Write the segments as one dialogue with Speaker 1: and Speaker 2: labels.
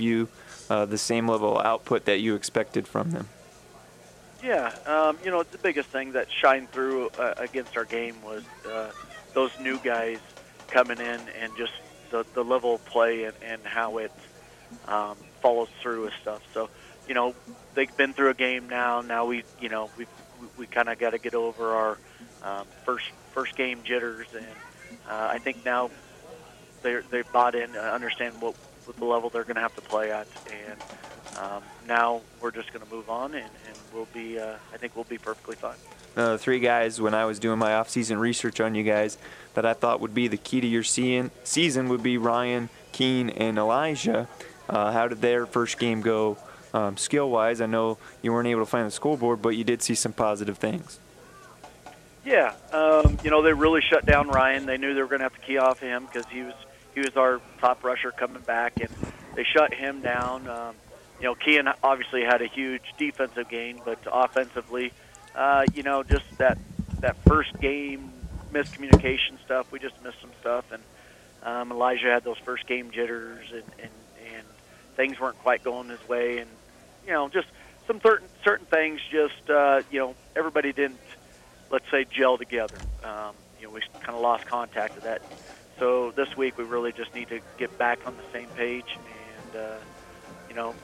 Speaker 1: you uh, the same level output that you expected from them?
Speaker 2: Yeah, um, you know, the biggest thing that shined through uh, against our game was uh, those new guys coming in and just the, the level of play and, and how it um, follows through with stuff. So, you know, they've been through a game now. Now we, you know, we we kind of got to get over our um, first first game jitters, and uh, I think now they they bought in, understand what what the level they're going to have to play at, and um, now we're just going to move on, and, and we'll be. Uh, I think we'll be perfectly fine.
Speaker 1: Uh, three guys when I was doing my off-season research on you guys that I thought would be the key to your season season would be Ryan, Keen, and Elijah. Uh, how did their first game go um, skill-wise? I know you weren't able to find the scoreboard, but you did see some positive things.
Speaker 2: Yeah, um, you know they really shut down Ryan. They knew they were going to have to key off him because he was he was our top rusher coming back, and they shut him down. Um, you know, Kean obviously had a huge defensive gain, but offensively, uh, you know, just that that first game miscommunication stuff. We just missed some stuff, and um, Elijah had those first game jitters, and, and and things weren't quite going his way, and you know, just some certain certain things. Just uh, you know, everybody didn't let's say gel together. Um, you know, we kind of lost contact of that. So this week we really just need to get back on the same page, and uh, you know,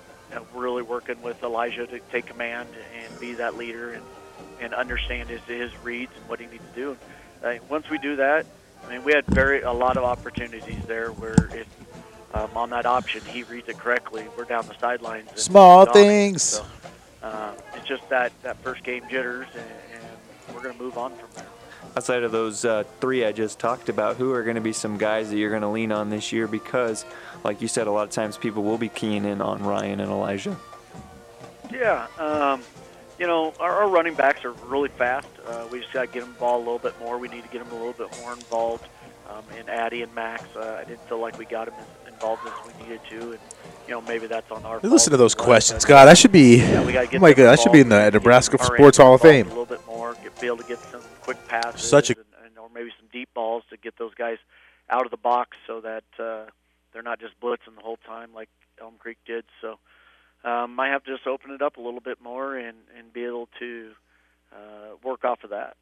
Speaker 2: really working with Elijah to take command and be that leader and and understand his his reads and what he needs to do. Uh, once we do that, I mean, we had very a lot of opportunities there where if um, on that option he reads it correctly, we're down the sidelines.
Speaker 3: Small things.
Speaker 2: So, uh, it's just that that first game jitters, and, and we're going to move on from there.
Speaker 1: Outside of those uh, three I just talked about, who are going to be some guys that you're going to lean on this year? Because, like you said, a lot of times people will be keying in on Ryan and Elijah.
Speaker 2: Yeah, um, you know, our, our running backs are really fast. Uh, we just got to get them the ball a little bit more. We need to get them a little bit more involved um, in Addy and Max. Uh, I didn't feel like we got them as involved as we needed to, and you know maybe that's on our.
Speaker 3: Listen to those questions, God. I should be.
Speaker 2: Yeah, we gotta get
Speaker 3: oh my God, I should be in the Nebraska Sports Hall of Fame.
Speaker 2: A little bit more, get, be able to get some quick passes,
Speaker 3: Such a-
Speaker 2: and, and, or maybe some deep balls to get those guys out of the box so that uh, they're not just blitzing the whole time like Elm Creek did. So um, might have to just open it up a little bit more and and be able to uh, work off of that.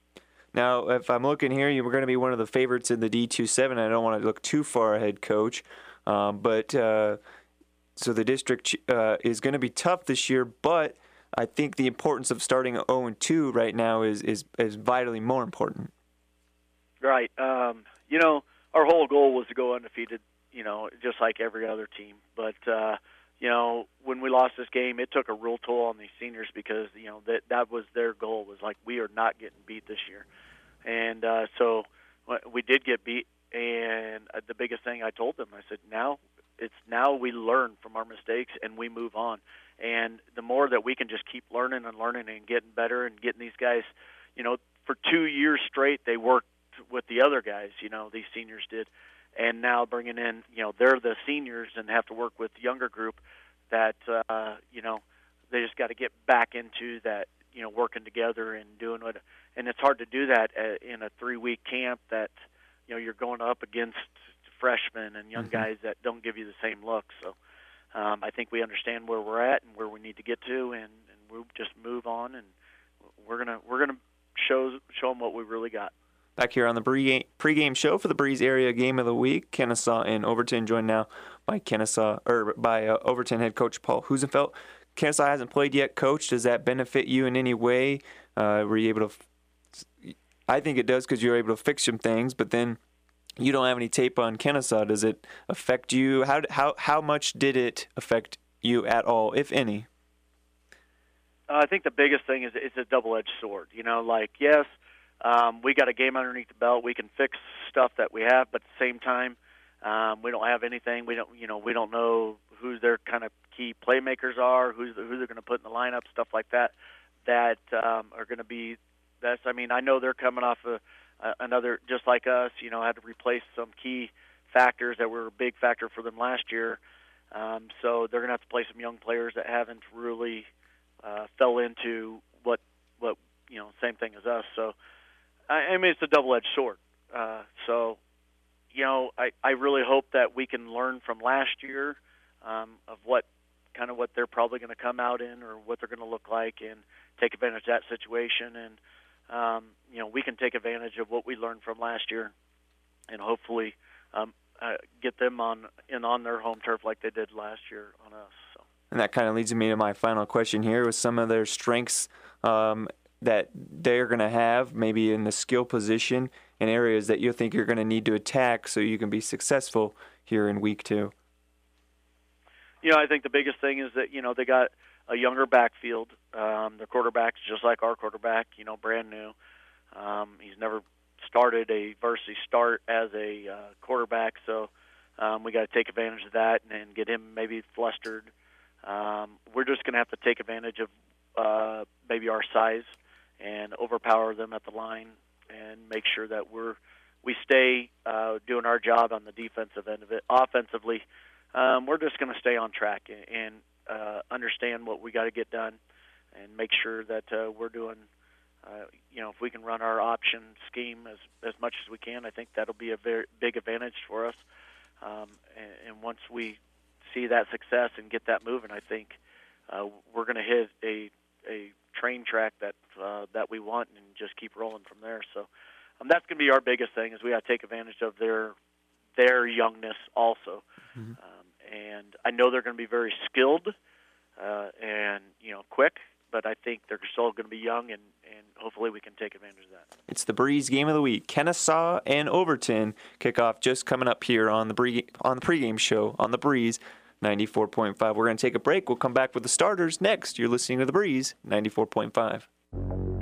Speaker 1: Now, if I'm looking here, you were going to be one of the favorites in the D27. I don't want to look too far ahead, Coach. Um, but uh, so the district uh, is going to be tough this year, but I think the importance of starting 0 and 2 right now is, is, is vitally more important.
Speaker 2: Right. Um, you know, our whole goal was to go undefeated. You know, just like every other team. But uh, you know, when we lost this game, it took a real toll on these seniors because you know that that was their goal was like we are not getting beat this year, and uh, so we did get beat. And uh, the biggest thing I told them, I said, now it's now we learn from our mistakes and we move on. And the more that we can just keep learning and learning and getting better and getting these guys, you know, for two years straight they worked with the other guys. You know, these seniors did, and now bringing in, you know, they're the seniors and have to work with the younger group. That uh, you know, they just got to get back into that, you know, working together and doing what. And it's hard to do that uh, in a three-week camp that you know you're going up against freshmen and young
Speaker 1: Mhm.
Speaker 2: guys that don't give you the same look. So um, I think we understand where we're at and where we need to get to, and, and we'll just move on. And we're gonna we're gonna show show them what we really got.
Speaker 1: Back here on the pre- pregame show for the Breeze Area Game of the Week, Kenesaw and Overton joined now by Kenesaw or by uh, Overton head coach Paul Husenfeld. Kenesaw hasn't played yet, coach. Does that benefit you in any way? Uh, were you able to? F- I think it does because you're able to fix some things, but then you don't have any tape on Kenesaw. Does it affect you? How how how much did it affect you at all, if any?
Speaker 2: Uh, I think the biggest thing is it's a double-edged sword. You know, like yes, um, we got a game underneath the belt. We can fix stuff that we have, but at the same time, um, we don't have anything. We don't, you know, we don't know who their kind of key playmakers are, who's who they're going to put in the lineup, stuff like that. That um, are going to be. That's. I mean, I know they're coming off a, another, just like us. You know, had to replace some key factors that were a big factor for them last year. Um, so they're going to have to play some young players that haven't really uh, fell into what what you know same thing as us. So I, I mean it's a double-edged sword. Uh, so you know I I really hope that we can learn from last year um, of what kind of what they're probably going to come out in or what they're going to look like, and take advantage of that situation. And um, you know, we can take advantage of what we learned from last year, and hopefully um, uh, get them on in on their home turf like they did last year on us. So.
Speaker 4: And that kind of leads me to my final question here with some of their strengths um, that they're going to have, maybe in the skill position and areas that you think you're going to need to attack so you can be successful here in week two?
Speaker 2: You know, I think the biggest thing is that, you know, they got a younger backfield. Um, their quarterback's just like our quarterback, you know, brand new. Um, he's never started a varsity start as a uh, quarterback, so um, we got to take advantage of that and, and get him maybe flustered. Um, we're just going to have to take advantage of uh, maybe our size and overpower them at the line and make sure that we're we stay uh, doing our job on the defensive end of it. Offensively, um, we're just going to stay on track and, and uh, understand what we got to get done, and make sure that uh, we're doing. Uh, you know, if we can run our option scheme as as much as we can, I think that'll be a very big advantage for us. Um, and, and once we see that success and get that moving, I think uh, we're going to hit a a train track that uh, that we want and just keep rolling from there. So um, that's going to be our biggest thing is we got to take advantage of their their youngness also. Mm-hmm. Um, and I know they're going to be very skilled uh, and you know quick, but I think they're still going to be young and, and hopefully we can take advantage of that.
Speaker 4: It's the Breeze game of the week. Kenesaw and Overton kickoff just coming up here on the Bree- on the pregame show on the Breeze 94.5. We're going to take a break. We'll come back with the starters next. You're listening to The Breeze 94.5.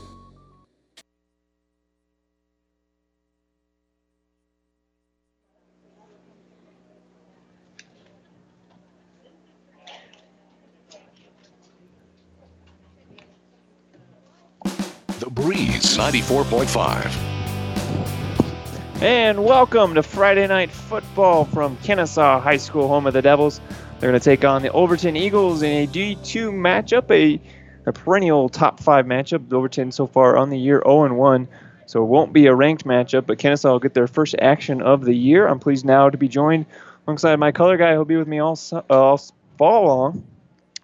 Speaker 5: Breeze 94.5.
Speaker 1: And welcome to Friday Night Football from Kenesaw High School, home of the Devils. They're going to take on the Overton Eagles in a D2 matchup, a, a perennial top five matchup. Overton so far on the year 0 1, so it won't be a ranked matchup, but Kenesaw will get their first action of the year. I'm pleased now to be joined alongside my color guy who'll be with me all, uh, all fall long,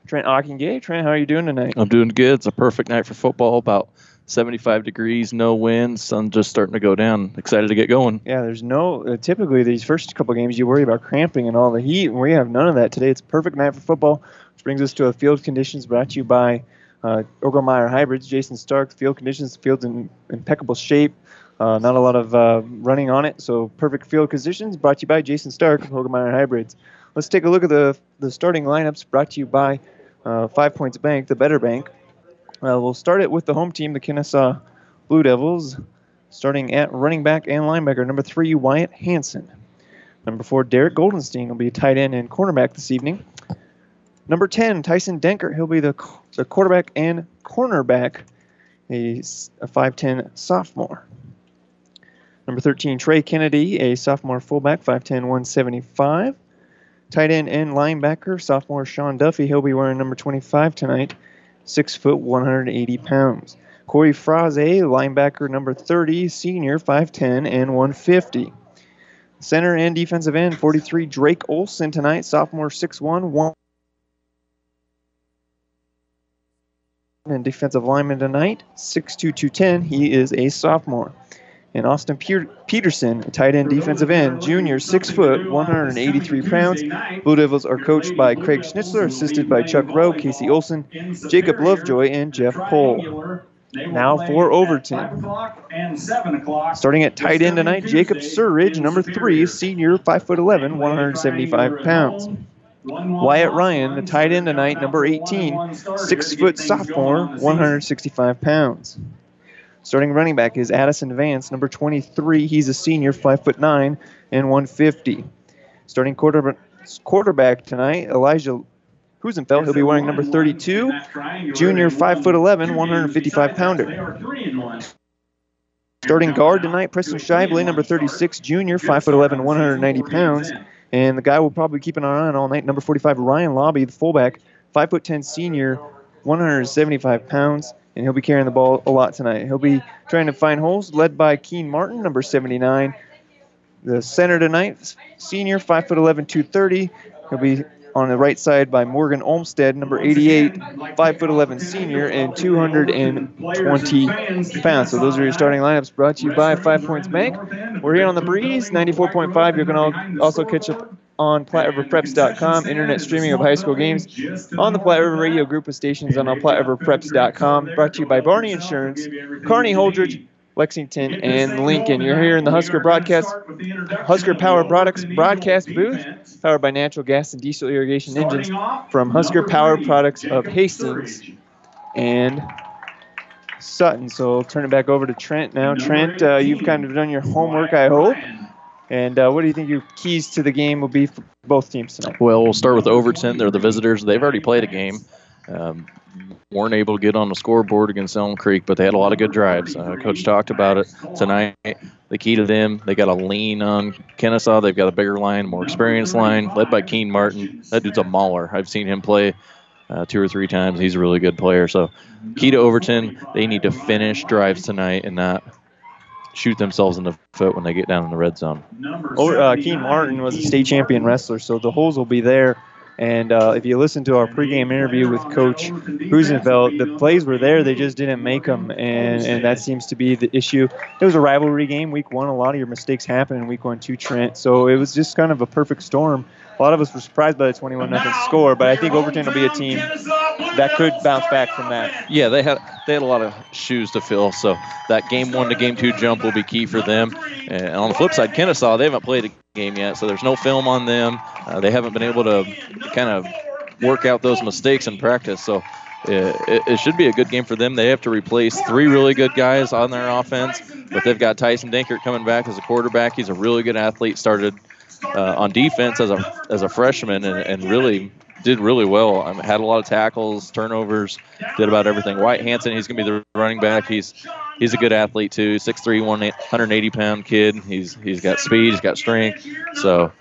Speaker 1: Trent Ockingay. Trent, how are you doing tonight?
Speaker 6: I'm doing good. It's a perfect night for football. About 75 degrees, no wind, sun just starting to go down. Excited to get going.
Speaker 1: Yeah, there's no. Uh, typically, these first couple games, you worry about cramping and all the heat, and we have none of that today. It's perfect night for football, which brings us to a field conditions brought to you by uh, Ogermeyer Hybrids. Jason Stark, field conditions, field's in impeccable shape. Uh, not a lot of uh, running on it, so perfect field conditions. Brought to you by Jason Stark of Hybrids. Let's take a look at the the starting lineups. Brought to you by uh, Five Points Bank, the better bank. Uh, we'll start it with the home team, the Kenesaw Blue Devils, starting at running back and linebacker. Number three, Wyatt Hanson. Number four, Derek Goldenstein will be tight end and cornerback this evening. Number 10, Tyson Denker. He'll be the, the quarterback and cornerback, a, a 5'10 sophomore. Number 13, Trey Kennedy, a sophomore fullback, 5'10, 175. Tight end and linebacker, sophomore Sean Duffy. He'll be wearing number 25 tonight six foot, 180 pounds. Corey Fraze, linebacker number 30, senior, 5'10 and 150. Center and defensive end, 43, Drake Olson tonight, sophomore, 6'1, 1. And defensive lineman tonight, 6'2, 210. He is a sophomore and Austin Peterson, a tight end defensive end, junior, six foot, 183 pounds. Blue Devils are coached by Craig Schnitzler, assisted by Chuck Rowe, Casey Olson, Jacob Lovejoy, and Jeff Pohl. Now for Overton. Starting at tight end tonight, Jacob Surridge, number three, senior, 5'11, 175 pounds. Wyatt Ryan, the tight end tonight, number 18, six foot sophomore, 165 pounds. Starting running back is Addison Vance, number 23. He's a senior, 5'9 and 150. Starting quarter, quarterback tonight, Elijah Husenfeld. He'll be wearing number 32. Junior, 5'11", 155 pounder. Starting guard tonight, Preston Shively, number 36, junior, 5'11", 190 pounds. And the guy we'll probably keep an eye on all night, number 45, Ryan Lobby, the fullback, 5'10", senior, 175 pounds. And he'll be carrying the ball a lot tonight. He'll be trying to find holes, led by Keen Martin, number 79. The center tonight, senior, 5'11", 230. He'll be on the right side by Morgan Olmstead, number 88, 5'11 senior, and 220 pounds. So those are your starting lineups brought to you by Five Points Bank. We're here on the breeze, 94.5. You can also catch up on PlatteRiverPreps.com, internet streaming of high school games on the Platte River Radio group of stations on PlatteRiverPreps.com. Brought to you by Barney Insurance, Kearney Holdrege, Lexington, and Lincoln. You're here in the Husker broadcast, Husker Power Products broadcast booth, powered by natural gas and diesel irrigation engines from Husker Power Products of Hastings and Sutton. So I'll turn it back over to Trent now. Trent, uh, you've kind of done your homework, I hope. And uh, what do you think your keys to the game will be for both teams tonight?
Speaker 6: Well, we'll start with Overton. They're the visitors. They've already played a game. Um, weren't able to get on the scoreboard against Elm Creek, but they had a lot of good drives. Uh, Coach talked about it tonight. The key to them, they got a lean on Kenesaw. They've got a bigger line, more experienced line, led by Keen Martin. That dude's a mauler. I've seen him play uh, two or three times. He's a really good player. So, key to Overton, they need to finish drives tonight and not shoot themselves in the foot when they get down in the red zone.
Speaker 1: Oh, uh, Keen Martin was a state champion wrestler, so the holes will be there. And uh, if you listen to our pregame interview with Coach Husenfeld, the plays were there, they just didn't make them, and, and that seems to be the issue. It was a rivalry game, week one. A lot of your mistakes happened in week one, too, Trent. So it was just kind of a perfect storm. A lot of us were surprised by the 21 0 score, but I think Overton will be a team that could bounce back from that.
Speaker 6: Yeah, they had they had a lot of shoes to fill, so that game one to game two jump will be key for them. And on the flip side, Kenesaw they haven't played a game yet, so there's no film on them. Uh, they haven't been able to kind of work out those mistakes in practice, so. It, it, should be a good game for them. They have to replace three really good guys on their offense, but they've got Tyson Dankert coming back as a quarterback. He's a really good athlete. Started uh, on defense as a as a freshman and, and really did really well. I had a lot of tackles, turnovers, did about everything. Wyatt Hanson, he's going to be the running back. He's he's a good athlete too. 6'3", 180 pound kid. He's he's got speed, he's got strength. So.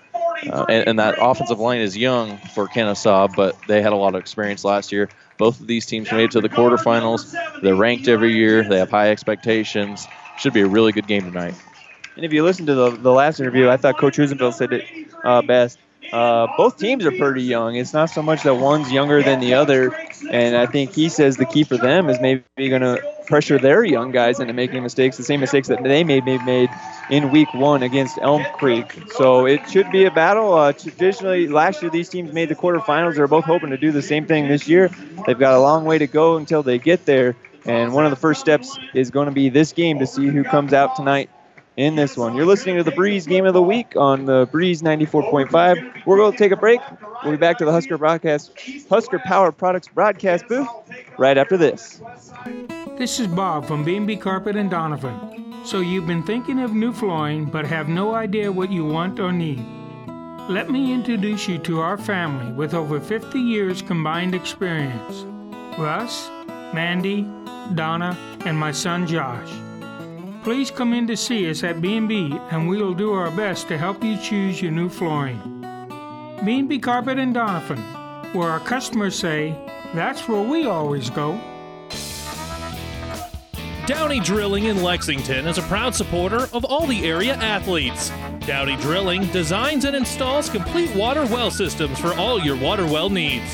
Speaker 6: Uh, and, and, that offensive line is young for Kenesaw, but they had a lot of experience last year. Both of these teams made it to the quarterfinals. They're ranked every year. They have high expectations. Should be a really good game tonight.
Speaker 1: And if you listen to the, the last interview, I thought Coach Husenfeld said it uh, best. Uh, both teams are pretty young. It's not so much that one's younger than the other. And I think he says the key for them is maybe going to pressure their young guys into making mistakes, the same mistakes that they made, made in week one against Elm Creek. So it should be a battle. Uh, traditionally, last year these teams made the quarterfinals. They're both hoping to do the same thing this year. They've got a long way to go until they get there. And one of the first steps is going to be this game to see who comes out tonight in this one. You're listening to the Breeze Game of the Week on the Breeze 94.5. We're going to take a break. We'll be back to the Husker broadcast, Husker Power Products broadcast booth right after this.
Speaker 5: This is Bob from B&B Carpet and Donovan. So you've been thinking of new flooring but have no idea what you want or need. Let me introduce you to our family with over 50 years combined experience. Russ, Mandy, Donna, and my son Josh. Please come in to see us at B&B and we will do our best to help you choose your new flooring. B&B Carpet and Donovan, where our customers say, that's where we always go.
Speaker 7: Downey Drilling in Lexington is a proud supporter of all the area athletes. Downey Drilling designs and installs complete water well systems for all your water well needs.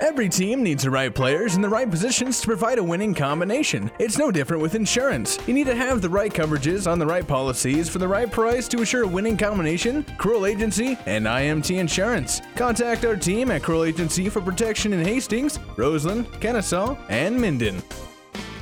Speaker 8: Every team needs the right players in the right positions to provide a winning combination. It's no different with insurance. You need to have the right coverages on the right policies for the right price to assure a winning combination. Kroll Agency and IMT Insurance. Contact our team at Kroll Agency for protection in Hastings, Roseland, Kenesaw, and Minden.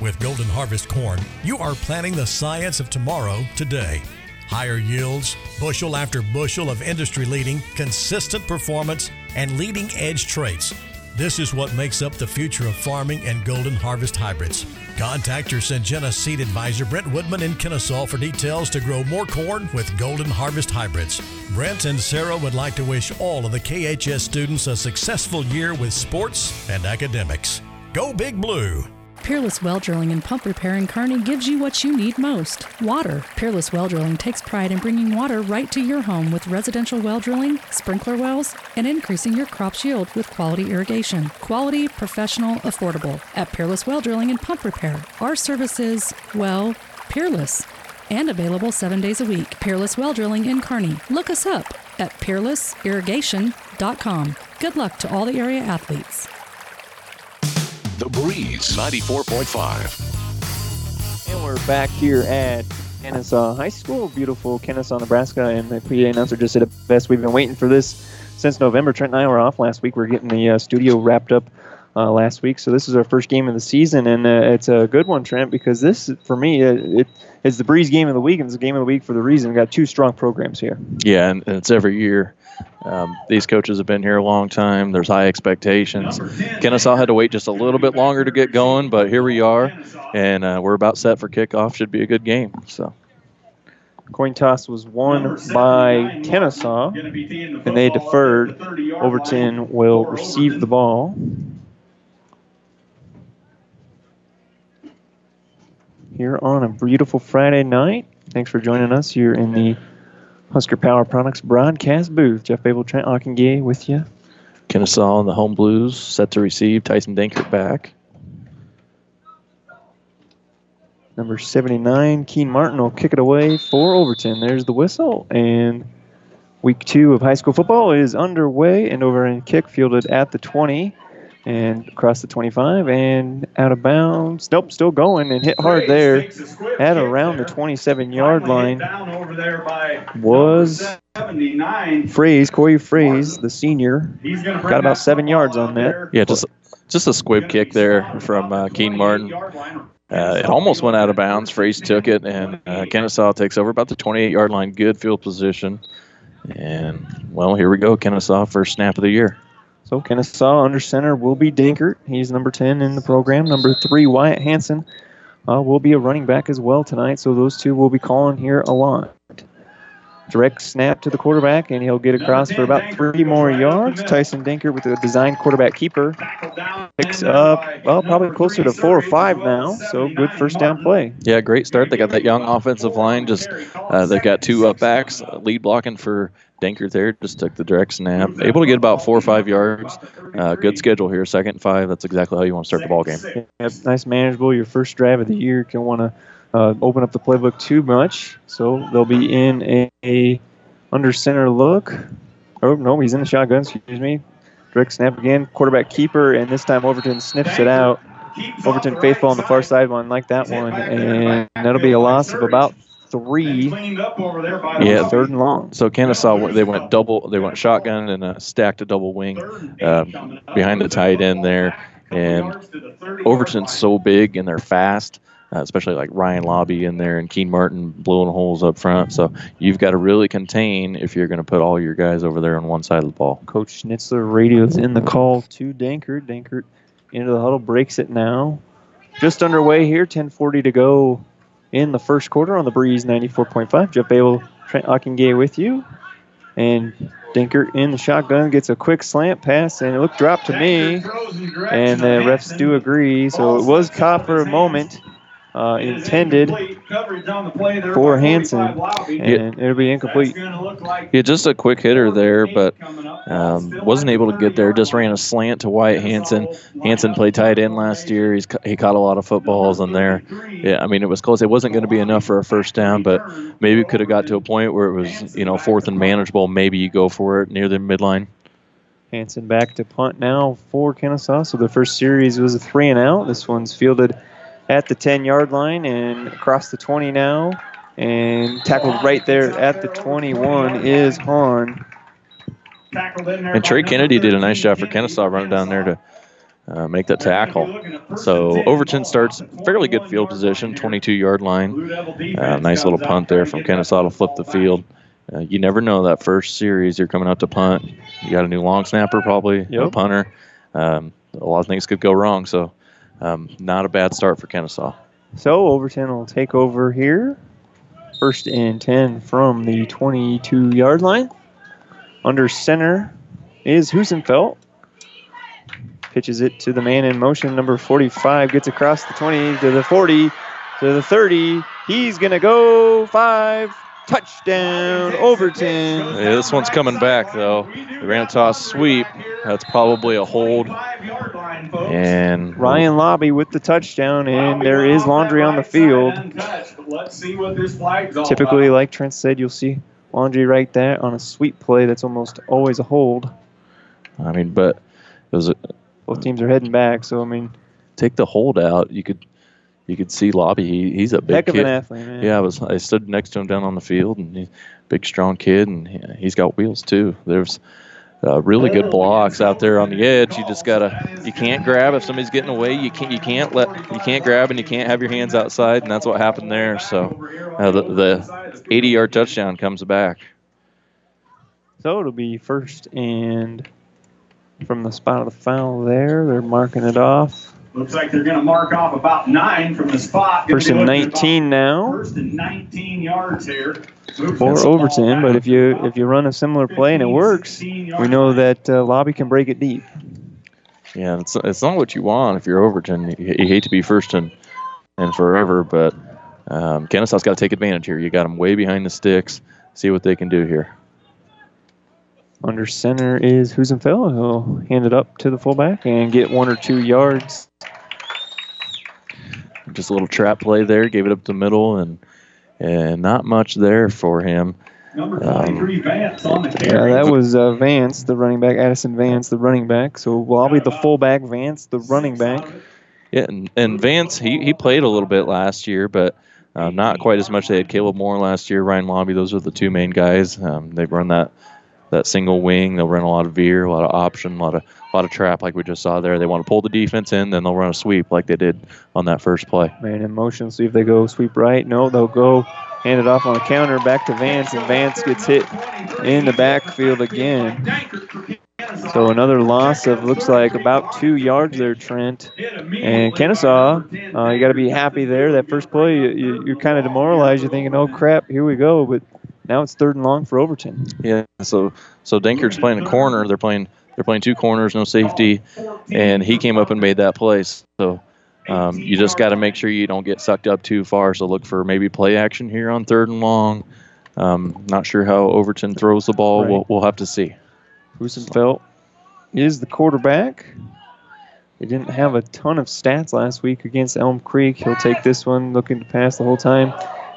Speaker 9: With Golden Harvest Corn, you are planting the science of tomorrow today. Higher yields, bushel after bushel of industry leading, consistent performance, and leading edge traits. This is what makes up the future of farming and golden harvest hybrids. Contact your Syngenta seed advisor, Brent Woodman in Kenesaw, for details to grow more corn with golden harvest hybrids. Brent and Sarah would like to wish all of the KHS students a successful year with sports and academics. Go Big Blue!
Speaker 10: Peerless Well Drilling and Pump Repair in Kearney gives you what you need most water. Peerless Well Drilling takes pride in bringing water right to your home with residential well drilling, sprinkler wells, and increasing your crop's yield with quality irrigation. Quality, professional, affordable. At Peerless Well Drilling and Pump Repair, our service is, well, peerless and available seven days a week. Peerless Well Drilling in Kearney. Look us up at peerlessirrigation.com. Good luck to all the area athletes.
Speaker 11: The Breeze 94.5.
Speaker 1: And we're back here at Kenesaw High School, beautiful Kenesaw, Nebraska. And the PA announcer just said it best. We've been waiting for this since November. Trent and I were off last week. We're getting the uh, studio wrapped up uh, last week. So this is our first game of the season, and uh, it's a good one, Trent, because this, for me, it, it's the Breeze game of the week, and it's the game of the week for the reason. We've got two strong programs here.
Speaker 6: Yeah, and it's every year. Um, these coaches have been here a long time. There's high expectations. Kenesaw had to wait just a little bit longer to get going, but here we are, and uh, we're about set for kickoff. Should be a good game. So.
Speaker 1: Coin toss was won by Kenesaw, and they deferred. Overton will receive the ball. Here on a beautiful Friday night. Thanks for joining us here in the Husker Power Products broadcast booth. Jeff Babel, Trent Ockengay with you.
Speaker 6: Kenesaw and the Home Blues set to receive. Tyson Dankert back.
Speaker 1: Number 79, Keen Martin will kick it away for Overton. There's the whistle. And week two of high school football is underway. And over in kick fielded at the 20 and across the 25 and out of bounds. Nope, still going and hit hard there at around the 27 yard line. Was Freeze, Corey Freeze, the senior, got about seven yards on that.
Speaker 6: Yeah, just just a squib kick there from uh, Keen Martin. Uh, it almost went out of bounds. Freeze took it, and uh, Kenesaw takes over about the 28 yard line. Good field position. And, well, here we go. Kenesaw, first snap of the year.
Speaker 1: So Kenesaw under center will be Dankert. He's number 10 in the program. Number three, Wyatt Hanson, uh, will be a running back as well tonight. So those two will be calling here a lot. Direct snap to the quarterback, and he'll get across for about three more yards. Tyson Dinker with a design quarterback keeper picks up, well, probably closer to four or five now. So good first down play.
Speaker 6: Yeah, great start. They got that young offensive line. Just uh, they've got two up backs, lead blocking for Dinker there. Just took the direct snap, able to get about four or five yards. Uh, good schedule here, second five. That's exactly how you want to start the ball game.
Speaker 1: Yep, nice, manageable. Your first drive of the year. Can want to uh, open up the playbook too much. So they'll be in a, a, under center look. Oh no, he's in the shotgun. Excuse me. Direct snap again. Quarterback keeper, and this time Overton sniffs it out. Overton faithful on the far sideline like that one, and that'll be a loss of about three.
Speaker 6: Yeah,
Speaker 1: third and long.
Speaker 6: So Kenesaw they went double, they went shotgun and uh, stacked a double wing um, behind the tight end there, and Overton's so big and they're fast. Uh, especially like Ryan Lobby in there and Keen Martin blowing holes up front. So you've got to really contain if you're going to put all your guys over there on one side of the ball.
Speaker 1: Coach Schnitzler radios in the call to Dankert. Dankert into the huddle, breaks it now. Just underway here, 10:40 to go in the first quarter on the Breeze 94.5. Jeff Babel, Trent Ockengay with you, and Dankert in the shotgun gets a quick slant pass, and it looked dropped to me, and the refs do agree. So it was caught for a moment uh, intended for Hanson, and it'll be incomplete.
Speaker 6: Yeah, just a quick hitter there, but um, wasn't able to get there. Just ran a slant to Wyatt Hanson. Hanson played tight end last year. He's he caught a lot of footballs in there. Yeah, I mean it was close. It wasn't going to be enough for a first down, but maybe it could have got to a point where it was you know fourth and manageable. Maybe you go for it near the midline.
Speaker 1: Hanson back to punt now for Kenesaw. So the first series was a three and out. This one's fielded at the 10 yard line and across the 20 now. And tackled right there at the 21 is Hahn.
Speaker 6: And Trey Kennedy did a nice job for Kenesaw running down there to uh, make that tackle. So Overton starts fairly good field position, 22 yard line. Uh, nice little punt there from Kenesaw to flip the field. Uh, you never know that first series you're coming out to punt. You got a new long snapper, probably a punter. Um, a lot of things could go wrong. So um, not a bad start for Kenesaw.
Speaker 1: So Overton will take over here. First and 10 from the 22 yard line. Under center is Husenfeld. Pitches it to the man in motion, number 45. Gets across the 20 to the 40 to the 30. He's going to go five. Touchdown, Overton.
Speaker 6: Yeah, this one's coming back though. The ran toss sweep. That's probably a hold. And
Speaker 1: Ryan Lobby with the touchdown, and there is laundry on the field.
Speaker 12: Let's see what this flag's all
Speaker 1: Typically, like Trent said, you'll see laundry right there on a sweep play. That's almost always a hold.
Speaker 6: I mean, but it was a,
Speaker 1: Both teams are heading back, so I mean,
Speaker 6: take the hold out. You could you could see Lobby. He, he's a big
Speaker 1: Heck of
Speaker 6: kid.
Speaker 1: an athlete, man.
Speaker 6: Yeah, I was I stood next to him down on the field, and he's a big, strong kid, and he, he's got wheels too. There's uh, really good blocks out there on the edge. You just gotta you can't grab if somebody's getting away. You can't you can't let you can't grab and you can't have your hands outside, and that's what happened there. So uh, the the 80 yard touchdown comes back.
Speaker 1: so it'll be first and from the spot of the foul there. They're marking it off.
Speaker 12: Looks like they're going to mark off about nine from the spot. Gonna
Speaker 1: First and 19 now
Speaker 12: First and 19 yards here. Moves
Speaker 1: for Overton. But if you if you run a similar play and it works, we know that uh, Lobby can break it deep.
Speaker 6: Yeah, it's it's not what you want if you're Overton. You, you hate to be first and and forever, but um, Kenesaw's got to take advantage here. You got them way behind the sticks. See what they can do here.
Speaker 1: Under center is Husenfeld. He'll hand it up to the fullback and get one or two yards.
Speaker 6: Just a little trap play there. Gave it up the middle, and and not much there for him.
Speaker 12: Number
Speaker 6: Um,
Speaker 12: Vance on the
Speaker 1: Yeah, that was uh, Vance, the running back. Addison Vance, the running back. So Lobby, the fullback. Vance, the running back.
Speaker 6: Yeah, and, and Vance he, he played a little bit last year, but uh, not quite as much. They had Caleb Moore last year, Ryan Lobby. Those are the two main guys. Um, they run that that single wing. They'll run a lot of veer, a lot of option, a lot of a lot of trap, like we just saw there. They want to pull the defense in, then they'll run a sweep like they did on that first play.
Speaker 1: Man in motion. See if they go sweep right. No, they'll go hand it off on a counter back to Vance, and Vance gets hit in the backfield again. So another loss of looks like about two yards there, Trent. And Kenesaw, uh, you got to be happy there. That first play, you, you're kind of demoralized. You're thinking, oh crap, here we go. But now it's third and long for Overton.
Speaker 6: Yeah. So so Dankert's playing a corner. They're playing they're playing two corners, no safety, and he came up and made that play. So um, you just got to make sure you don't get sucked up too far. So look for maybe play action here on third and long. Um, not sure how Overton throws the ball. We'll, we'll have to see.
Speaker 1: Husenfeld is the quarterback. He didn't have a ton of stats last week against Elm Creek. He'll take this one, looking to pass the whole time.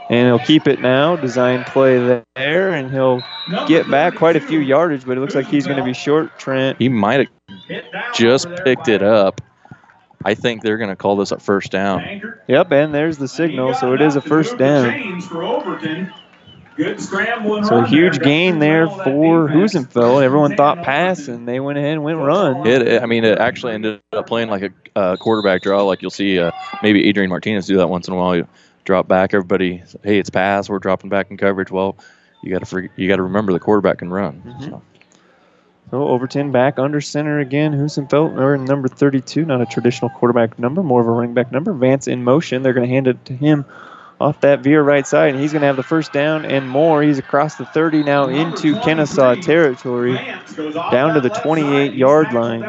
Speaker 1: And he'll keep it now. Design play there, and he'll get back quite a few yardage, but it looks like he's going to be short, Trent.
Speaker 6: He might have just picked it up. I think they're going to call this a first down.
Speaker 1: Yep, and there's the signal, so it is a first down.
Speaker 12: Chains for Overton. Good scrambling
Speaker 1: So a huge gain there for Husenfeld. Everyone thought pass, and they went ahead and went run.
Speaker 6: It- I mean, it actually ended up playing like a uh, quarterback draw. Like you'll see, uh, maybe Adrian Martinez do that once in a while. Drop back, everybody. Hey, it's pass. We're dropping back in coverage. Well, you got to you got to remember the quarterback can run. Mm-hmm. So.
Speaker 1: So Overton back under center again. Husenfeld, or number 32, not a traditional quarterback number, more of a running back number. Vance in motion. They're going to hand it to him off that veer right side, and he's going to have the first down and more. He's across the 30 now into Kenesaw territory, down to the 28 yard line.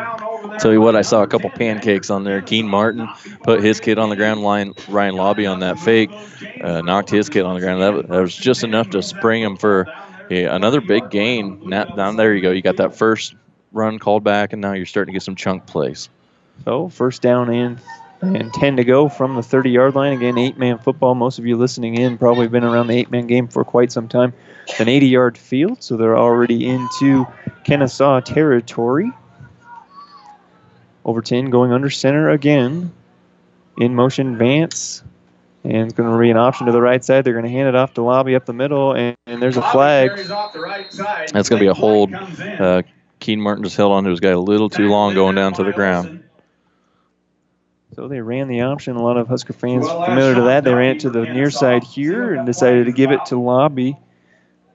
Speaker 6: Tell you what, I saw a couple pancakes on there. Keen Martin put his kid on the ground. Line Ryan Lobby on that fake, uh, knocked his kid on the ground. That, was- just enough to spring him for yeah, another big gain. Now, now there you go. You got that first run called back, and now you're starting to get some chunk plays.
Speaker 1: So first down and and 10 to go from the 30 yard line. Again, eight man football. Most of you listening in probably been around the eight man game for quite some time. An 80 yard field, so they're already into Kenesaw territory. Overton going under center again. In motion, Vance. And it's going to be an option to the right side. They're going to hand it off to Lobby up the middle, and, and there's a flag.
Speaker 6: That's going to be a hold. Uh, Keen Martin just held on to his guy a little too long going down to the ground.
Speaker 1: So they ran the option. A lot of Husker fans familiar to that. They ran it to the near side here and decided to give it to Lobby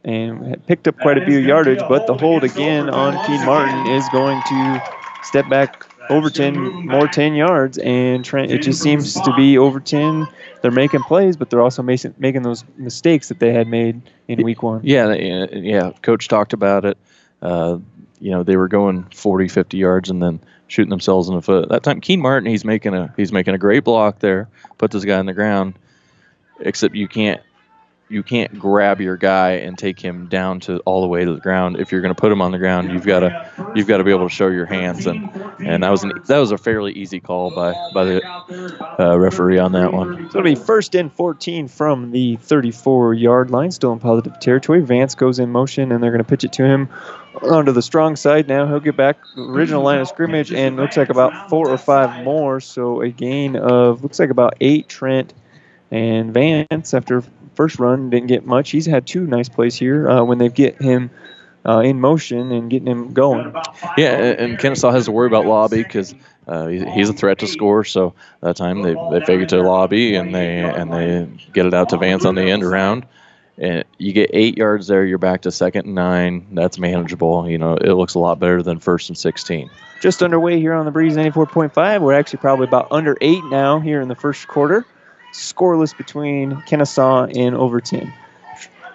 Speaker 1: and had picked up quite a few yardage, but the hold again on Keen Martin is going to step back Overton more 10 yards, and Trent, it just seems to be Overton. They're making plays, but they're also making, making those mistakes that they had made in week one.
Speaker 6: Yeah, yeah. Coach talked about it. Uh, you know, they were going 40, 50 yards and then shooting themselves in the foot. That time, Keen Martin, he's making a he's making a great block there, put this guy on the ground. Except you can't you can't grab your guy and take him down to all the way to the ground. If you're going to put him on the ground, you've got to you've got to be able to show your hands, and and that was an, that was a fairly easy call by by the uh, referee on that one.
Speaker 1: So it'll be first and 14 from the 34 yard line, still in positive territory. Vance goes in motion, and they're going to pitch it to him onto the strong side now. He'll get back original line of scrimmage, and looks like about four or five more. So a gain of looks like about eight Trent and Vance after first run didn't get much. He's had two nice plays here uh, when they get him uh, in motion and getting him going.
Speaker 6: Yeah, and Kenesaw has to worry about Lobby because uh, he's a threat to score. So that time they, they it to Lobby and they and they get it out to Vance on the end around. And you get eight yards there, you're back to second and nine. That's manageable. You know, it looks a lot better than first and 16.
Speaker 1: Just underway here on the Breeze 94.5. We're actually probably about under eight now here in the first quarter scoreless between Kenesaw and Overton.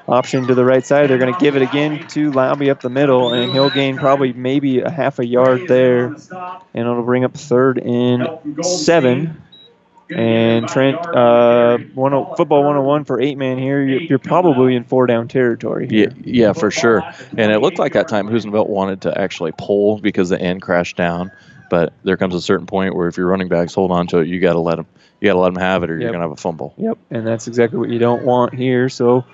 Speaker 1: Option to the right side. They're going to give it again to Lobby up the middle, and he'll gain probably maybe a half a yard there, and it'll bring up third and seven. And Trent, uh, one, football 101 for eight man here. You're, you're probably in four down territory.
Speaker 6: Here. Yeah, yeah, for sure. And it looked like that time Husenfeld wanted to actually pull because the end crashed down. But there comes a certain point where if your running backs hold on to it, you got to let them you got to let them have it, or yep. you're gonna have a fumble.
Speaker 1: Yep, and that's exactly what you don't want here. So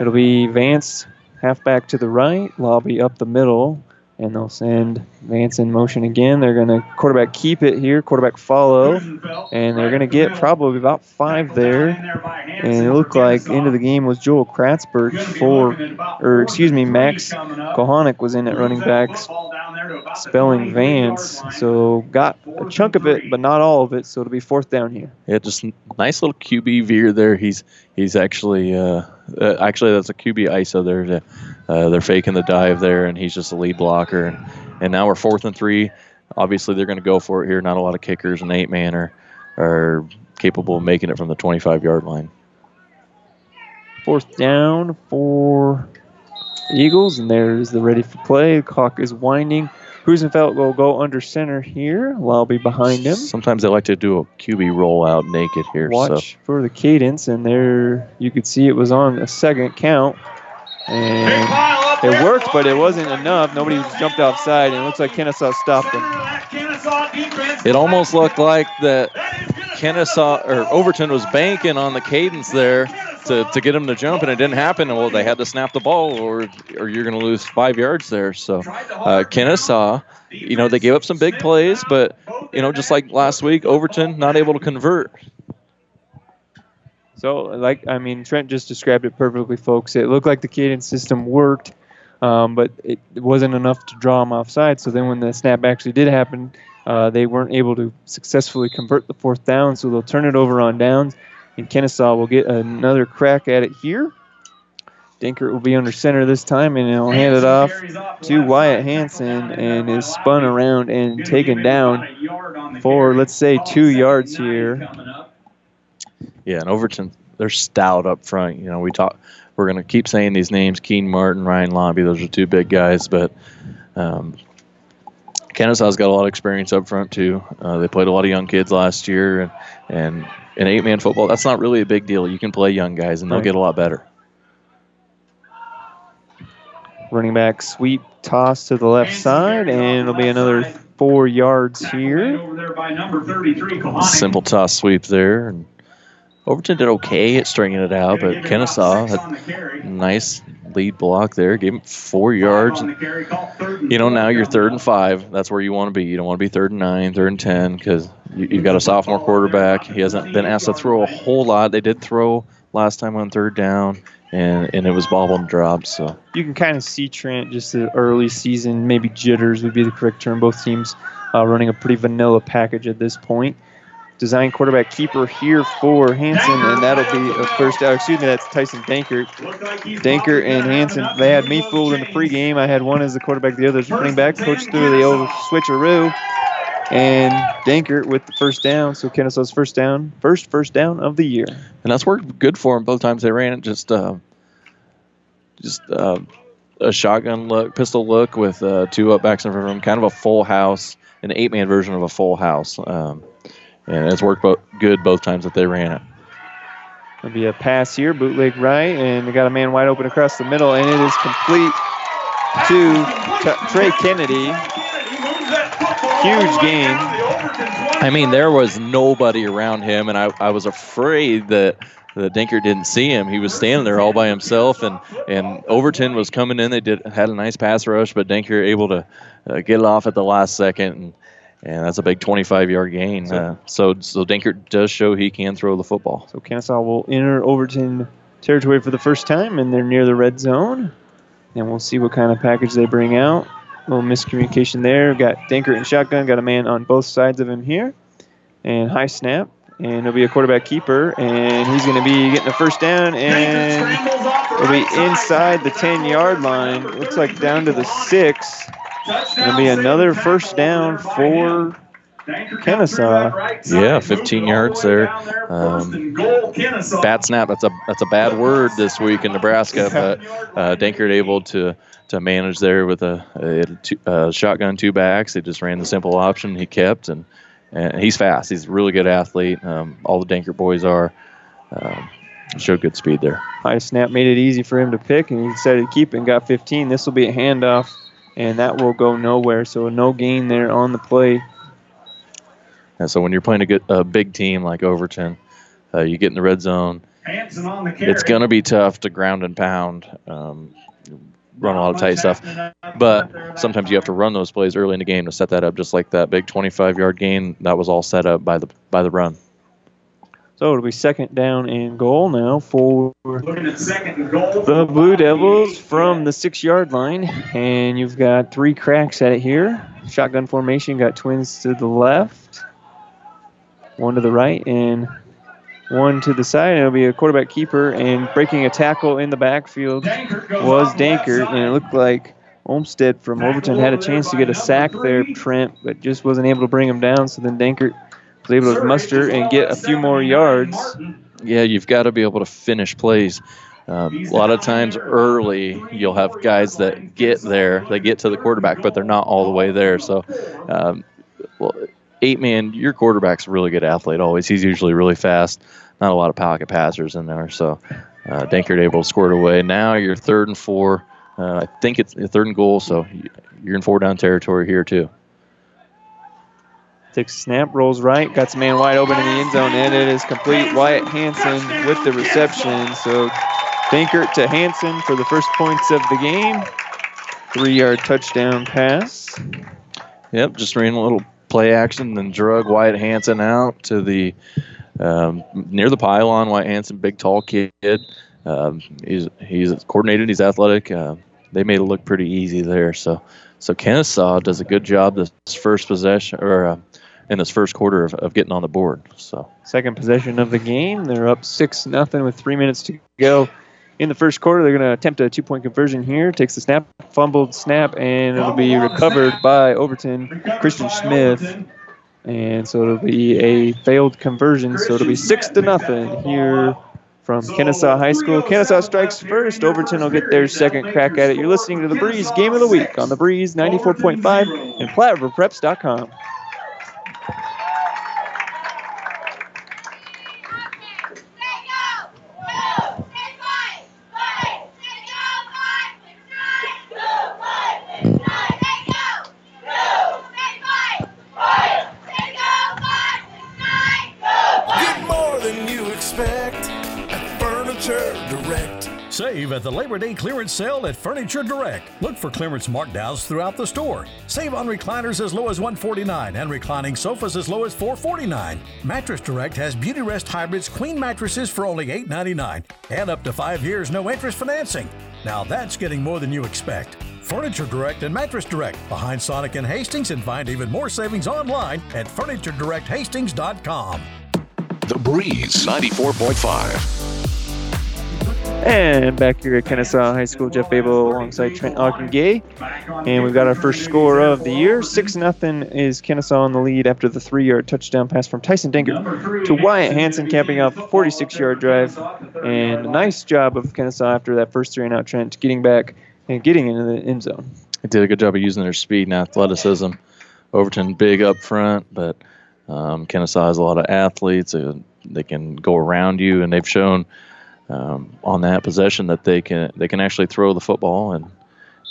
Speaker 1: it'll be Vance halfback to the right, Lobby up the middle, and they'll send Vance in motion again. They're going to quarterback keep it here, quarterback follow, and they're going to get probably about five there. And it looked like into the game was Joel Kratzberg for, or excuse me, Max Kohanic was in at running backs, spelling Vance. So got a chunk of it, but not all of it. So it'll be fourth down here.
Speaker 6: Yeah, just nice little QB veer there. He's he's actually uh, uh, actually that's a QB ISO there. Uh, they're faking the dive there, and he's just a lead blocker. And, and now we're fourth and three. Obviously, they're going to go for it here. Not a lot of kickers and eight man are, are capable of making it from the 25 yard line.
Speaker 1: Fourth down for Eagles, and there's the ready for play. The clock is winding. Husenfeld will go under center here. Lobby behind him.
Speaker 6: Sometimes they like to do a QB rollout naked here.
Speaker 1: Watch
Speaker 6: so.
Speaker 1: for the cadence, and there you could see it was on a second count. And it worked, but it wasn't enough. Nobody jumped offside, and it looks like Kenesaw stopped them.
Speaker 6: It almost looked like that Kenesaw or Overton was banking on the cadence there to, to get him to jump, and it didn't happen. Well, they had to snap the ball, or or you're going to lose five yards there. So uh, Kenesaw, you know, they gave up some big plays, but you know, just like last week, Overton not able to convert.
Speaker 1: So, like, I mean, Trent just described it perfectly, folks. It looked like the cadence system worked, um, but it, wasn't enough to draw them offside. So then when the snap actually did happen, uh, they weren't able to successfully convert the fourth down. So they'll turn it over on downs, and Kenesaw will get another crack at it here. Dinkert will be under center this time, and he'll hand it off to Wyatt Hanson, and is spun around and taken down for, let's say, two yards here.
Speaker 6: Yeah, and Overton, they're stout up front. You know, we talk. We're going to keep saying these names: Keen Martin, Ryan Lobby. Those are two big guys, but um, Kenesaw's got a lot of experience up front too. Uh, they played a lot of young kids last year, and and in eight-man football, that's not really a big deal. You can play young guys, and they'll right. get a lot better.
Speaker 1: Running back sweep toss to the left side, and it'll be another four yards here.
Speaker 6: Simple toss sweep there. And Overton did okay at stringing it out, but Kenesaw had nice lead block there, gave him four yards. You know, now you're third and five. That's where you want to be. You don't want to be third and nine, third and ten, because you, have got a sophomore quarterback. He hasn't been asked to throw a whole lot. They did throw last time on third down, and and it was bobble and drop. So
Speaker 1: you can kind of see Trent just the early season, maybe jitters would be the correct term. Both teams uh, running a pretty vanilla package at this point. Design quarterback keeper here for Hanson, and that'll be a first down. Excuse me, that's Tyson Dankert. Dankert and Hanson, they had me fooled in the pregame. I had one as the quarterback, the other as running back. Coach threw the old switcheroo, and Dankert with the first down. So Kenesaw's first down, first first down of the year.
Speaker 6: And that's worked good for them both times they ran it. Just, uh, just uh, a shotgun look, pistol look with uh, two up backs in front of them, kind of a full house, an eight man version of a full house. Um, and it's worked bo- good both times that they ran it.
Speaker 1: It'll be a pass here, bootleg right, and they got a man wide open across the middle, and it is complete to T- Trey Kennedy. Huge game.
Speaker 6: I mean, there was nobody around him, and I, I was afraid that the Dankert didn't see him. He was standing there all by himself, and, and Overton was coming in. They did had a nice pass rush, but Dankert able to uh, get it off at the last second, and, and that's a big 25-yard gain. Uh, so so Dankert does show he can throw the football.
Speaker 1: So Kenesaw will enter Overton territory for the first time, and they're near the red zone. And we'll see what kind of package they bring out. A little miscommunication there. Got Dankert and shotgun. Got a man on both sides of him here. And high snap. And he'll be a quarterback keeper. And he's going to be getting the first down. And it'll be inside the 10 yard line. Looks like down to the six. It'll be another first down for Kenesaw.
Speaker 6: Yeah, 15 yards there. Um, bad snap. That's a that's a bad word this week in Nebraska, but uh, Dankert able to to manage there with a, a, two, a shotgun two backs. They just ran the simple option. He kept and and he's fast. He's a really good athlete. Um, all the Dankert boys are. Um, showed good speed there.
Speaker 1: High snap made it easy for him to pick, and he decided to keep it and got 15. This will be a handoff, and that will go nowhere. So no gain there on the play.
Speaker 6: And so when you're playing a good, a big team like Overton, uh, you get in the red zone. It's going to be tough to ground and pound, um, run a lot of tight stuff. But sometimes you have to run those plays early in the game to set that up, just like that big 25-yard gain. That was all set up by the by the run.
Speaker 1: So it'll be second down and goal now for
Speaker 12: Looking at second goal.
Speaker 1: the Blue Devils from the six yard line. And you've got three cracks at it here. Shotgun formation, got twins to the left, one to the right, and one to the side. And it'll be a quarterback keeper. And breaking a tackle in the backfield was Dankert. And it looked like Olmsted from Overton had a chance to get a sack there, Trent, but just wasn't able to bring him down. So then Dankert was able to muster and get a few more yards.
Speaker 6: Yeah, you've got to be able to finish plays. Um, a lot of times early, you'll have guys that get there, they get to the quarterback, but they're not all the way there. So, um, well, eight man, your quarterback's a really good athlete always. He's usually really fast. Not a lot of pocket passers in there. So, uh, Dankert able to score it away. Now you're third and four. Uh, I think it's third and goal, so you're in four down territory here too.
Speaker 1: Takes a snap, rolls right, got some man wide open in the end zone, and it is complete. Wyatt Hanson with the reception. So Dankert to Hanson for the first points of the game. Three yard touchdown pass.
Speaker 6: Yep, just ran a little play action, then drug Wyatt Hanson out to the um, near the pylon. Wyatt Hanson, big tall kid. Um, he's he's coordinated. He's athletic. Uh, they made it look pretty easy there. So so Kenesaw does a good job this first possession or uh, in this first quarter of, of getting on the board. So
Speaker 1: Second possession of the game. They're up 6 nothing with three minutes to go. In the first quarter, they're going to attempt a two point conversion here. Takes the snap, fumbled snap, and it'll be recovered by Overton, Christian Smith. And so it'll be a failed conversion. So it'll be 6 to nothing here from Kenesaw High School. Kenesaw strikes first. Overton will get their second crack at it. You're listening to the Breeze Game of the Week on the Breeze 94.5 and PlatteRiverPreps.com.
Speaker 13: At
Speaker 9: the Labor Day clearance sale at Furniture Direct. Look for clearance markdowns throughout the store. Save on recliners as low as 149 and reclining sofas as low as 449. Mattress Direct has Beauty Rest Hybrids queen mattresses for only 899 and up to five years no interest financing. Now that's getting more than you expect. Furniture Direct and Mattress Direct behind Sonic and Hastings and find even more savings online at FurnitureDirectHastings.com.
Speaker 11: The Breeze 94.5.
Speaker 1: And back here at Kenesaw High School, Jeff Babel alongside Trent Gay. And we've got our first score of the year. 6 0 is Kenesaw in the lead after the three yard touchdown pass from Tyson Dankert to Wyatt Hanson, capping off a 46 yard drive. And a nice job of Kenesaw after that first three and out, Trent, getting back and getting into the end zone.
Speaker 6: They did a good job of using their speed and athleticism. Overton big up front, but um, Kenesaw has a lot of athletes. Uh, they can go around you, and they've shown um, on that possession that they can they can actually throw the football and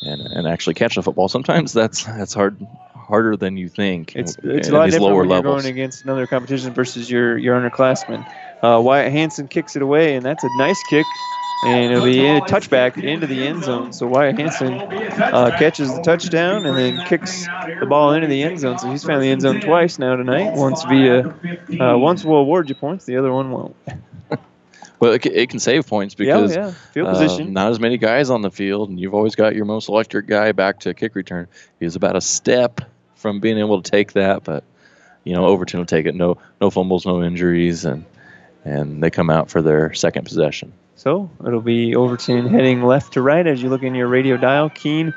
Speaker 6: and, and actually catch the football. Sometimes that's that's hard harder than you think.
Speaker 1: It's it's a lot different when you're going against another competition versus your your underclassmen. Uh, Wyatt Hanson kicks it away, and that's a nice kick and it'll be a touchback into the end zone. So Wyatt Hanson uh, catches the touchdown and then kicks the ball into the end zone. So he's found the end zone twice now tonight. Once via, uh, once will award you points, the other one won't.
Speaker 6: Well, it, it can save points because
Speaker 1: yeah, yeah. Field
Speaker 6: uh, not as many guys on the field, and you've always got your most electric guy back to kick return. He's about a step from being able to take that, but you know Overton will take it. No, no fumbles, no injuries, and and they come out for their second possession.
Speaker 1: So it'll be Overton heading left to right as you look in your radio dial. Keen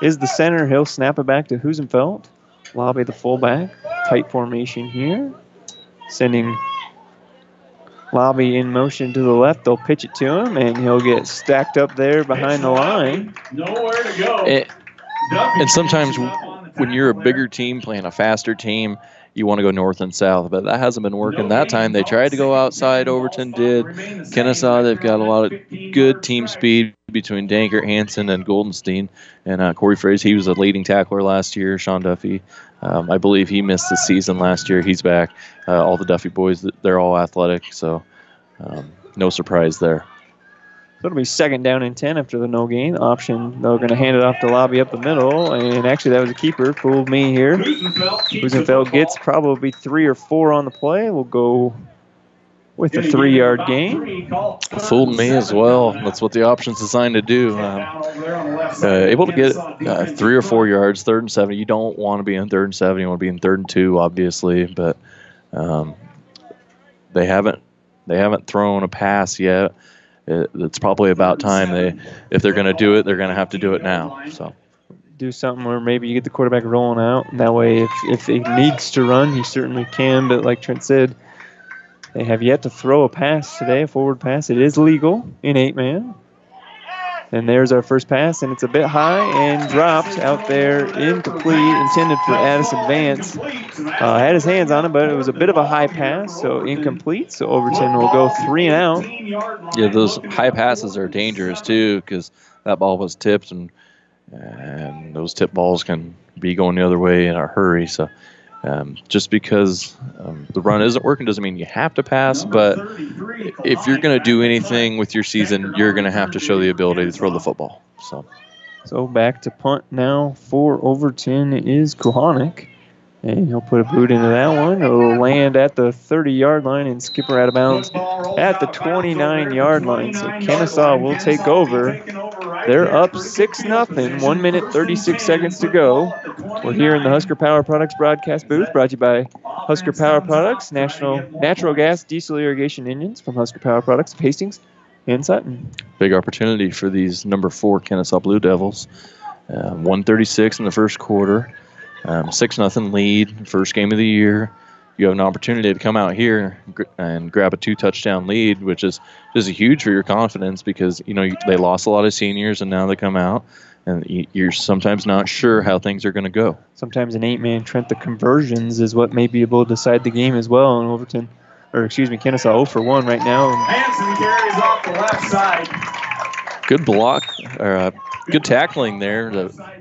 Speaker 1: is the center. He'll snap it back to Husenfeld. Lobby the fullback. Tight formation here. Sending Lobby in motion to the left. They'll pitch it to him, and he'll get stacked up there behind the line.
Speaker 12: Nowhere to go.
Speaker 6: And, and sometimes when you're a bigger team playing a faster team, you want to go north and south, but that hasn't been working that time. They tried to go outside. Overton did. Kenesaw, they've got a lot of good team speed between Dankert, Hanson, and Goldenstein. And uh, Corey Fraze, he was a leading tackler last year. Sean Duffy, um, I believe he missed the season last year. He's back. Uh, all the Duffy boys, they're all athletic, so um, no surprise there.
Speaker 1: So it'll be second down and 10 after the no gain option. They're going to hand it off to Lobby up the middle. And actually, that was a keeper. Fooled me here. Husenfeld gets probably three or four on the play. We'll go with a three yard gain.
Speaker 6: Fooled me as well. That's what the option's designed to do. Um, uh, able to get uh, three or four yards, third and seven. You don't want to be in third and seven. You want to be in third and two, obviously. But um, they haven't they haven't thrown a pass yet it, it's probably about time they, if they're going to do it, they're going to have to do it now. So
Speaker 1: do something where maybe you get the quarterback rolling out. And that way, if, if he needs to run, he certainly can. But like Trent said, they have yet to throw a pass today, a forward pass. It is legal in eight man. And there's our first pass, and it's a bit high and dropped out there, incomplete, intended for Addison Vance. Uh, had his hands on it, but it was a bit of a high pass, so incomplete. So Overton will go three and out.
Speaker 6: Yeah, those high passes are dangerous too because that ball was tipped, and and those tip balls can be going the other way in a hurry. So um, just because um, the run isn't working doesn't mean you have to pass, but if you're going to do anything with your season, you're going to have to show the ability to throw the football. So,
Speaker 1: so back to punt now for Overton is Kohanic. And he'll put a boot into that one. It'll land at the 30 yard line and skipper out of bounds at the 29 yard line. So Kenesaw will take over. They're up 6 0, 1 minute 36 seconds to go. We're here in the Husker Power Products broadcast booth brought to you by Husker Power Products, national natural gas diesel irrigation engines from Husker Power Products Hastings and Sutton.
Speaker 6: Big opportunity for these number four Kenesaw Blue Devils. Uh, 136 in the first quarter. Um, six nothing lead, first game of the year. You have an opportunity to come out here and grab a two touchdown lead, which is just huge for your confidence because you know they lost a lot of seniors and now they come out and you're sometimes not sure how things are going to go.
Speaker 1: Sometimes an eight man Trent, the conversions is what may be able to decide the game as well. And Overton, or excuse me, Kenesaw 0 for 1 right now.
Speaker 12: Hanson carries off the left side.
Speaker 6: Good block, or uh, good tackling there,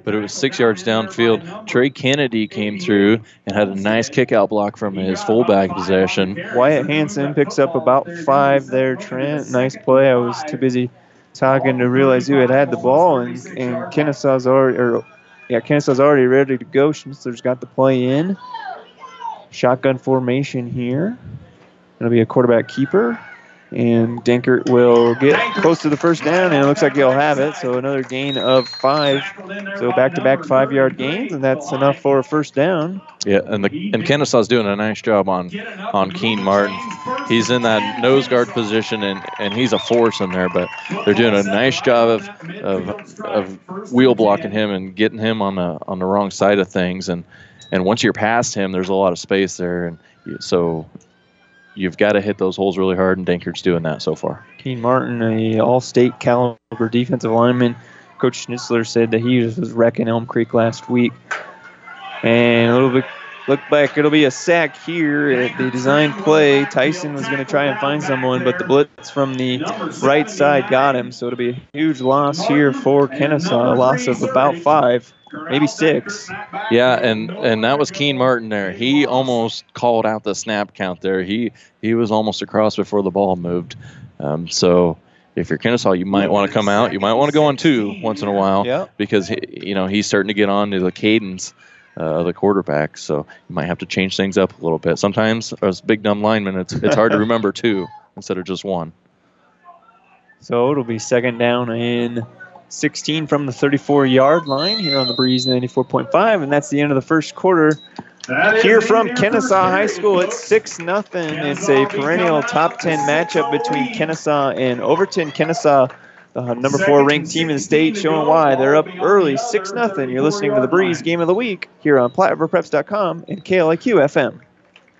Speaker 6: but it was six yards downfield. Trey Kennedy came through and had a nice kick out block from his fullback possession.
Speaker 1: Wyatt Hanson picks up about five there, Trent. Nice play. I was too busy talking to realize who had had the ball, and, and Kenesaw's already, or yeah, Kenesaw's already ready to go. Schnitzler's got the play in. Shotgun formation here. It'll be a quarterback keeper. And Dankert will get close to the first down, and it looks like he'll have it. So another gain of five. So back-to-back five-yard gains, and that's enough for a first down.
Speaker 6: Yeah, and the and Kenesaw's doing a nice job on on Keen Martin. He's in that nose guard position, and, and he's a force in there. But they're doing a nice job of, of of wheel blocking him and getting him on the on the wrong side of things. And and once you're past him, there's a lot of space there, and so you've got to hit those holes really hard. And Dankert's doing that so far.
Speaker 1: Keen Martin, a All-State caliber defensive lineman. Coach Schnitzler said that he was wrecking Elm Creek last week. And a little bit look back, it'll be a sack here at the design play. Tyson was going to try and find someone, but the blitz from the right side got him. So it'll be a huge loss here for Kenesaw, a loss of about five, maybe six.
Speaker 6: Yeah, and and that was Keen Martin there. He almost called out the snap count there. He he was almost across before the ball moved. Um, so if you're Kenesaw, you might want to come out. You might want to go on two once in a while
Speaker 1: Yeah.
Speaker 6: because he, you know he's starting to get on to the cadence uh, the quarterback. So you might have to change things up a little bit. Sometimes as big dumb linemen, it's it's hard to remember two instead of just one.
Speaker 1: So it'll be second down and 16 from the 34 yard line here on the Breeze 94.5, and that's the end of the first quarter. Here from Kenesaw High School, it's 6 nothing. It's a perennial top 10 matchup between Kenesaw and Overton. Kenesaw, Uh, the number four ranked team in the state, showing why they're up early 6 nothing. You're listening to the Breeze Game of the Week here on PlatteRiverPreps.com and KLIQ FM.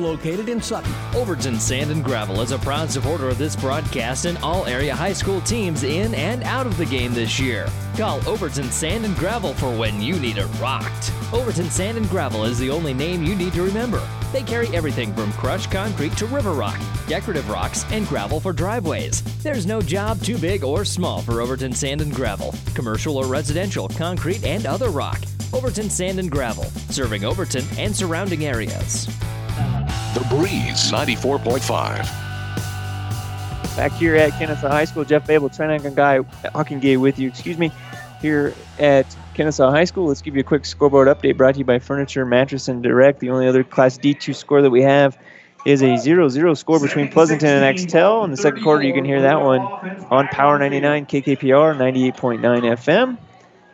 Speaker 14: located in Sutton.
Speaker 15: Overton Sand and Gravel is a proud supporter of this broadcast and all area high school teams in and out of the game this year. Call Overton Sand and Gravel for when you need it rocked. Overton Sand and Gravel is the only name you need to remember. They carry everything from crushed concrete to river rock, decorative rocks, and gravel for driveways. There's no job too big or small for Overton Sand and Gravel, commercial or residential, concrete, and other rock. Overton Sand and Gravel, serving Overton and surrounding areas.
Speaker 11: The Breeze 94.5.
Speaker 1: Back here at Kenesaw High School, Jeff Babel, Trent Guy Hawkingay with you, excuse me, here at Kenesaw High School. Let's give you a quick scoreboard update brought to you by Furniture, Mattress, and Direct. The only other Class D2 score that we have is a 0-0 score between Pleasanton and Axtell. In the second quarter, you can hear that one on Power 99 KKPR 98.9 FM.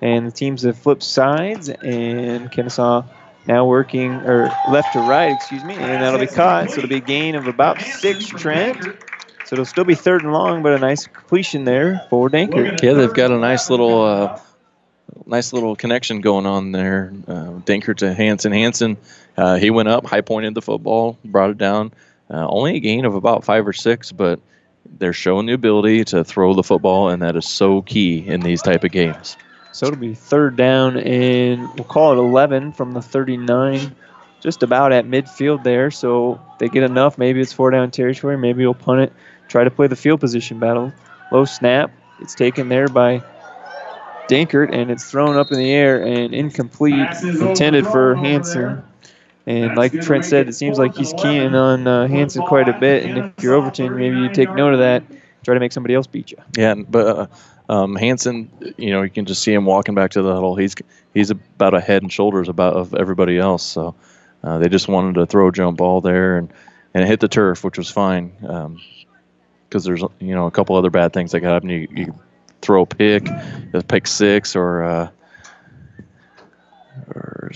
Speaker 1: And the teams have flipped sides, and Kenesaw now working, or left to right, excuse me, and that'll be caught. So it'll be a gain of about six, Trent. So it'll still be third and long, but a nice completion there for Dankert.
Speaker 6: Yeah, they've got a nice little, uh, nice little connection going on there. Uh, Dankert to Hanson. Hanson, uh, he went up, high pointed the football, brought it down. Uh, only a gain of about five or six, but they're showing the ability to throw the football, and that is so key in these type of games.
Speaker 1: So it'll be third down, and we'll call it 11 from the 39, just about at midfield there. So they get enough. Maybe it's four down territory. Maybe we'll punt it, try to play the field position battle. Low snap. It's taken there by Dankert, and it's thrown up in the air and incomplete, intended for Hanson. And like Trent said, it seems like he's keying on uh, Hanson quite a bit. And if you're Overton, maybe you take note of that. Try to make somebody else beat you.
Speaker 6: Yeah, but uh, um, Hanson, you know, you can just see him walking back to the huddle. He's he's about a head and shoulders about of everybody else. So uh, they just wanted to throw a jump ball there and and it hit the turf, which was fine. Because there's you know a couple other bad things that could happen. You, you throw a pick, a pick six, or uh, or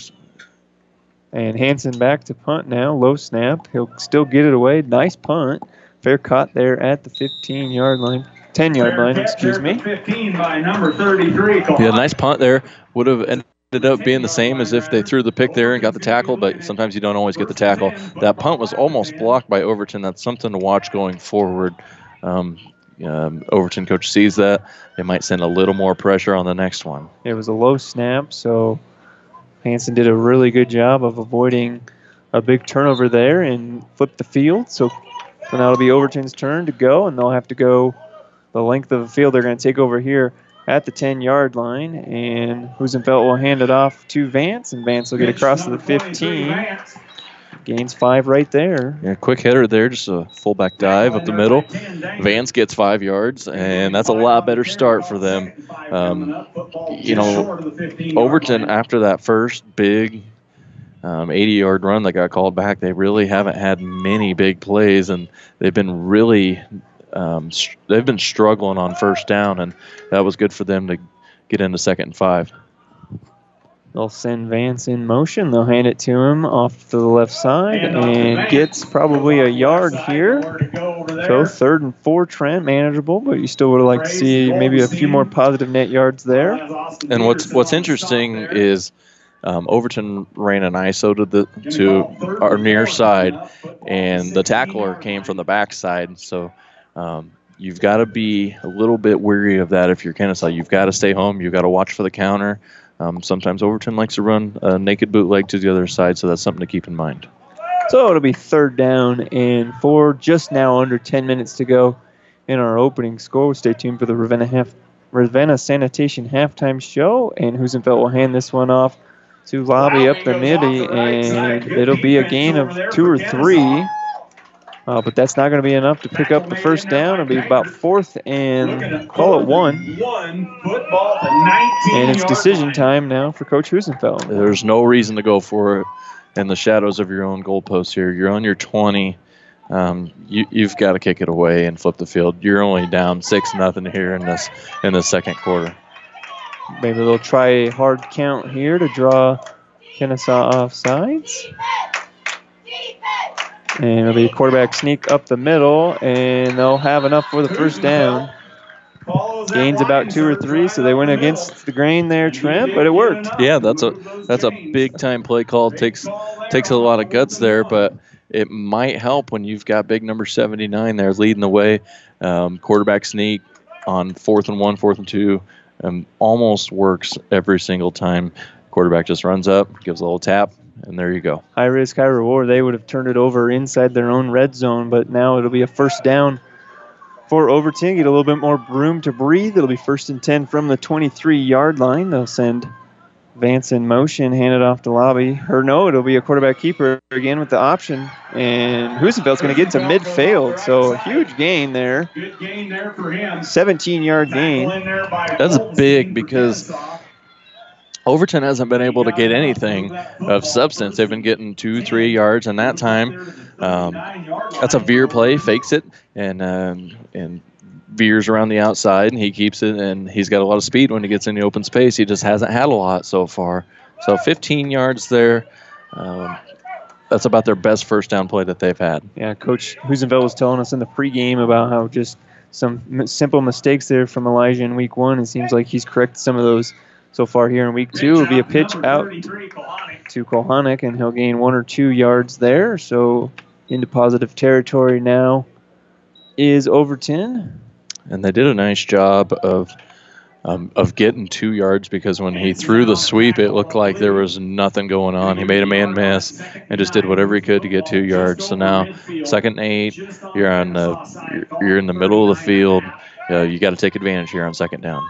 Speaker 1: And Hanson back to punt now. Low snap. He'll still get it away. Nice punt. Fair caught there at the 15 yard line. 10 yard line, excuse me.
Speaker 12: 15 by number 33.
Speaker 6: yeah, nice punt there. Would have ended up being the same as if they threw the pick there and got the tackle, but sometimes you don't always get the tackle. That punt was almost blocked by Overton. That's something to watch going forward. Um, um, Overton coach sees that. They might send a little more pressure on the next one.
Speaker 1: It was a low snap, so Hanson did a really good job of avoiding a big turnover there and flipped the field. So So now it'll be Overton's turn to go, and they'll have to go the length of the field. They're going to take over here at the 10 yard line, and Husenfeld will hand it off to Vance, and Vance will get across to the 15. Gains five right there.
Speaker 6: Yeah, quick header there, just a fullback dive up the middle. Vance gets five yards, and that's a lot better start for them. Um, you know, Overton, after that first big 80 yard run that got called back, they really haven't had many big plays, and they've been really. Um, they've been struggling on first down, and that was good for them to get into second and five.
Speaker 1: They'll send Vance in motion. They'll hand it to him off to the left side and gets probably a yard here. So third and four, Trent, manageable, but you still would have liked to see maybe a few more positive net yards there.
Speaker 6: And what's what's interesting is um, Overton ran an ISO to the to our near side, and the tackler came from the backside. So um, you've got to be a little bit weary of that if you're Kenesaw. You've got to stay home. You've got to watch for the counter. Um, sometimes Overton likes to run a naked bootleg to the other side, so that's something to keep in mind.
Speaker 1: So it'll be third down and four, just now under 10 minutes to go in our opening score. Stay tuned for the Ravenna, half, Ravenna Sanitation halftime show, and Husenfeld will hand this one off to Lobby up the midi, and it'll be a gain of two or three. Uh, but that's not going to be enough to pick up the first down. It'll be about fourth and call it one. And it's decision time now for Coach Husenfeld.
Speaker 6: There's no reason to go for it in the shadows of your own goalpost here. You're on your 20. Um, you, you've got to kick it away and flip the field. You're only down six nothing here in this in the second quarter.
Speaker 1: Maybe they'll try a hard count here to draw Kenesaw off sides. And it'll be a quarterback sneak up the middle, and they'll have enough for the first down. Gains about two or three, so they went against the grain there, Trent, but it worked.
Speaker 6: Yeah, that's a that's a big time play call. takes takes a lot of guts there, but it might help when you've got big number 79 there leading the way. Um, quarterback sneak on fourth and one, fourth and two, um, almost works every single time. Quarterback just runs up, gives a little tap, and there you go.
Speaker 1: High risk, high reward. They would have turned it over inside their own red zone, but now it'll be a first down for Overton. Get a little bit more room to breathe. It'll be first and 10 from the 23 yard line. They'll send Vance in motion, hand it off to Lobby. Or no, it'll be a quarterback keeper again with the option. And Husenfeld's going to get to midfield. So a huge gain there. Good gain there for him. 17 yard gain.
Speaker 6: That's big because Overton hasn't been able to get anything of substance. They've been getting two, three yards, and that time, um, that's a veer play, fakes it, and um, and veers around the outside, and he keeps it, and he's got a lot of speed when he gets in the open space. He just hasn't had a lot so far. So 15 yards there. Um, that's about their best first down play that they've had.
Speaker 1: Yeah, Coach Husenfeld was telling us in the pregame about how just some simple mistakes there from Elijah in week one. It seems like he's corrected some of those so far here in week two. It'll be a pitch out to Kohanic, and he'll gain one or two yards there. So into positive territory now is Overton.
Speaker 6: And they did a nice job of um, of getting two yards because when he threw the sweep, it looked like there was nothing going on. He made a man miss and just did whatever he could to get two yards. So now, second and eight, you're on the you're, you're in the middle of the field. Uh, you got to take advantage here on second down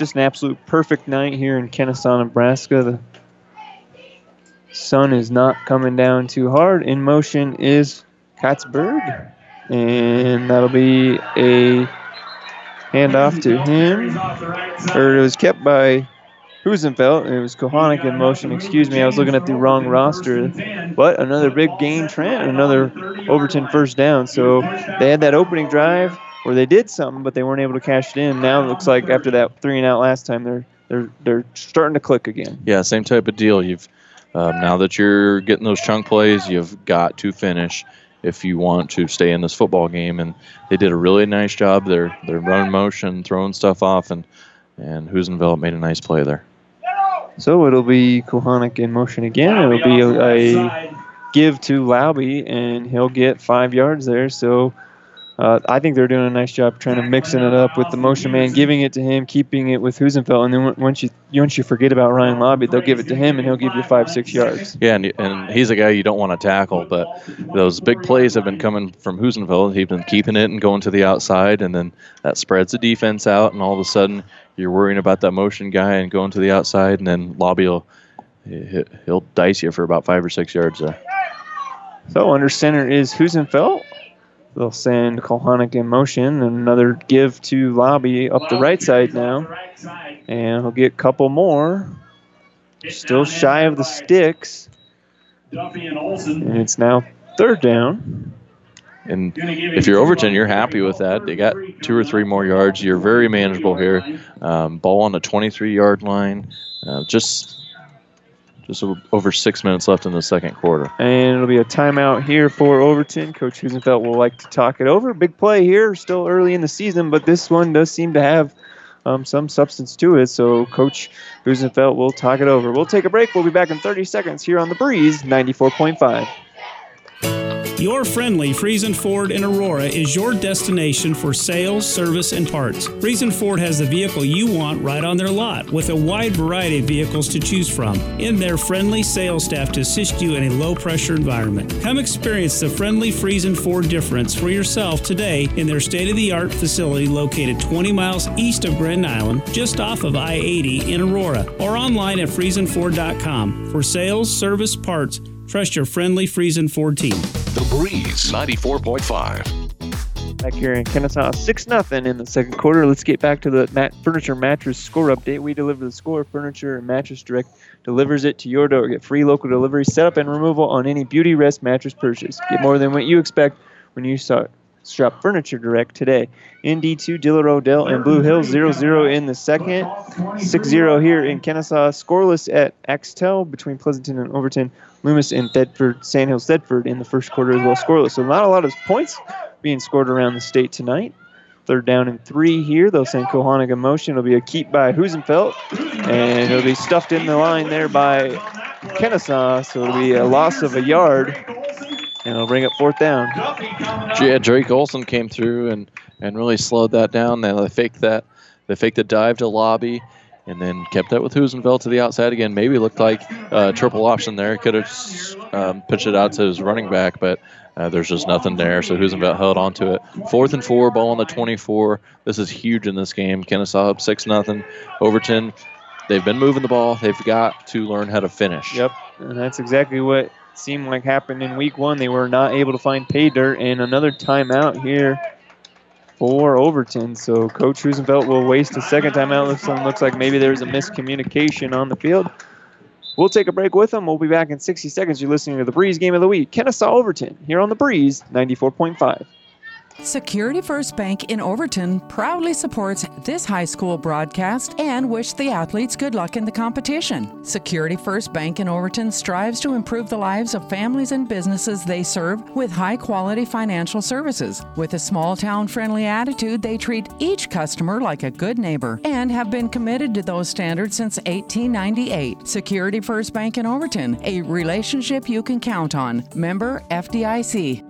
Speaker 1: just an absolute perfect night here in Kenesaw, Nebraska. The sun is not coming down too hard. In motion is Katzberg, and that'll be a handoff to him. Or it was kept by Husenfeld, it was Kohanic in motion. Excuse me, I was looking at the wrong roster. But another big gain, Trent, another Overton first down. So they had that opening drive where they did something, but they weren't able to cash it in. Now it looks like after that three and out last time, they're they're they're starting to click again.
Speaker 6: Yeah, same type of deal. You've um, now that you're getting those chunk plays, you've got to finish if you want to stay in this football game. And they did a really nice job. They're they're running motion, throwing stuff off, and and Husenfeld made a nice play there.
Speaker 1: So it'll be Kohanic in motion again. It'll be a, a give to Lauby, and he'll get five yards there. So uh, I think they're doing a nice job trying to mixing it up with the motion man, giving it to him, keeping it with Husenfeld, and then once you once you forget about Ryan Lobby, they'll give it to him, and he'll give you five six yards.
Speaker 6: Yeah, and, and he's a guy you don't want to tackle, but those big plays have been coming from Husenfeld. He's been keeping it and going to the outside, and then that spreads the defense out, and all of a sudden you're worrying about that motion guy and going to the outside, and then Lobby will he- he'll dice you for about five or six yards there.
Speaker 1: So under center is Husenfeld. They'll send Kohanic in motion. And another give to Lobby up the right side now. And he'll get a couple more. Still shy of the sticks.
Speaker 12: And
Speaker 1: it's now third down.
Speaker 6: And if you're Overton, you're happy with that. They got two or three more yards. You're very manageable here. Um, ball on the 23-yard line. Uh, just just over six minutes left in the second quarter.
Speaker 1: And it'll be a timeout here for Overton. Coach Husenfeld will like to talk it over. Big play here, still early in the season, but this one does seem to have um, some substance to it. So Coach Husenfeld will talk it over. We'll take a break. We'll be back in 30 seconds here on the Breeze 94.5.
Speaker 16: Your friendly Friesen Ford in Aurora is your destination for sales, service, and parts. Friesen Ford has the vehicle you want right on their lot with a wide variety of vehicles to choose from. In their friendly sales staff to assist you in a low pressure environment. Come experience the friendly Friesen Ford difference for yourself today in their state of the art facility located 20 miles east of Grand Island, just off of I 80 in Aurora, or online at FriesenFord.com. For sales, service, parts, trust your friendly Friesen Ford team.
Speaker 11: The Breeze 94.5.
Speaker 1: Back here in Kenesaw, 6 nothing in the second quarter. Let's get back to the mat- furniture mattress score update. We deliver the score. Furniture and Mattress Direct delivers it to your door. Get free local delivery, setup, and removal on any Beauty Rest mattress purchase. Get more than what you expect when you saw, shop Furniture Direct today. In D2, Diller Odell and Blue Hills 0 0 in the second. 6 0 here in Kenesaw. Scoreless at Axtell between Pleasanton and Overton. Loomis and Thedford, Sandhills Thedford in the first quarter as well. Scoreless. So not a lot of points being scored around the state tonight. Third down and three here. They'll send Kohanic in motion. It'll be a keep by Husenfeld. And it'll be stuffed in the line there by Kenesaw. So it'll be a loss of a yard. And it'll bring up fourth down.
Speaker 6: Yeah, Drake Olson came through and, and really slowed that down. They faked that. They faked the dive to lobby and then kept that with Husenfeld to the outside again. Maybe looked like a triple option there. Could have um, pitched it out to his running back, but uh, there's just nothing there. So Husenfeld held on to it. Fourth and four, ball on the 24. This is huge in this game. Kenesaw up 6 nothing. Overton, they've been moving the ball. They've got to learn how to finish.
Speaker 1: Yep, and that's exactly what seemed like happened in week one. They were not able to find pay dirt, and another timeout here for Overton. So Coach Husenfeld will waste a second timeout. Looks, looks like maybe there's a miscommunication on the field. We'll take a break with them. We'll be back in 60 seconds. You're listening to the Breeze Game of the Week. Kenesaw Overton here on the Breeze 94.5.
Speaker 17: Security First Bank in Overton proudly supports this high school broadcast and wish the athletes good luck in the competition. Security First Bank in Overton strives to improve the lives of families and businesses they serve with high quality financial services. With a small town friendly attitude, they treat each customer like a good neighbor and have been committed to those standards since 1898. Security First Bank in Overton, a relationship you can count on. Member FDIC.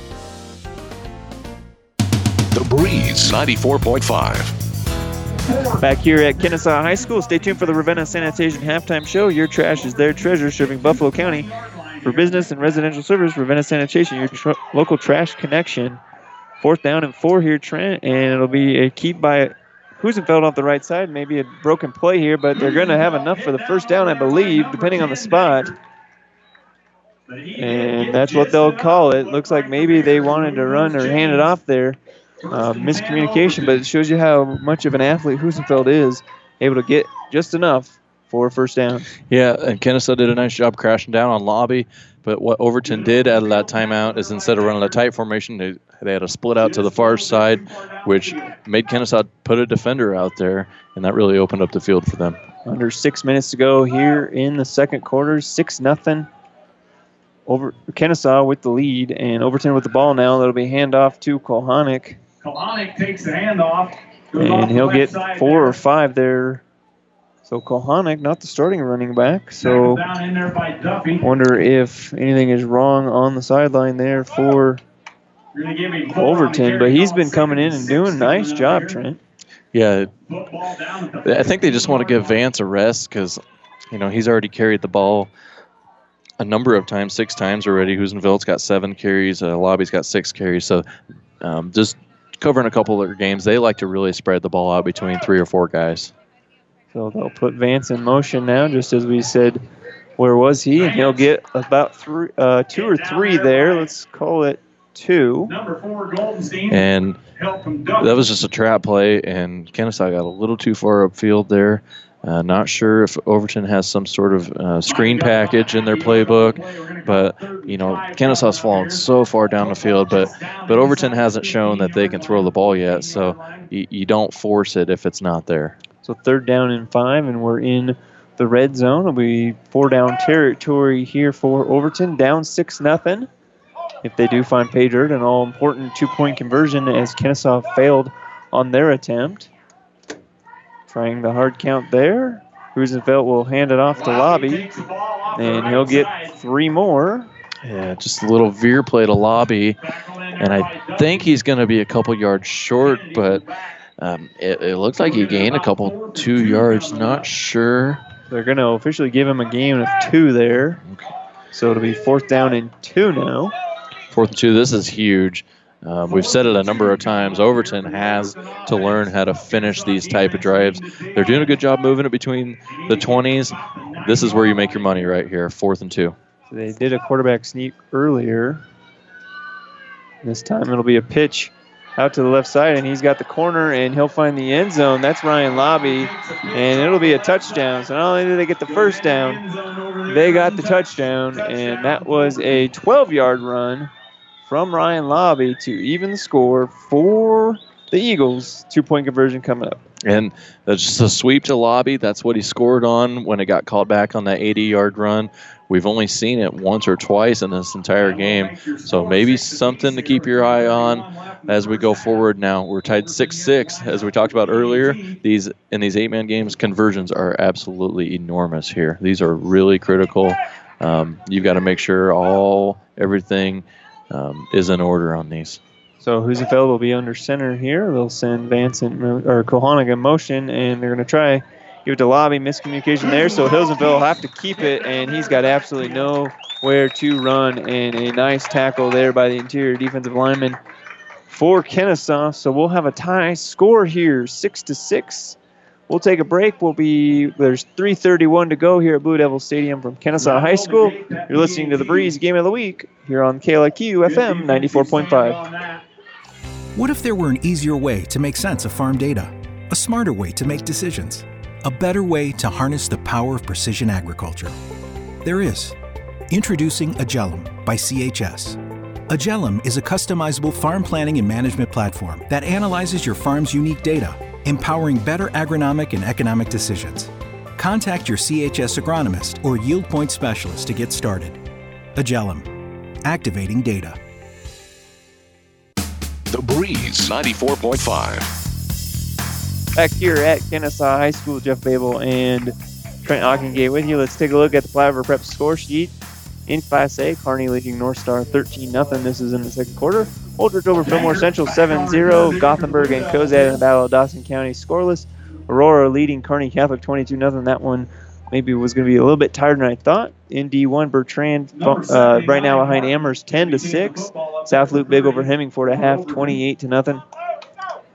Speaker 11: The Breeze 94.5.
Speaker 1: Back here at Kenesaw High School, stay tuned for the Ravenna Sanitation halftime show. Your trash is their treasure, serving Buffalo County. For business and residential service, Ravenna Sanitation, your tr- local trash connection. Fourth down and four here, Trent, and it'll be a keep by Husenfeld off the right side. Maybe a broken play here, but they're going to have enough for the first down, I believe, depending on the spot. And that's what they'll call it. Looks like maybe they wanted to run or hand it off there. Uh, miscommunication, but it shows you how much of an athlete Husenfeld is, able to get just enough for a first down.
Speaker 6: Yeah, and Kenesaw did a nice job crashing down on Lobby. But what Overton did out of that timeout is instead of running a tight formation, they, they had a split out to the far side, which made Kenesaw put a defender out there, and that really opened up the field for them.
Speaker 1: Under six minutes to go here in the second quarter, six nothing. Over Kenesaw with the lead, and Overton with the ball now. That'll be handoff to Kohanic,
Speaker 12: Kohanic takes the handoff. off
Speaker 1: and he'll get four
Speaker 12: there.
Speaker 1: or five there. So Kohanic, not the starting running back. So
Speaker 12: Down in there by Duffy.
Speaker 1: wonder if anything is wrong on the sideline there for
Speaker 12: You're gonna give me four on the
Speaker 1: Overton, but he's been coming in and doing a nice job,
Speaker 12: here.
Speaker 1: Trent.
Speaker 6: Yeah,
Speaker 12: Football down at the
Speaker 6: I think they just want to give Vance a rest because, you know, he's already carried the ball a number of times, six times already. Husenfeld's got seven carries, uh, Lobby's got six carries. So um, just covering a couple of their games, they like to really spread the ball out between three or four guys.
Speaker 1: So they'll put Vance in motion now, just as we said. Where was he? And he'll get about three, uh, two or three there. Let's call it two.
Speaker 12: number four Goldenstein.
Speaker 6: And
Speaker 12: help from Duffy.
Speaker 6: that was just a trap play, and Kenesaw got a little too far upfield there. Uh, not sure if Overton has some sort of uh, screen package in their playbook, but you know Kenesaw's fallen so far down the field, but but Overton hasn't shown that they can throw the ball yet, so you, you don't force it if it's not there.
Speaker 1: So third down and five, and we're in the red zone. It'll be four down territory here for Overton, down six nothing. If they do find dirt, an all important two point conversion as Kenesaw failed on their attempt. Trying the hard count there. Husenfeld will hand it off to Lobby, and he'll get three more.
Speaker 6: Yeah, just a little veer play to lobby, and I think he's going to be a couple yards short, but um, it, it looks like he gained a couple two yards. Not sure.
Speaker 1: They're going to officially give him a gain of two there. Okay. So it'll be fourth down and two now.
Speaker 6: Fourth and two. This is huge. Um, we've said it a number of times. Overton has to learn how to finish these type of drives. They're doing a good job moving it between the 20s. This is where you make your money right here. Fourth and two.
Speaker 1: So they did a quarterback sneak earlier. This time it'll be a pitch out to the left side, and he's got the corner, and he'll find the end zone. That's Ryan Lobby, and it'll be a touchdown. So not only did they get the first down, they got the touchdown, and that was a 12-yard run from Ryan Lobby to even score for the Eagles. Two-point conversion coming up.
Speaker 6: And that's just a sweep to lobby. That's what he scored on when it got called back on that 80 yard run. We've only seen it once or twice in this entire game. So maybe something to keep your eye on as we go forward now. We're tied 6 6, as we talked about earlier. These In these eight man games, conversions are absolutely enormous here. These are really critical. Um, you've got to make sure all, everything um, is in order on these.
Speaker 1: So Husenfeld will be under center here. They'll send Vance in, or Kohanic in motion, and they're going to try give it to Lobby. Miscommunication there, so Husenfeld will have to keep it, and he's got absolutely nowhere to run. And a nice tackle there by the interior defensive lineman for Kenesaw. So we'll have a tie score here, six to six. We'll take a break. We'll be there's 3:31 to go here at Blue Devil Stadium from Kenesaw High School. You're listening to the Breeze Game of the Week here on KLIQ FM 94.5.
Speaker 18: What if there were an easier way to make sense of farm data? A smarter way to make decisions? A better way to harness the power of precision agriculture? There is. Introducing Agellum by CHS. Agellum is a customizable farm planning and management platform that analyzes your farm's unique data, empowering better agronomic and economic decisions. Contact your CHS agronomist or yield point specialist to get started. Agellum, activating data.
Speaker 11: The Breeze 94.5.
Speaker 1: Back here at Kenesaw High School, Jeff Babel and Trent Ockengate with you. Let's take a look at the Platte River Prep score sheet. In Class A, Kearney leading North Star 13 0. This is in the second quarter. Holdrege over Fillmore Central 7 0. Gothenburg and Cozad in the Battle of Dawson County scoreless. Aurora leading Kearney Catholic 22 0. That one maybe was going to be a little bit tighter than I thought. In D1, Bertrand uh, right now behind Amherst 10 to 6. South Loop big over Hemingford a half 28 to nothing.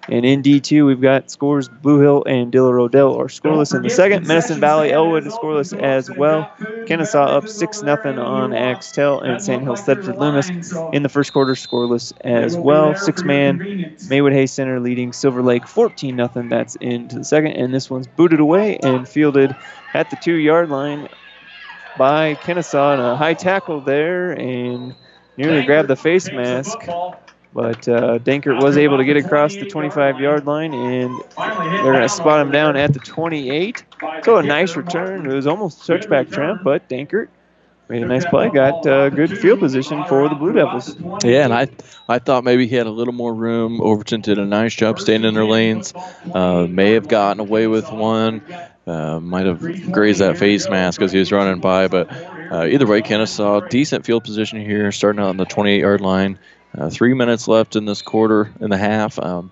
Speaker 1: And in D2, we've got scores Blue Hill and Diller Odell are scoreless in the second. Medicine Valley, Elwood is scoreless as well. Kenesaw up 6 0 on Axtell and Sand Hill Thedford Loomis in the first quarter, scoreless as well. Six man Maywood Hayes Center leading Silver Lake 14 0. That's into the second. And this one's booted away and fielded at the two yard line by Kenesaw and a high tackle there and nearly grabbed the face mask. But uh, Dankert was able to get across the 25 yard line, and they're going to spot him down at the 28. So a nice return. It was almost a touchback trap, but Dankert made a nice play. Got uh, good field position for the Blue Devils.
Speaker 6: Yeah, and I I thought maybe he had a little more room. Overton did a nice job staying in their lanes. Uh, may have gotten away with one. Uh, might have grazed that face mask as he was running by, but uh, either way, Kenesaw decent field position here, starting out on the 28-yard line. Uh, three minutes left in this quarter and a half. Um,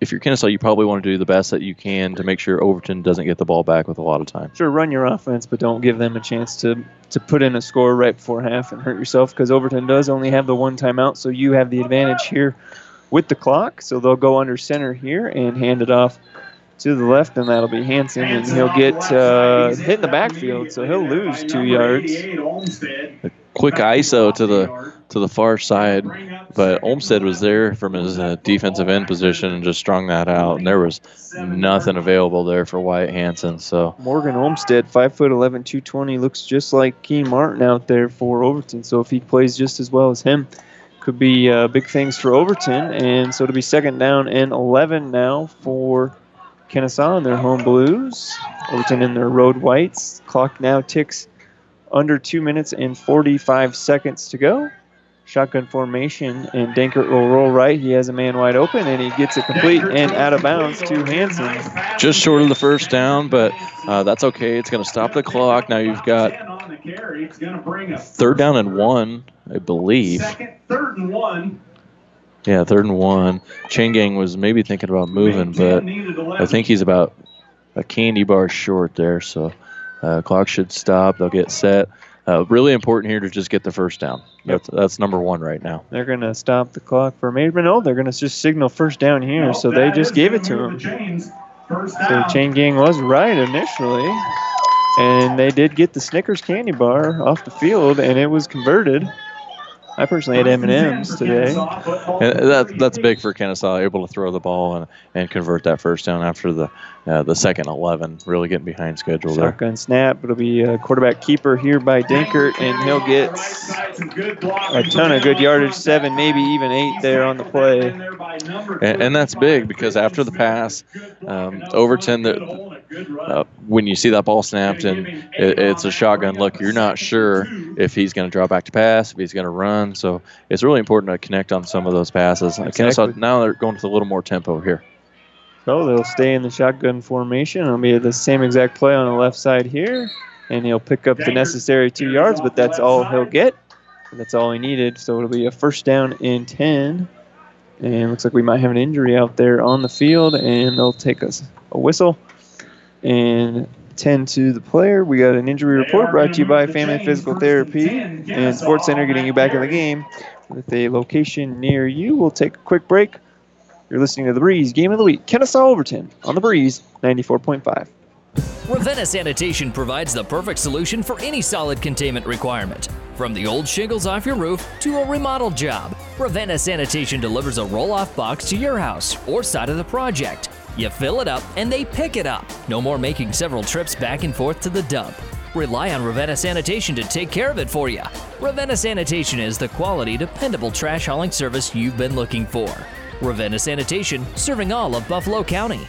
Speaker 6: if you're Kenesaw, you probably want to do the best that you can to make sure Overton doesn't get the ball back with a lot of time.
Speaker 1: Sure, run your offense, but don't give them a chance to to put in a score right before half and hurt yourself because Overton does only have the one timeout, so you have the advantage here with the clock. So they'll go under center here and hand it off to the left, and that'll be Hanson, and he'll get uh, hit in the backfield, so he'll lose two yards.
Speaker 6: A quick ISO to the to the far side, but Olmstead was there from his uh, defensive end position and just strung that out, and there was nothing available there for Wyatt Hanson. So
Speaker 1: Morgan Olmstead, five 5'11", 220, looks just like Keen Martin out there for Overton. So if he plays just as well as him, could be uh, big things for Overton. And so to be second down and 11 now for Kenesaw in their home blues. Overton in their road whites. Clock now ticks under two minutes and 45 seconds to go. Shotgun formation, and Dankert will roll right. He has a man wide open, and he gets it complete and out of bounds to Hanson.
Speaker 6: just short of the first down, but uh, that's okay. It's going to stop the clock. Now you've got third down and one, I believe.
Speaker 12: Second, Third and one.
Speaker 6: Yeah, third and one. Chain Gang was maybe thinking about moving, but I think he's about a candy bar short there. So uh, clock should stop. They'll get set. Uh, really important here to just get the first down. That's, that's number one right now.
Speaker 1: They're going to stop the clock for Maidman. No, they're going to just signal first down here, so they just gave it to him. So Chain Gang was right initially, and they did get the Snickers candy bar off the field, and it was converted. I personally had M&Ms today.
Speaker 6: And that, that's big for Kenesaw, able to throw the ball and, and convert that first down after the uh, the second 11, really getting behind schedule there.
Speaker 1: Shotgun snap. It'll be a quarterback keeper here by Dankert, and he'll get a ton of good yardage, seven, maybe even eight there on the play.
Speaker 6: And, and that's big because after the pass, um, Overton, the, uh, when you see that ball snapped and it, it's a shotgun look, you're not sure if he's going to draw back to pass, if he's going to run. So it's really important to connect on some of those passes.
Speaker 1: Exactly.
Speaker 6: Kenesaw, now they're going with a little more tempo here.
Speaker 1: So they'll stay in the shotgun formation. It'll be the same exact play on the left side here, and he'll pick up the necessary two yards, but that's all he'll get. And that's all he needed. So it'll be a first down in 10. And looks like we might have an injury out there on the field, and they'll take us a whistle and 10 to the player. We got an injury report brought to you by Family Physical Therapy and Sports Center, getting you back in the game with a location near you. We'll take a quick break. You're listening to The Breeze Game of the Week. Kenesaw Overton on The Breeze 94.5.
Speaker 15: Ravenna Sanitation provides the perfect solution for any solid containment requirement. From the old shingles off your roof to a remodel job, Ravenna Sanitation delivers a roll off box to your house or side of the project. You fill it up and they pick it up. No more making several trips back and forth to the dump. Rely on Ravenna Sanitation to take care of it for you. Ravenna Sanitation is the quality, dependable trash hauling service you've been looking for. Ravenna Sanitation, serving all of Buffalo County.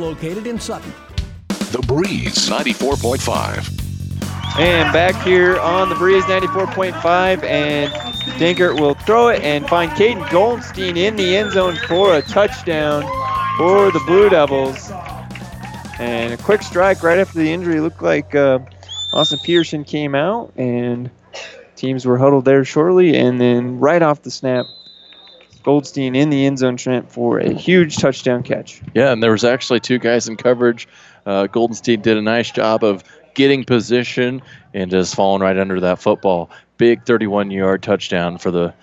Speaker 14: located in Sutton.
Speaker 11: The Breeze 94.5.
Speaker 1: And back here on the Breeze 94.5, and Dankert will throw it and find Caden Goldenstein in the end zone for a touchdown for the Blue Devils. And a quick strike right after the injury. Looked like uh, Austin Peterson came out, and teams were huddled there shortly. And then right off the snap, Goldenstein in the end zone Trent for a huge touchdown catch.
Speaker 6: Yeah, and there was actually two guys in coverage. Uh, Goldenstein did a nice job of getting position and just falling right under that football. Big 31 yard touchdown for the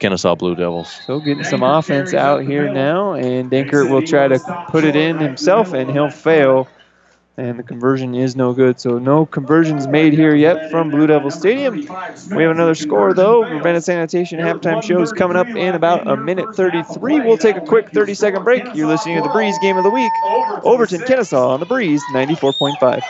Speaker 6: Kenesaw Blue Devils.
Speaker 1: So getting some offense out here now, and Dankert will try to put it in himself, and he'll fail. And the conversion is no good. So no conversions made here yet from Blue Devil Stadium. We have another score, though. Ravenna Sanitation halftime show is coming up in about a minute 33. We'll take a quick 30-second break. You're listening to the Breeze Game of the Week. Overton, Kenesaw on the Breeze, 94.5.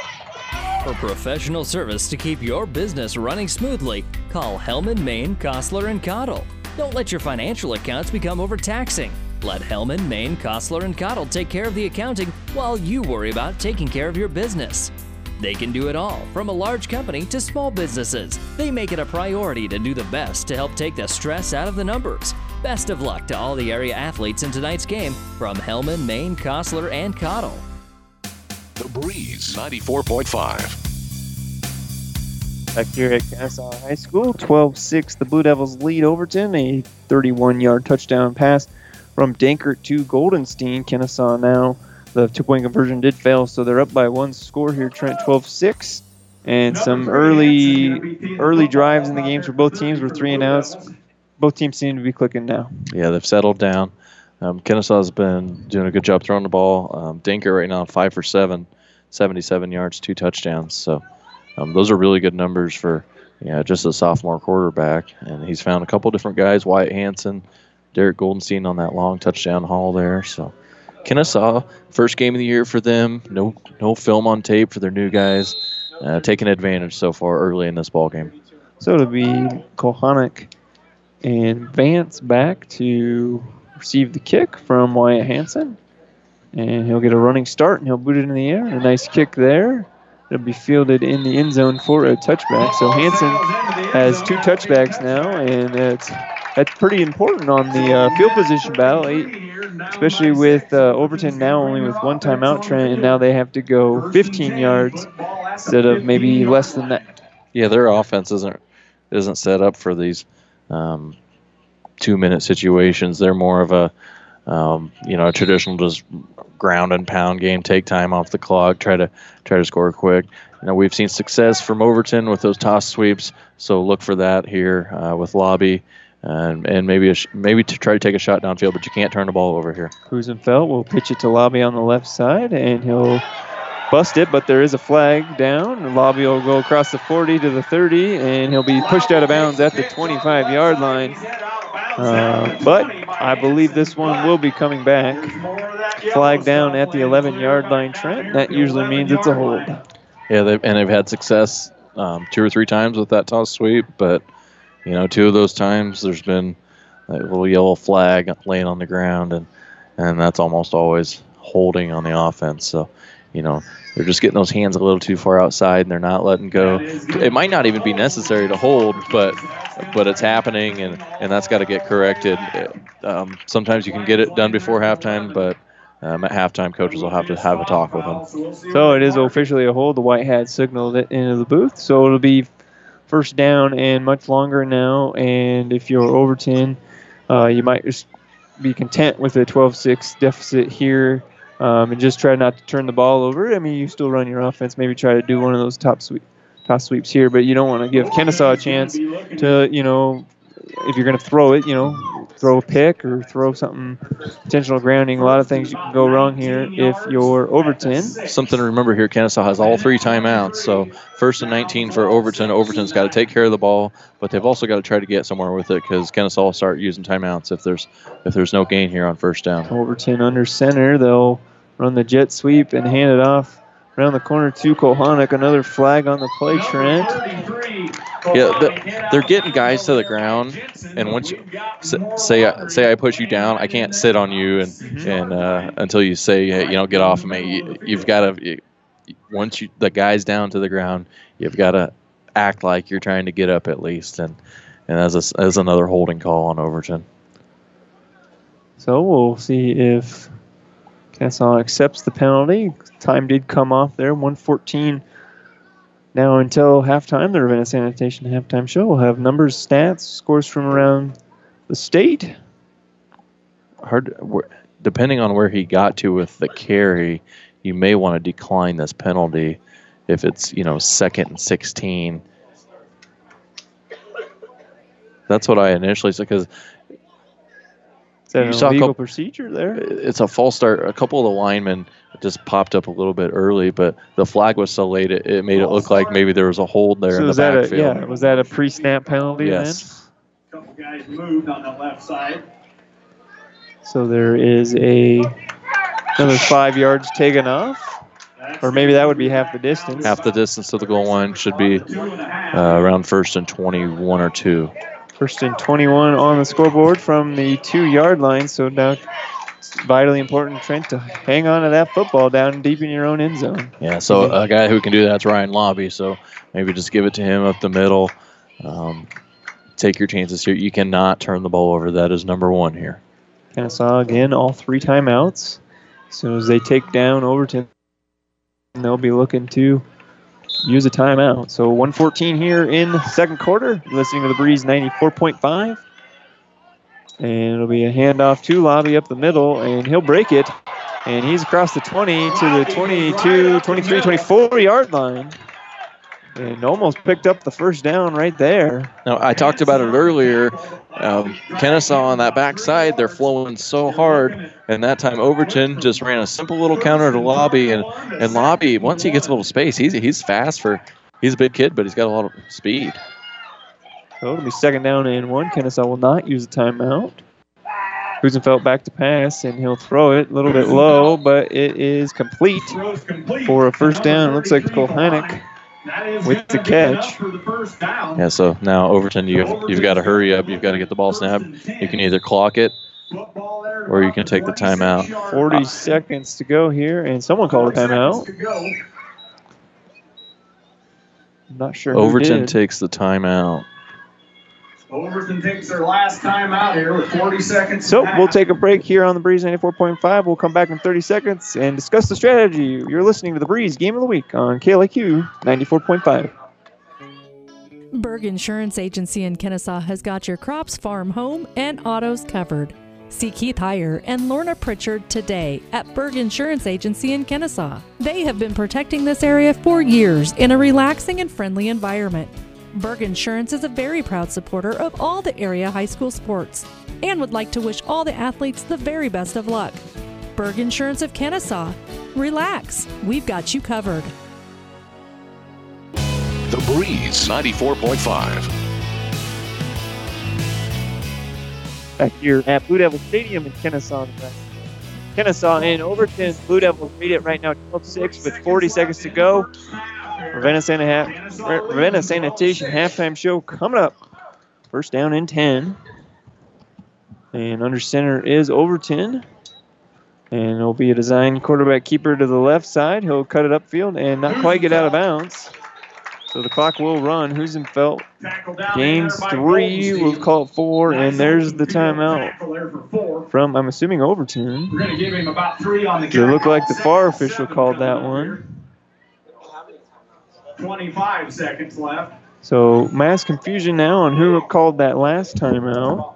Speaker 15: For professional service to keep your business running smoothly, call Hellman, Maine, Kostler, and Cottle. Don't let your financial accounts become overtaxing. Let Hellman, Maine, Kostler, and Cottle take care of the accounting while you worry about taking care of your business. They can do it all, from a large company to small businesses. They make it a priority to do the best to help take the stress out of the numbers. Best of luck to all the area athletes in tonight's game from Hellman, Maine, Kostler, and Cottle.
Speaker 11: The Breeze 94.5.
Speaker 1: Back here at Kenesaw High School, 12-6, the Blue Devils lead Overton. A 31-yard touchdown pass from Dankert to Goldenstein. Kenesaw now, the two-point conversion did fail, so they're up by one score here. Trent 12-6, and some early early drives in the games for both teams were three and outs. Both teams seem to be clicking now.
Speaker 6: Yeah, they've settled down. Um, Kenesaw's been doing a good job throwing the ball. Um, Dankert right now, five for seven, 77 yards, two touchdowns. So um, those are really good numbers for yeah, just a sophomore quarterback. And he's found a couple different guys, Wyatt Hanson, Derek Goldenstein on that long touchdown haul there. So Kenesaw, first game of the year for them. No no film on tape for their new guys. Uh, taking advantage so far early in this ball game.
Speaker 1: So it'll be Kohanic and Vance back to receive the kick from Wyatt Hanson. And he'll get a running start and he'll boot it in the air. A nice kick there. It'll be fielded in the end zone for a touchback. So Hanson has two touchbacks now, and that's that's pretty important on the uh, field position battle, especially with uh, Overton now only with one timeout trend, and now they have to go 15 yards instead of maybe less than that.
Speaker 6: Yeah, their offense isn't isn't set up for these um, two minute situations. They're more of a um, you know a traditional just ground and pound game, take time off the clock, try to try to score quick. You know, we've seen success from Overton with those toss sweeps, so look for that here uh, with Lobby. And, and maybe a sh- maybe to try to take a shot downfield, but you can't turn the ball over here.
Speaker 1: Husenfeld will pitch it to Lobby on the left side, and he'll bust it, but there is a flag down. Lobby will go across the 40 to the 30, and he'll be pushed out of bounds at the 25 yard line. Uh, but I believe this one will be coming back. Flag down at the 11 yard line, Trent. That usually means it's a hold.
Speaker 6: Yeah, they've, and they've had success um, two or three times with that toss sweep, but you know, two of those times there's been a little yellow flag laying on the ground, and and that's almost always holding on the offense. So, you know, they're just getting those hands a little too far outside, and they're not letting go. It might not even be necessary to hold, but but it's happening, and and that's got to get corrected. Um, sometimes you can get it done before halftime, but um, at halftime, coaches will have to have a talk with them.
Speaker 1: So it is officially a hold. The white hat signaled it into the booth. So it'll be first down and much longer now. And if you're Overton, uh, you might just be content with a 12-6 deficit here um, and just try not to turn the ball over. I mean, you still run your offense. Maybe try to do one of those top top sweeps here, but you don't want to give Kenesaw a chance to, you know, if you're going to throw it, you know, throw a pick or throw something intentional grounding. A lot of things can go wrong here if you're Overton.
Speaker 6: Something to remember here: Kenesaw has all three timeouts. So first and 19 for Overton. Overton's got to take care of the ball, but they've also got to try to get somewhere with it because Kenesaw will start using timeouts if there's if there's no gain here on first down.
Speaker 1: Overton under center. They'll run the jet sweep and hand it off around the corner to Kohanic. Another flag on the play, Trent.
Speaker 6: Yeah, the, they're getting guys to the ground, and once you say say I push you down, I can't sit on you and and uh, until you say hey, you know get off of me. You, have got to once you the guys down to the ground, you've got to act like you're trying to get up at least, and and as a, as another holding call on Overton.
Speaker 1: So we'll see if Kenesaw accepts the penalty. Time did come off there, 114 now, until halftime, the Ravenna Sanitation halftime show will have numbers, stats, scores from around the state.
Speaker 6: Hard, depending on where he got to with the carry, you may want to decline this penalty if it's you know second and 16. That's what I initially said because You saw a
Speaker 1: illegal
Speaker 6: couple-
Speaker 1: procedure there?
Speaker 6: it's a false start. A couple of the linemen just popped up a little bit early, but the flag was so late it, it made it look like maybe there was a hold there
Speaker 1: So
Speaker 6: in the
Speaker 1: was that a
Speaker 6: backfield.
Speaker 1: yeah? Was that a pre-snap penalty
Speaker 6: Yes.
Speaker 12: a Couple guys moved on the left side.
Speaker 1: So there is a another five yards taken off, or maybe that would be half the distance.
Speaker 6: Half the distance to the goal line should be uh, around first and 21 or two.
Speaker 1: First and 21 on the scoreboard from the two-yard line. So now it's vitally important, Trent, to hang on to that football down deep in your own end zone.
Speaker 6: Yeah, so a guy who can do that's Ryan Lobby. So maybe just give it to him up the middle. Um, take your chances here. You cannot turn the ball over. That is number one here.
Speaker 1: Kenesaw again, all three timeouts. As soon as they take down Overton, they'll be looking to use a timeout. So 114 here in second quarter. Listening to the Breeze 94.5. And it'll be a handoff to Lobby up the middle, and he'll break it. And he's across the 20 to the 22, 23, 24 yard line. And almost picked up the first down right there.
Speaker 6: Now, I talked about it earlier. Um, Kenesaw on that backside, they're flowing so hard. And that time, Overton just ran a simple little counter to Lobby. And, and Lobby, once he gets a little space, he's, he's fast for, he's a big kid, but he's got a lot of speed.
Speaker 1: So it'll be second down and one. Kenesaw will not use a timeout. Husenfeld back to pass, and he'll throw it a little bit low, but it is complete for a first down. It looks like Kohanic with the catch.
Speaker 6: Yeah, so now Overton, you've, you've got to hurry up. You've got to get the ball snapped. You can either clock it or you can take the timeout.
Speaker 1: 40 seconds to go here, and someone called a timeout. I'm not sure. who
Speaker 6: Overton
Speaker 1: did.
Speaker 6: takes the timeout.
Speaker 12: Overton takes their last time out here with 40 seconds.
Speaker 1: So we'll take a break here on the Breeze 94.5. We'll come back in 30 seconds and discuss the strategy. You're listening to the Breeze Game of the Week on KLAQ 94.5.
Speaker 10: Berg Insurance Agency in Kenesaw has got your crops, farm, home, and autos covered. See Keith Heyer and Lorna Pritchard today at Berg Insurance Agency in Kenesaw. They have been protecting this area for years in a relaxing and friendly environment. Berg Insurance is a very proud supporter of all the area high school sports and would like to wish all the athletes the very best of luck. Berg Insurance of Kenesaw. Relax, we've got you covered.
Speaker 11: The Breeze 94.5.
Speaker 1: back here at Blue Devil Stadium in Kenesaw. Nebraska. Kenesaw and Overton. Blue Devils lead it right now 12-6 with 40 seconds to go. Ravenna, Santa ha- Ravenna Sanitation halftime show coming up. First down and 10. And under center is Overton. And it'll be a design quarterback keeper to the left side. He'll cut it upfield and not quite get out of bounds. So the clock will run. Husenfeld gains three. We'll call it four. And there's the timeout from, I'm assuming, Overton.
Speaker 12: We're going to give him about three on the
Speaker 1: It looked like the far official called that one.
Speaker 12: 25 seconds left.
Speaker 1: So mass confusion now on who called that last timeout.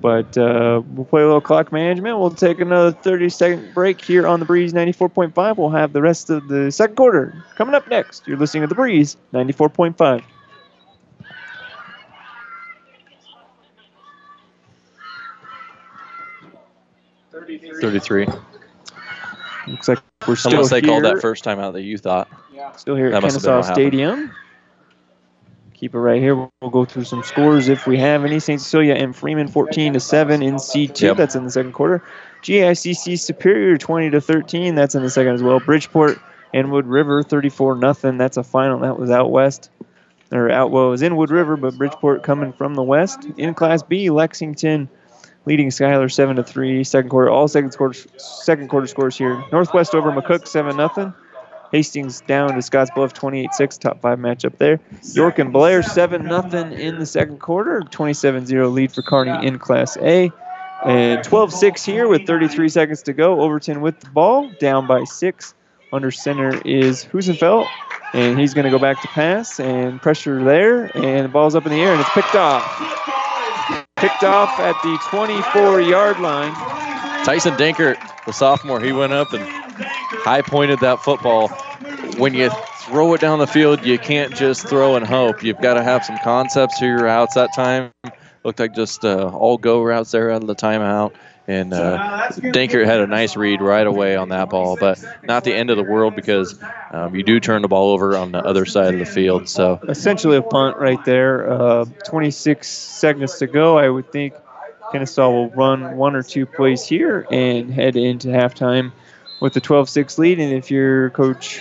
Speaker 1: But uh, we'll play a little clock management. We'll take another 30 second break here on the Breeze 94.5. We'll have the rest of the second quarter coming up next. You're listening to the Breeze 94.5.
Speaker 6: Thirty-three.
Speaker 1: Looks like we're still
Speaker 6: Unless they
Speaker 1: here.
Speaker 6: called that first time out that you thought. Yeah.
Speaker 1: Still here at
Speaker 6: That must have been Kenesaw.
Speaker 1: Stadium. Keep it right here. We'll go through some scores if we have any. St. Cecilia and Freeman 14 to 7 in C2.
Speaker 6: Yep.
Speaker 1: That's in the second quarter. GICC Superior 20 to 13. That's in the second as well. Bridgeport and Wood River 34 nothing. That's a final. That was out west. Or out well, it was in Wood River, but Bridgeport coming from the west. In Class B, Lexington leading Schuyler 7 to 3. Second quarter, all second quarter, second quarter scores here. Northwest over McCook 7 nothing. Hastings down to Scotts Bluff 28-6, top five matchup there. York and Blair 7 nothing in the second quarter, 27-0 lead for Kearney in Class A. And 12-6 here with 33 seconds to go. Overton with the ball, down by six. Under center is Husenfeld, and he's going to go back to pass and pressure there, and the ball's up in the air, and it's picked off. Picked off at the 24-yard line.
Speaker 6: Tyson Dankert, the sophomore, he went up and high pointed that football. when you throw it down the field, you can't just throw and hope. You've got to have some concepts to your routes that time. Looked like just uh, all go routes there out of the timeout. And uh, Dankert had a nice read right away on that ball, but not the end of the world because um, you do turn the ball over on the other side of the field. So
Speaker 1: essentially a punt right there. Uh, 26 seconds to go. I would think Kenesaw will run one or two plays here and head into halftime with the 12-6 lead. And if you're coach,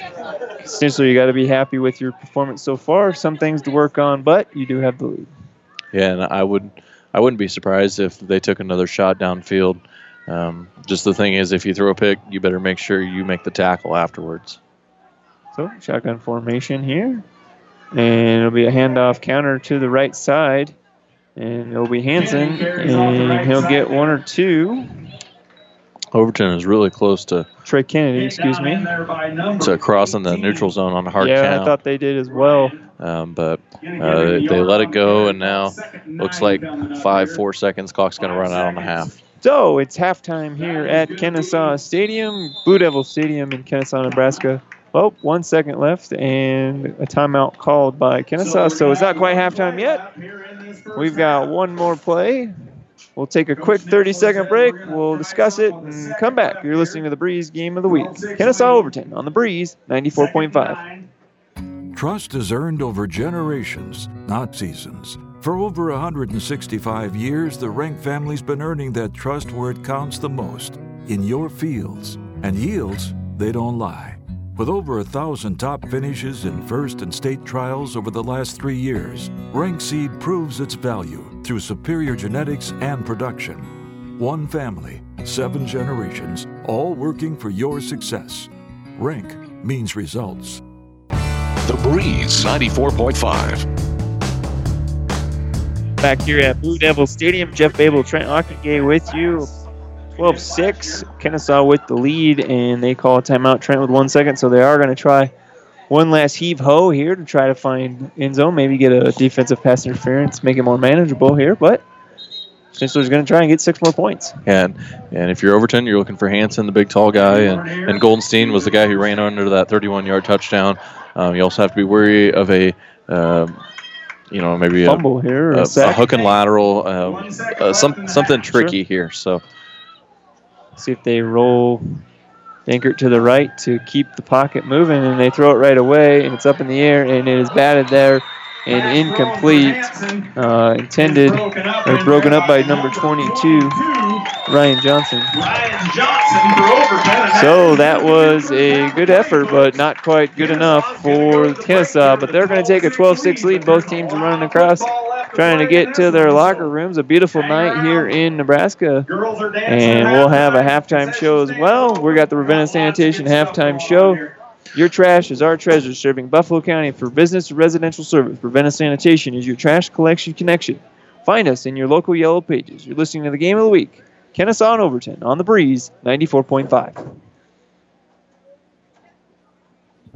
Speaker 1: essentially you got to be happy with your performance so far. Some things to work on, but you do have the lead.
Speaker 6: Yeah, and I would I wouldn't be surprised if they took another shot downfield. Um, just the thing is, if you throw a pick, you better make sure you make the tackle afterwards.
Speaker 1: So shotgun formation here, and it'll be a handoff counter to the right side, and it'll be Hanson, and he'll get one or two.
Speaker 6: Overton is really close to
Speaker 1: Trey Kennedy, excuse me.
Speaker 6: to crossing the neutral zone on a hard
Speaker 1: yeah,
Speaker 6: count.
Speaker 1: I thought they did as well.
Speaker 6: Um, but uh, they let it go, and now looks like five, four seconds. Clock's going to run out on the half.
Speaker 1: So it's halftime here at Kenesaw Stadium, Blue Devil Stadium in Kenesaw, Nebraska. Well, one second left and a timeout called by Kenesaw. So it's not quite halftime yet. We've got one more play. We'll take a quick 30 second break. We'll discuss it and come back. You're listening to the Breeze Game of the Week. Kenesaw Overton on the Breeze 94.5.
Speaker 19: Trust is earned over generations, not seasons. For over 165 years, the Rank family's been earning that trust where it counts the most in your fields. And yields, they don't lie. With over a thousand top finishes in first and state trials over the last three years, Rank Seed proves its value through superior genetics and production. One family, seven generations, all working for your success. Rank means results.
Speaker 11: The Breeze 94.5.
Speaker 1: Back here at Blue Devil Stadium, Jeff Babel, Trent Ockengay with you. 12 6. Kenesaw with the lead, and they call a timeout. Trent with one second, so they are going to try one last heave ho here to try to find end zone, maybe get a defensive pass interference, make it more manageable here. But Schnitzler's going to try and get six more points.
Speaker 6: And and if you're Overton, you're looking for Hanson, the big tall guy, and, and Goldenstein was the guy who ran under that 31 yard touchdown. Um, you also have to be wary of a. Um, you know, maybe
Speaker 1: Fumble
Speaker 6: a,
Speaker 1: here,
Speaker 6: a,
Speaker 1: a
Speaker 6: a hook and lateral, uh, uh, some, something tricky here. So
Speaker 1: See if they roll Dankert to the right to keep the pocket moving, and they throw it right away, and it's up in the air, and it is batted there and incomplete. Uh, intended or broken up by number 22, Ryan Johnson. So that was a good effort, but not quite good enough for Kenesaw. But they're going to take a 12-6 lead. Both teams are running across, trying to get to their locker rooms. A beautiful night here in Nebraska, and we'll have a halftime show as well. We got the Ravenna Sanitation halftime show. Your trash is our treasure, serving Buffalo County for business and residential service. Ravenna Sanitation is your trash collection connection. Find us in your local yellow pages. You're listening to the game of the week. Kenesaw and Overton on the breeze, 94.5.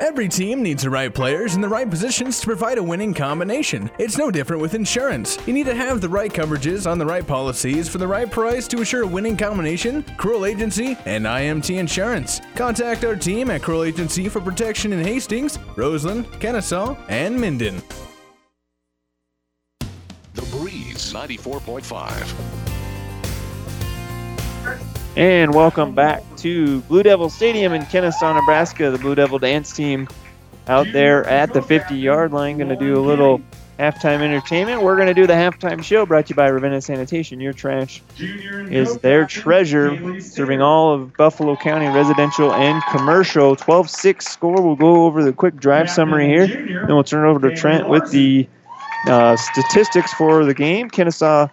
Speaker 8: Every team needs the right players in the right positions to provide a winning combination. It's no different with insurance. You need to have the right coverages on the right policies for the right price to assure a winning combination. Cruel Agency and IMT Insurance. Contact our team at Cruel Agency for protection in Hastings, Roseland, Kenesaw, and Minden.
Speaker 11: The Breeze 94.5.
Speaker 1: And welcome back to Blue Devil Stadium in Kenesaw, Nebraska. The Blue Devil dance team out there at the 50 yard line going to do a little halftime entertainment. We're going to do the halftime show brought to you by Ravenna Sanitation. Your trash is their treasure, serving all of Buffalo County residential and commercial. 12 6 score. We'll go over the quick drive summary here. Then we'll turn it over to Trent with the uh, statistics for the game. Kenesaw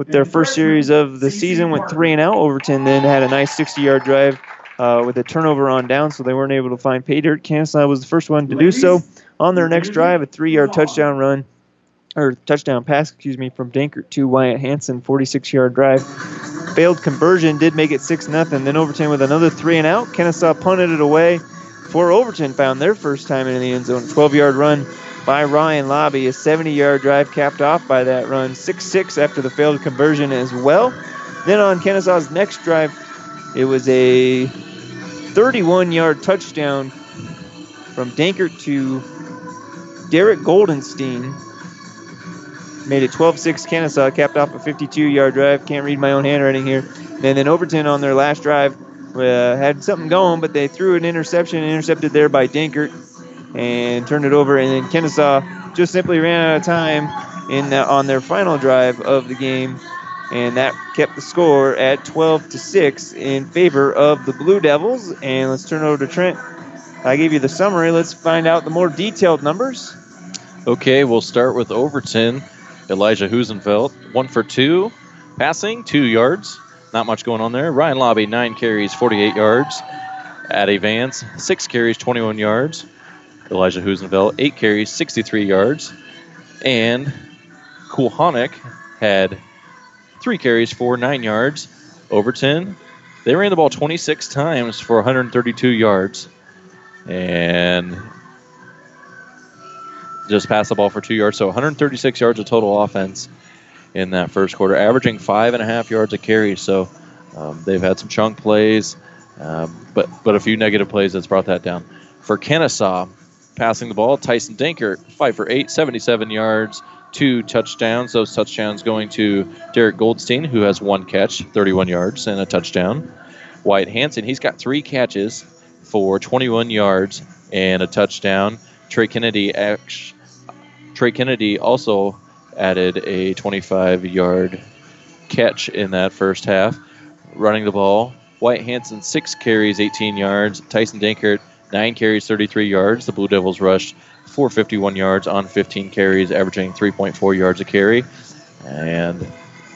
Speaker 1: with their first series of the season went three and out. Overton then had a nice 60-yard drive uh, with a turnover on down, so they weren't able to find pay dirt. Kenesaw was the first one to do so on their next drive, a three-yard touchdown run or touchdown pass, excuse me, from Dankert to Wyatt Hanson, 46-yard drive. Failed conversion did make it six nothing. Then Overton with another three and out. Kenesaw punted it away. For Overton found their first time in the end zone. 12-yard run by Ryan Lobby. A 70-yard drive capped off by that run. 6-6 after the failed conversion as well. Then on Kenesaw's next drive, it was a 31-yard touchdown from Dankert to Derek Goldenstein made it 12-6 Kenesaw, capped off a 52-yard drive. Can't read my own handwriting here. And then Overton on their last drive uh, had something going, but they threw an interception, intercepted there by Dankert, and turned it over. And then Kenesaw just simply ran out of time in the, on their final drive of the game, and that kept the score at 12 to six in favor of the Blue Devils. And let's turn over to Trent. I gave you the summary. Let's find out the more detailed numbers.
Speaker 6: Okay, we'll start with Overton. Elijah Husenfeld, one for two, passing, two yards. Not much going on there. Ryan Lobby, nine carries, 48 yards. Addy Vance, six carries, 21 yards. Elijah Husenfeld, eight carries, 63 yards. And Kohanic had three carries for nine yards. Overton, they ran the ball 26 times for 132 yards. And just passed the ball for two yards. So 136 yards of total offense in that first quarter, averaging five and a half yards a carry. So um, they've had some chunk plays, um, but but a few negative plays that's brought that down. For Kennesaw, passing the ball, Tyson Dankert, five for eight, 77 yards, two touchdowns. Those touchdowns going to Derek Goldenstein, who has one catch, 31 yards, and a touchdown. Wyatt Hanson, he's got three catches for 21 yards and a touchdown. Trey Kennedy Trey Kennedy also added a 25 yard catch in that first half, running the ball. Wyatt Hanson, six carries, 18 yards. Tyson Dankert, nine carries, 33 yards. The Blue Devils rushed 451 yards on 15 carries, averaging 3.4 yards a carry. And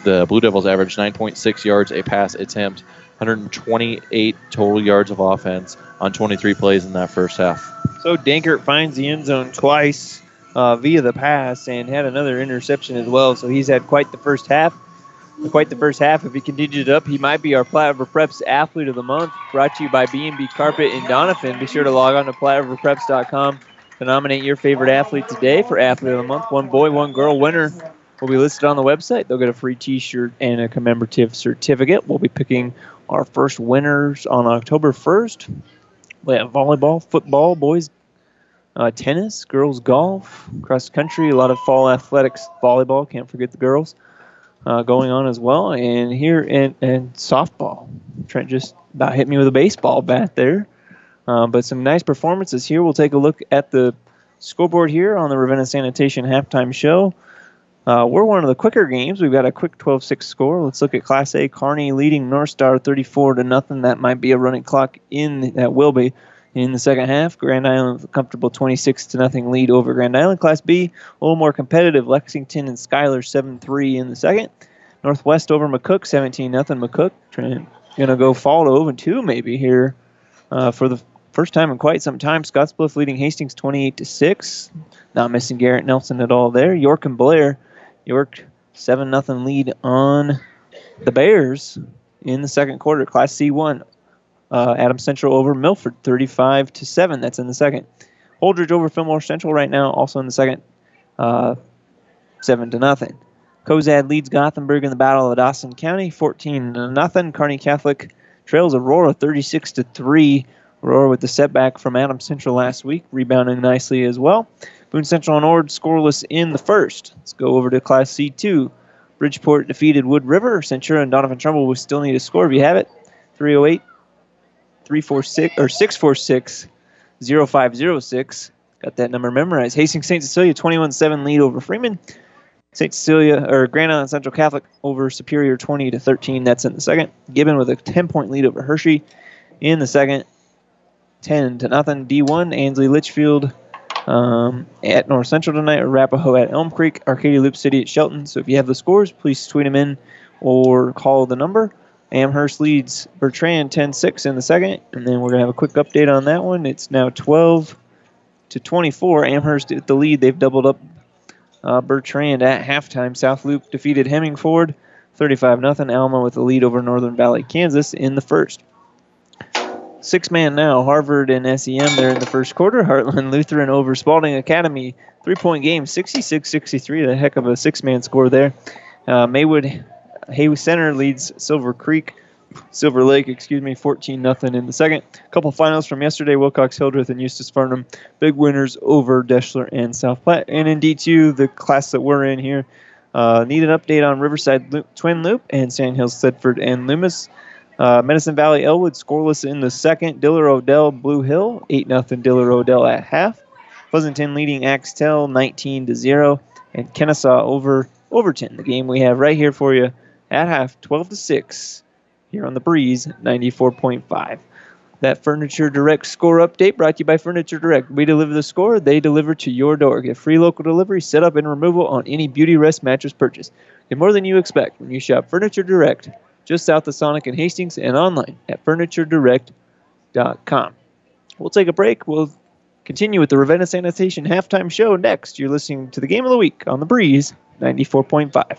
Speaker 6: the Blue Devils averaged 9.6 yards a pass attempt, 128 total yards of offense on 23 plays in that first half.
Speaker 1: So Dankert finds the end zone twice uh, via the pass and had another interception as well. So he's had quite the first half. Quite the first half. If he continues it up, he might be our Platte River Preps Athlete of the Month. Brought to you by B&B Carpet in Doniphan. Be sure to log on to PlatteRiverPreps.com to nominate your favorite athlete today for Athlete of the Month. One boy, one girl winner will be listed on the website. They'll get a free T-shirt and a commemorative certificate. We'll be picking our first winners on October 1st. We have volleyball, football, boys uh, tennis, girls golf, cross country, a lot of fall athletics, volleyball. Can't forget the girls uh, going on as well. And here in and softball, Trent just about hit me with a baseball bat there. Uh, but some nice performances here. We'll take a look at the scoreboard here on the Ravenna Sanitation halftime show. Uh, we're one of the quicker games. We've got a quick 12-6 score. Let's look at Class A. Kearney leading North Star 34 to nothing. That might be a running clock in. That will be in the second half. Grand Island with a comfortable 26 to nothing lead over Grand Island. Class B, a little more competitive. Lexington and Schuyler 7-3 in the second. Northwest over McCook 17 nothing. McCook trying gonna go fall to 0 2 maybe here uh, for the first time in quite some time. Scottsbluff leading Hastings 28 to 6. Not missing Garrett Nelson at all there. York and Blair. York 7 nothing lead on the Bears in the second quarter. Class C1 uh, Adams Central over Milford, 35 to seven. That's in the second. Holdrege over Fillmore Central right now, also in the second, uh, seven to nothing. Cozad leads Gothenburg in the Battle of Dawson County, 14 to nothing. Kearney Catholic trails Aurora, 36 to three. Aurora with the setback from Adam Central last week, rebounding nicely as well. Boone Central and Ord scoreless in the first. Let's go over to Class C2. Bridgeport defeated Wood River. Centura and Doniphan Trumbull will still need a score if you have it. 308 346 or 646 0506. Got that number memorized. Hastings St. Cecilia 21 7 lead over Freeman. St. Cecilia or Grand Island Central Catholic over Superior 20 to 13. That's in the second. Gibbon with a 10 point lead over Hershey in the second. 10 to nothing. D1 Ansley Litchfield um, at North Central tonight. Arapahoe at Elm Creek. Arcadia Loop City at Shelton. So if you have the scores, please tweet them in or call the number Amherst leads Bertrand 10-6 in the second, and then we're gonna have a quick update on that one. It's now 12 to 24. Amherst at the lead. They've doubled up uh, Bertrand at halftime. South Loop defeated Hemingford 35 0. Alma with the lead over Northern Valley, Kansas in the first. Six man now, Harvard and SEM there in the first quarter. Heartland Lutheran over Spalding Academy. Three point game, 66 63. A heck of a six man score there. Uh, Maywood Hayes Center leads Silver Creek, Silver Lake, excuse me, 14 nothing in the second. A couple finals from yesterday Wilcox Hildreth and Eustis Farnham. Big winners over Deshler and South Platte. And in D2, the class that we're in here, uh, need an update on Riverside Loop, Twin Loop and Sand Hills, Thedford and Loomis. Uh, Medicine Valley Elwood scoreless in the second. Diller Odell Blue Hill 8 0 Diller Odell at half. Pleasanton leading Axtell 19 to 0 and Kenesaw over Overton. The game we have right here for you at half 12 to 6 here on the Breeze 94.5. That Furniture Direct score update brought to you by Furniture Direct. We deliver the score, they deliver to your door. Get free local delivery, set up and removal on any Beauty Rest mattress purchase. Get more than you expect when you shop Furniture Direct just south of Sonic and Hastings and online at furnituredirect.com. We'll take a break. We'll continue with the Ravenna Sanitation halftime show next. You're listening to the game of the week on the Breeze 94.5.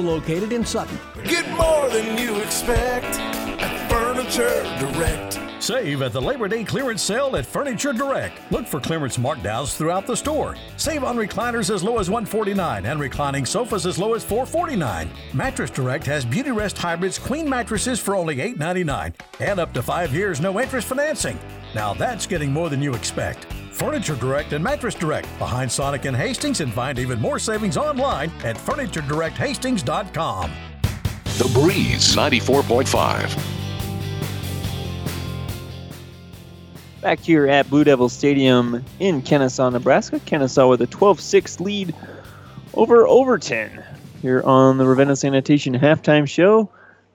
Speaker 14: located in Sutton.
Speaker 13: Get more than you expect at Furniture Direct.
Speaker 9: Save at the Labor Day clearance sale at Furniture Direct. Look for clearance markdowns throughout the store. Save on recliners as low as 149 and reclining sofas as low as 449. Mattress Direct has Beauty Rest Hybrids queen mattresses for only 899 and up to five years no interest financing. Now that's getting more than you expect. Furniture Direct and Mattress Direct behind Sonic and Hastings and find even more savings online at FurnitureDirectHastings.com.
Speaker 11: The Breeze 94.5.
Speaker 1: Back here at Blue Devil Stadium in Kenesaw, Nebraska. Kenesaw with a 12 6 lead over Overton. Here on the Ravenna Sanitation halftime show,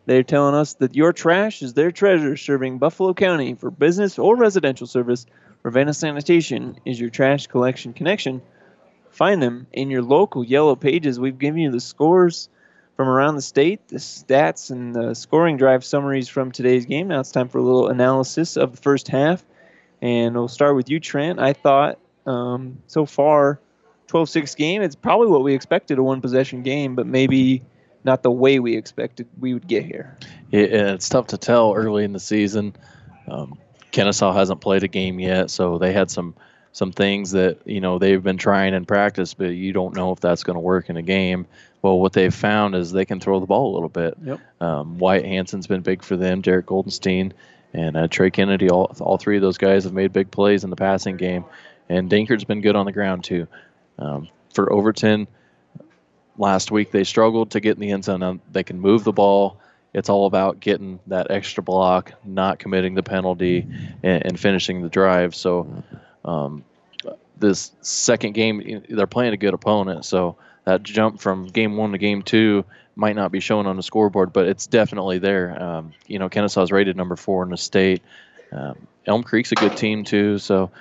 Speaker 1: they're telling us that your trash is their treasure, serving Buffalo County for business or residential service. Ravenna Sanitation is your trash collection connection. Find them in your local yellow pages. We've given you the scores from around the state, the stats, and the scoring drive summaries from today's game. Now it's time for a little analysis of the first half. And we'll start with you, Trent. I thought um, so far, 12 6 game, it's probably what we expected a one possession game, but maybe not the way we expected we would get here.
Speaker 6: Yeah, it's tough to tell early in the season. Um, Kenesaw hasn't played a game yet, so they had some some things that you know they've been trying in practice, but you don't know if that's going to work in a game. Well, what they've found is they can throw the ball a little bit.
Speaker 1: Yep.
Speaker 6: Um, Wyatt Hanson's been big for them. Derek Goldenstein and uh, Trey Kennedy. All all three of those guys have made big plays in the passing game, and Dankert's been good on the ground too. Um, for Overton, last week they struggled to get in the end zone. They can move the ball. It's all about getting that extra block, not committing the penalty, and, and finishing the drive. So, um, this second game, they're playing a good opponent. So that jump from game one to game two might not be shown on the scoreboard, but it's definitely there. Um, you know, Kenesaw is rated number four in the state. Um, Elm Creek's a good team too. So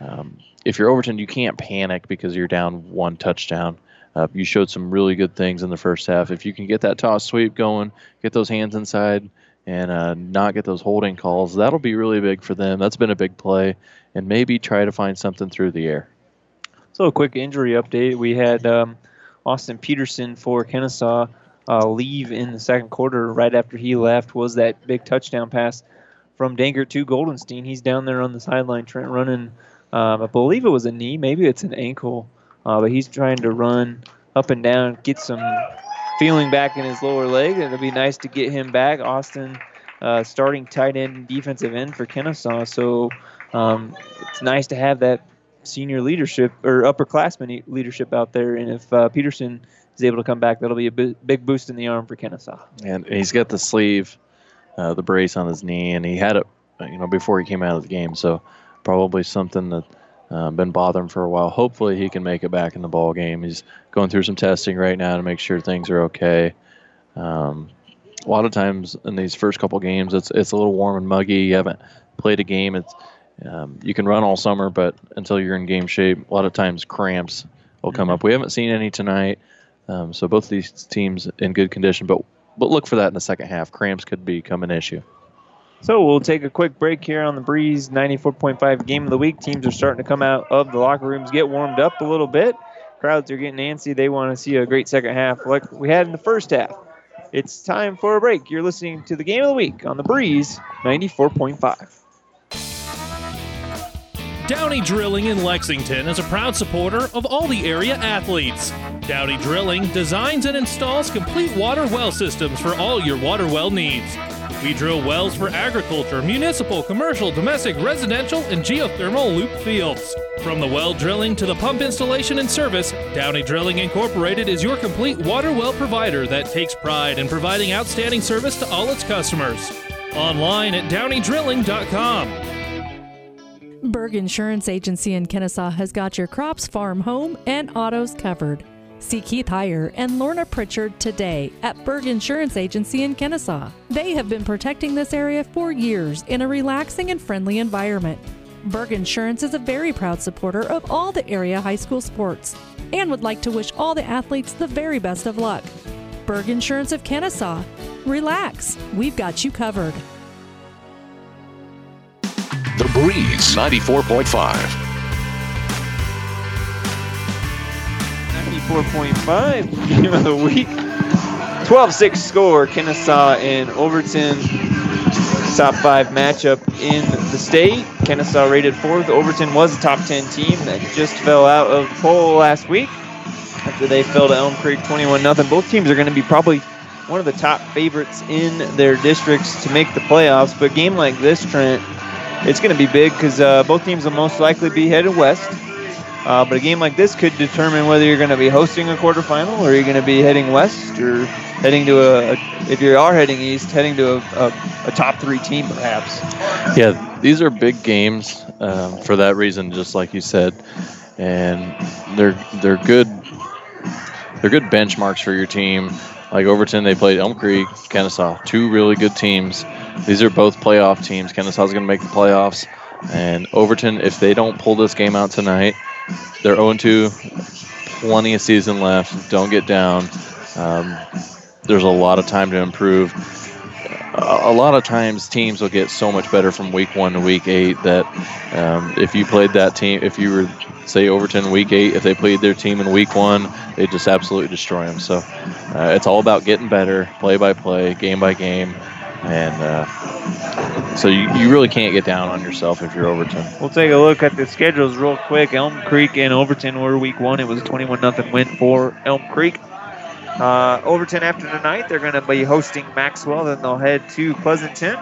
Speaker 6: um, if you're Overton, you can't panic because you're down one touchdown. Uh, you showed some really good things in the first half. If you can get that toss sweep going, get those hands inside, and uh, not get those holding calls, that'll be really big for them. That's been a big play, and maybe try to find something through the air.
Speaker 1: So a quick injury update: we had um, Austin Peterson for Kenesaw uh, leave in the second quarter. Right after he left was that big touchdown pass from Dankert to Goldenstein. He's down there on the sideline, Trent running. Um, I believe it was a knee, maybe it's an ankle, uh, but he's trying to run up and down, get some feeling back in his lower leg. It'll be nice to get him back. Austin, uh, starting tight end and defensive end for Kenesaw. So um, it's nice to have that senior leadership or upperclassman leadership out there. And if uh, Peterson is able to come back, that'll be a big boost in the arm for Kenesaw.
Speaker 6: And he's got the sleeve, uh, the brace on his knee, and he had it, you know, before he came out of the game. So probably something that uh, been bothering for a while. Hopefully, he can make it back in the ball game. He's going through some testing right now to make sure things are okay. Um, a lot of times in these first couple games, it's it's a little warm and muggy. You haven't played a game. It's um, you can run all summer, but until you're in game shape, a lot of times cramps will come up. We haven't seen any tonight, um, so both these teams in good condition. But but look for that in the second half. Cramps could become an issue.
Speaker 1: So we'll take a quick break here on the Breeze 94.5 Game of the Week. Teams are starting to come out of the locker rooms, get warmed up a little bit. Crowds are getting antsy. They want to see a great second half like we had in the first half. It's time for a break. You're listening to the Game of the Week on the Breeze 94.5.
Speaker 7: Downey Drilling in Lexington is a proud supporter of all the area athletes. Downey Drilling designs and installs complete water well systems for all your water well needs. We drill wells for agriculture, municipal, commercial, domestic, residential, and geothermal loop fields. From the well drilling to the pump installation and service, Downey Drilling Incorporated is your complete water well provider that takes pride in providing outstanding service to all its customers. Online at downeydrilling.com.
Speaker 10: Berg Insurance Agency in Kenesaw has got your crops, farm, home, and autos covered. See Keith Heyer and Lorna Pritchard today at Berg Insurance Agency in Kenesaw. They have been protecting this area for years in a relaxing and friendly environment. Berg Insurance is a very proud supporter of all the area high school sports and would like to wish all the athletes the very best of luck. Berg Insurance of Kenesaw. Relax, we've got you covered.
Speaker 11: The Breeze 94.5.
Speaker 1: 94.5 game of the week. 12-6 score, Kenesaw and Overton. Top five matchup in the state. Kenesaw rated fourth. Overton was a top 10 team that just fell out of the poll last week after they fell to Elm Creek 21 0 Both teams are going to be probably one of the top favorites in their districts to make the playoffs. But a game like this, Trent, it's going to be big because uh, both teams will most likely be headed west. Uh, but a game like this could determine whether you're going to be hosting a quarterfinal or you're going to be heading west or heading to a, a if you are heading east, heading to a, a, a, top three team perhaps.
Speaker 6: Yeah, these are big games um, for that reason, just like you said, and they're they're good they're good benchmarks for your team. Like Overton, they played Elm Creek, Kenesaw, two really good teams. These are both playoff teams. Kenesaw's going to make the playoffs, and Overton, if they don't pull this game out tonight they're 0 2, plenty of season left. Don't get down. Um, there's a lot of time to improve. A, lot of times teams will get so much better from week one to week eight that um, if you played that team, if you were say Overton week eight, if they played their team in week one, they just absolutely destroy them. So uh, it's all about getting better, play by play, game by game, and uh, so you, you really can't get down on yourself if you're Overton.
Speaker 1: We'll take a look at the schedules real quick. Elm Creek and Overton were week one. It was a 21 nothing win for Elm Creek. Uh, Overton after tonight, they're going to be hosting Maxwell. Then they'll head to Pleasanton.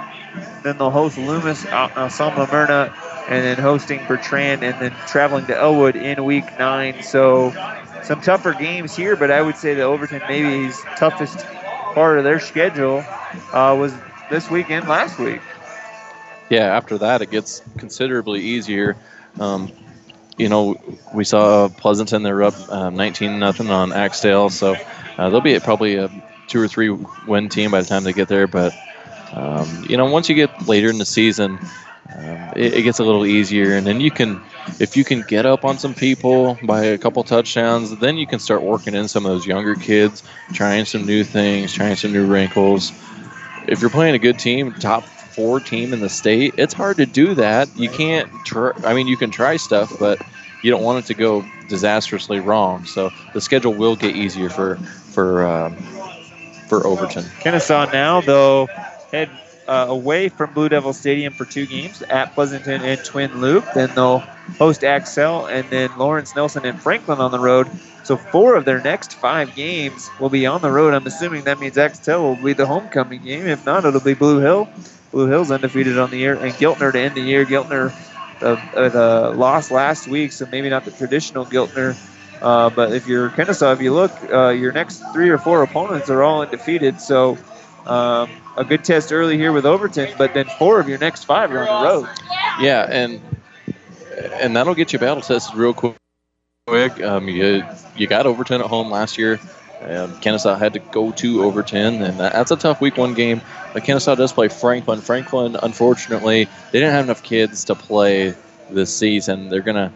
Speaker 1: Then they'll host Loomis, uh, uh, Myrna, and then hosting Bertrand, and then traveling to Elwood in week nine. So some tougher games here, but I would say that Overton maybe is toughest part of their schedule uh, was this weekend last week.
Speaker 6: Yeah, after that, it gets considerably easier. Um, you know, we saw Pleasanton, they're up um, 19 nothing on Axtell, so uh, they'll be probably a two or three win team by the time they get there. But, um, you know, once you get later in the season, um, it, it, gets a little easier. And then you can, if you can get up on some people by a couple touchdowns, then you can start working in some of those younger kids, trying some new things, trying some new wrinkles if you're playing a good team, top four team in the state, it's hard to do that. You can't. Try, I mean, you can try stuff, but you don't want it to go disastrously wrong. So the schedule will get easier for for um, for Overton.
Speaker 1: Kenesaw now though head uh, away from Blue Devil Stadium for two games at Pleasanton and Twin Loup. Then they'll host Axtell and then Lawrence Nelson and Franklin on the road. So four of their next five games will be on the road. I'm assuming that means Axtell will be the homecoming game. If not, it'll be Blue Hill. Blue Hill's undefeated on the year, and Giltner to end the year. Giltner, uh, uh, the loss last week, so maybe not the traditional Giltner. Uh, but if you're Kenesaw, if you look, uh, your next three or four opponents are all undefeated. So um, a good test early here with Overton, but then four of your next five are on the road.
Speaker 6: Yeah, and and that'll get you battle tested real quick. Um, you you got Overton at home last year. Um, Kenesaw had to go to Overton, and that's a tough week one game. But Kenesaw does play Franklin. Franklin, unfortunately, they didn't have enough kids to play this season. They're gonna.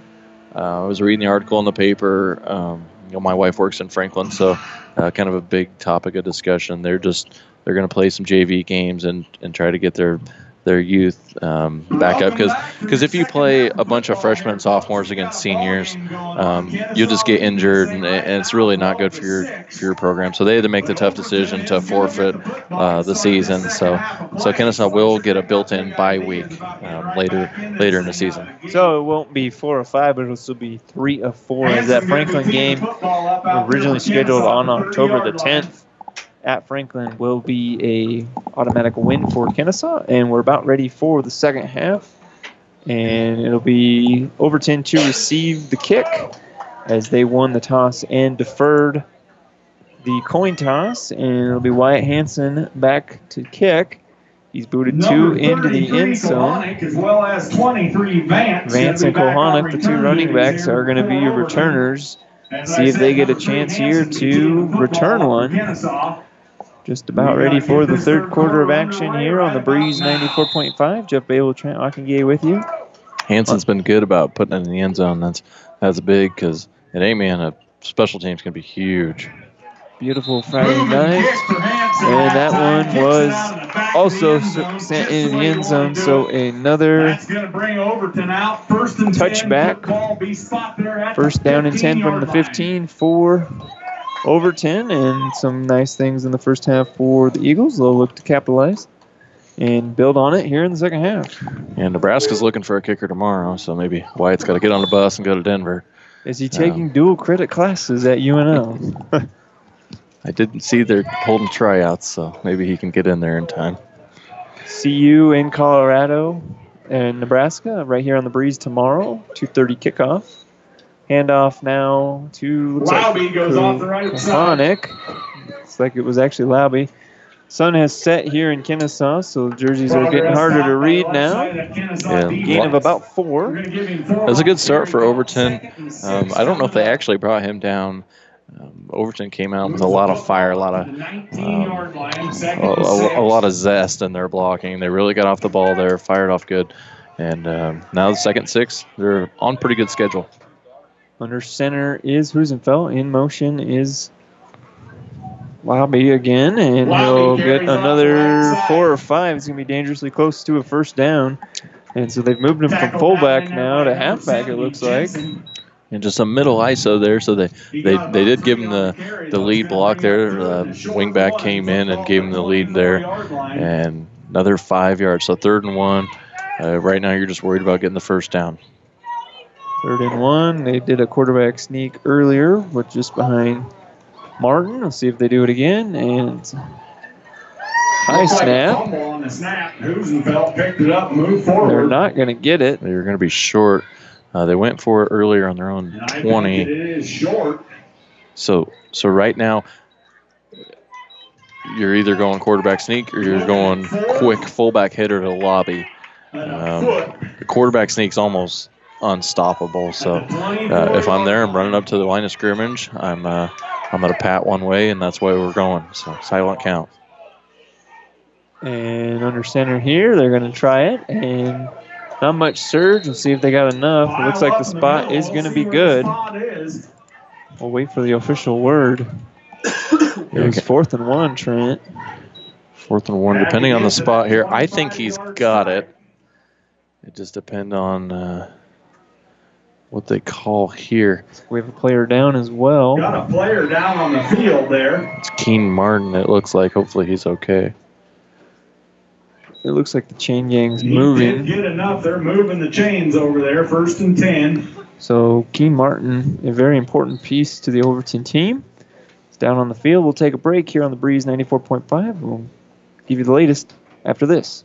Speaker 6: Uh, I was reading the article in the paper. Um, you know, my wife works in Franklin, so uh, kind of a big topic of discussion. They're just they're going to play some JV games and and try to get their their youth um, back up because because if you play a bunch of freshmen and sophomores against seniors, um, you'll just get injured and, and, it's really not good for your for your program. So they had to make the tough decision to forfeit uh, the season. So so Kenesaw will get a built-in bye week um, later later in the season.
Speaker 1: So it won't be four or five, but it'll still be three or four. As that Franklin game originally scheduled on October the 10th at Franklin will be a automatic win for Kenesaw, and we're about ready for the second half. And it'll be Overton to receive the kick as they won the toss and deferred the coin toss, and it'll be Wyatt Hanson back to kick. He's booted two into the end zone.
Speaker 12: As well as 23 Vance.
Speaker 1: Vance and Kohanic, the two running backs, are going to be your returners. See if they get a chance here to return one. Just about ready for the third quarter of action here on the Breeze 94.5. Jeff Babel, Trent Ockengay with you.
Speaker 6: Hanson's been good about putting it in the end zone. That's that's big because at A-Man, a special team's going to be huge.
Speaker 1: Beautiful Friday night. And that one was also sent in the end zone. So another touchback. First down and 10 from the 15 for Overton, and some nice things in the first half for the Eagles. They'll look to capitalize and build on it here in the second half.
Speaker 6: And Nebraska's looking for a kicker tomorrow, so maybe Wyatt's got to get on the bus and go to Denver.
Speaker 1: Is he taking um, dual credit classes at UNL?
Speaker 6: I didn't see they're holding tryouts, so maybe he can get in there in time.
Speaker 1: See you in Colorado and Nebraska right here on the breeze tomorrow, 2:30 kickoff. Handoff now to looks
Speaker 12: Lauby like goes off the right
Speaker 1: side. Looks like it was actually Lauby. Sun has set here in Kenesaw, so the jerseys are getting harder to read now. Yeah, gain of about four.
Speaker 6: That's a good start for Overton. Um, I don't know if they actually brought him down. Um, Overton came out with a lot of fire, a lot of um, a, a, a, lot of zest in their blocking. They really got off the ball there, fired off good, and um, now the second six, they're on pretty good schedule.
Speaker 1: Under center is Husenfeld. In motion is Lobby again, and he'll get another four or five. It's going to be dangerously close to a first down. And so they've moved him from fullback now to halfback, it looks like.
Speaker 6: And just a middle ISO there, so they, they, they did give him the, the lead block there. The wingback came in and gave him the lead there. And another five yards, so third and one. Uh, right now, you're just worried about getting the first down.
Speaker 1: Third and one. They did a quarterback sneak earlier, with just behind Martin. Let's see if they do it again. And high snap. They're not going to get it.
Speaker 6: They're going to be short. Uh, they went for it earlier on their own 20.
Speaker 12: It is short.
Speaker 6: So, so right now, you're either going quarterback sneak or you're going quick fullback hitter to lobby. Um, the quarterback sneak's almost unstoppable. So uh, if I'm there, I'm running up to the line of scrimmage. I'm uh, I'm gonna pat one way, and that's where we're going. So silent count.
Speaker 1: And under center here, they're gonna try it, and not much surge. We'll see if they got enough. It looks like the spot is gonna be good. We'll wait for the official word. It was fourth and one, Trent.
Speaker 6: Fourth and one, depending on the spot here. I think he's got it. It just depends on uh, what they call here.
Speaker 1: We have a player down as well.
Speaker 12: Got a player down on the field there.
Speaker 6: It's Keen Martin, it looks like. Hopefully he's okay.
Speaker 1: it looks like the chain gang's
Speaker 12: He
Speaker 1: moving.
Speaker 12: did get enough. They're moving the chains over there. First and 10.
Speaker 1: So Keen Martin, a very important piece to the Overton team. It's down on the field. We'll take a break here on the Breeze 94.5. We'll give you the latest after this.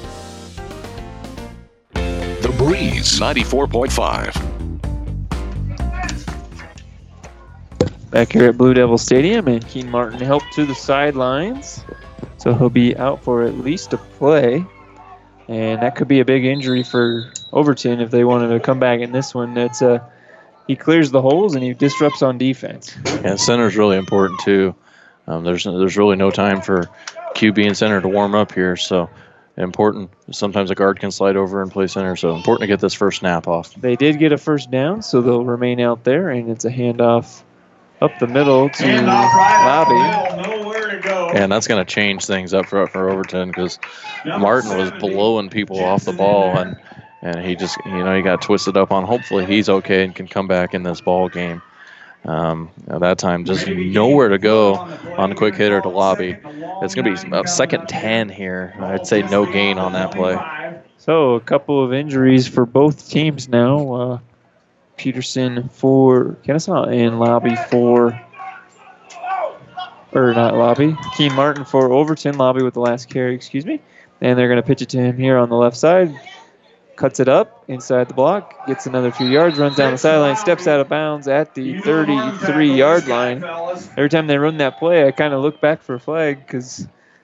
Speaker 11: The Breeze 94.5.
Speaker 1: Back here at Blue Devil Stadium, and Keen Martin helped to the sidelines. So he'll be out for at least a play. And that could be a big injury for Overton if they wanted to come back in this one. It's uh, he clears the holes and he disrupts on defense.
Speaker 6: And center is really important too. Um, there's there's really no time for QB and center to warm up here, so important. Sometimes a guard can slide over and play center, so important to get this first snap off.
Speaker 1: They did get a first down, so they'll remain out there, and it's a handoff up the middle to Lobby.
Speaker 12: Nowhere to go.
Speaker 6: And that's going to change things up for, for Overton because Martin was blowing people off the ball, and and he just you know he got twisted up on. Hopefully he's okay and can come back in this ball game. Um, at that time, just nowhere to go on a quick hitter to lobby. It's going to be about second 10 here. I'd say no gain on that play.
Speaker 1: So a couple of injuries for both teams now. Uh, Peterson for Kenesaw and Lobby for, or not Lobby, Keen Martin for Overton. Lobby with the last carry, excuse me. And they're going to pitch it to him here on the left side. Cuts it up inside the block, gets another few yards, runs down the sideline, steps out of bounds at the 33 yard line. Every time they run that play, I kind of look back for a flag because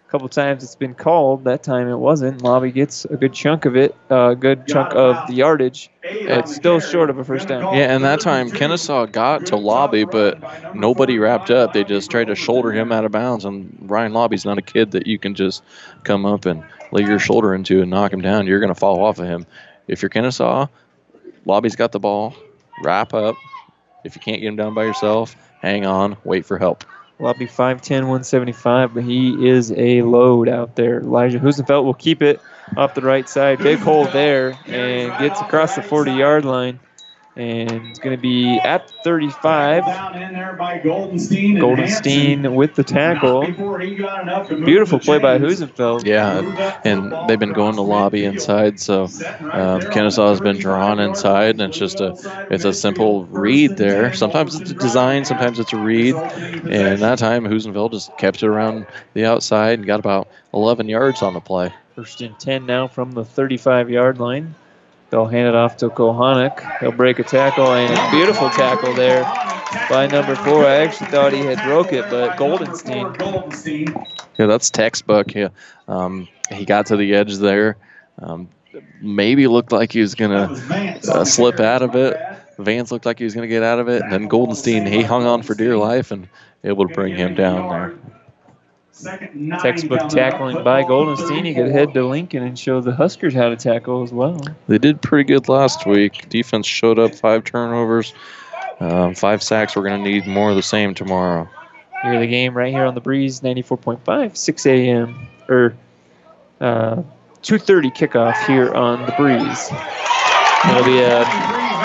Speaker 1: a couple times it's been called. That time it wasn't. Lobby gets a good chunk of it, uh, a good chunk of the yardage. It's still short of a first down.
Speaker 6: Yeah, and that time Kenesaw got to Lobby, but nobody wrapped up. They just tried to shoulder him out of bounds, and Ryan Lobby's not a kid that you can just come up and lay your shoulder into and knock him down. You're going to fall off of him. If you're Kenesaw, Lobby's got the ball. Wrap up. If you can't get him down by yourself, hang on, wait for help.
Speaker 1: Lobby 5'10", 175, but he is a load out there. Elijah Husenfeld will keep it off the right side. Big hole there and gets across the 40-yard line. And it's going to be at 35.
Speaker 12: Goldenstein.
Speaker 1: Goldenstein with the tackle. Beautiful play by Husenfeld.
Speaker 6: Yeah, and they've been going to lobby inside, so um, Kenesaw has been drawn inside, and it's just a it's a simple read there. Sometimes it's a design, sometimes it's a read, and that time Husenfeld just kept it around the outside and got about 11 yards on the play.
Speaker 1: First and 10 now from the 35-yard line. They'll hand it off to Kohanic. He'll break a tackle, and beautiful tackle there by number four. I actually thought he had broke it, but Goldenstein.
Speaker 6: Yeah, that's textbook. Yeah, um, he got to the edge there. Um, maybe looked like he was gonna uh, slip out of it. Vance looked like he was gonna get out of it, and then Goldenstein he hung on for dear life and able to bring him down there.
Speaker 1: Textbook tackling by Goldenstein. He could head to Lincoln and show the Huskers how to tackle as well.
Speaker 6: They did pretty good last week. Defense showed up, five turnovers, um, five sacks. We're going to need more of the same tomorrow.
Speaker 1: Hear the game right here on the Breeze 94.5, 6 a.m. or uh, 2:30 kickoff here on the Breeze. It'll be a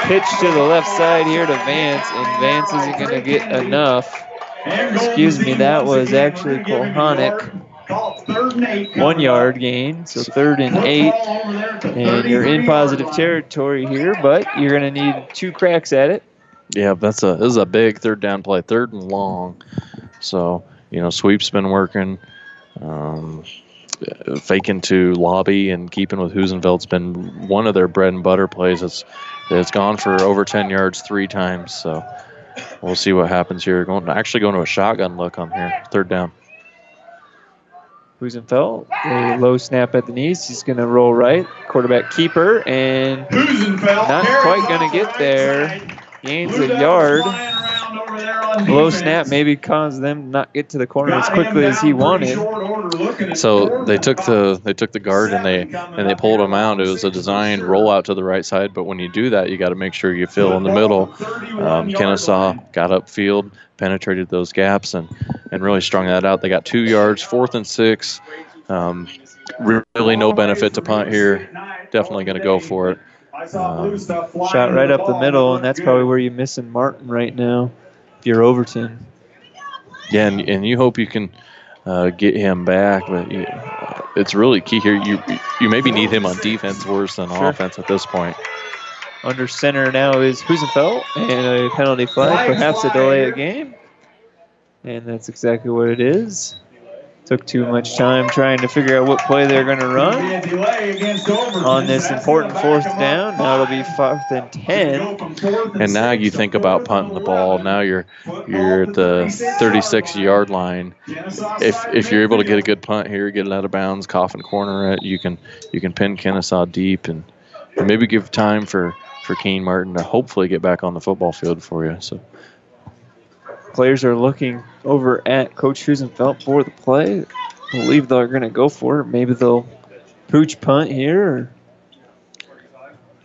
Speaker 1: pitch to the left side here to Vance, and Vance isn't going to get enough. Excuse me, that was actually Kohanic. One yard gain, so third and eight. And you're in positive territory here, but you're going to need two cracks at it.
Speaker 6: Yeah, that's a this is a big third down play, third and long. So you know, sweep's been working. Um, faking to lobby and keeping with Husenfeld's been one of their bread and butter plays. It's it's gone for over 10 yards three times. So we'll see what happens here. Going actually going to a shotgun look on here, third down.
Speaker 1: Husenfeld, a low snap at the knees. He's going to roll right. Quarterback keeper, and not quite going to get there. Gains a yard. Low snap maybe caused them not get to the corner as quickly as he wanted.
Speaker 6: So they took the they took the guard and they and they pulled him out. It was a designed rollout to the right side, but when you do that, you got to make sure you fill in the middle. Um, Kenesaw got upfield, penetrated those gaps, and and really strung that out. They got two yards, fourth and six. Um, really no benefit to punt here. Definitely going to go for it. Um,
Speaker 1: Shot right up the middle, and that's probably where you're missing Martin right now. If you're Overton.
Speaker 6: Yeah, and, and you hope you can uh, get him back, but you, it's really key here. You you maybe need him on defense worse than
Speaker 1: Sure.
Speaker 6: offense at this point.
Speaker 1: Under center now is Husenfeld, and a penalty flag, perhaps a delay of game. And that's exactly what it is. Took too much time trying to figure out what play they're going to run on this important fourth down. Now it'll be fourth and 10.
Speaker 6: And now you think about punting the ball. Now you're you're at the 36 yard line. If if you're able to get a good punt here, get it out of bounds, coffin corner it, you can you can pin Kenesaw deep and, and maybe give time for for Kane Martin to hopefully get back on the football field for you. So
Speaker 1: Players are looking over at Coach Husenfeld for the play. I believe they're going to go for it. Maybe they'll pooch punt here.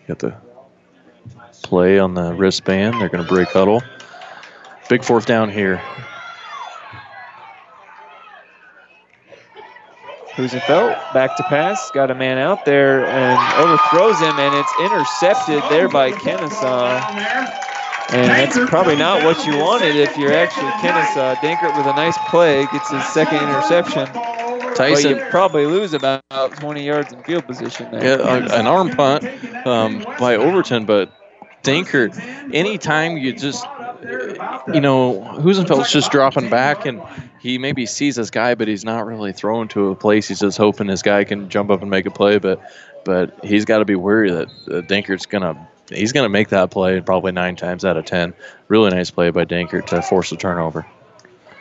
Speaker 6: Got the play on the wristband. They're going to break huddle. Big fourth down here.
Speaker 1: Husenfeld back to pass, got a man out there and overthrows him, and it's intercepted there by Kenesaw. And that's probably not what you wanted if you're actually Kenesaw. Dankert with a nice play gets his second interception.
Speaker 6: Tyson-
Speaker 1: probably lose about 20 yards in field position there.
Speaker 6: Yeah, an arm punt um, by Overton, but Dankert, anytime you just, you know, Husenfeld's just dropping back and he maybe sees his guy, but he's not really throwing to a place. He's just hoping his guy can jump up and make a play, but but he's got to be worried that uh, Dankert's gonna he's gonna make that play probably nine times out of ten. Really nice play by Dankert to force a turnover.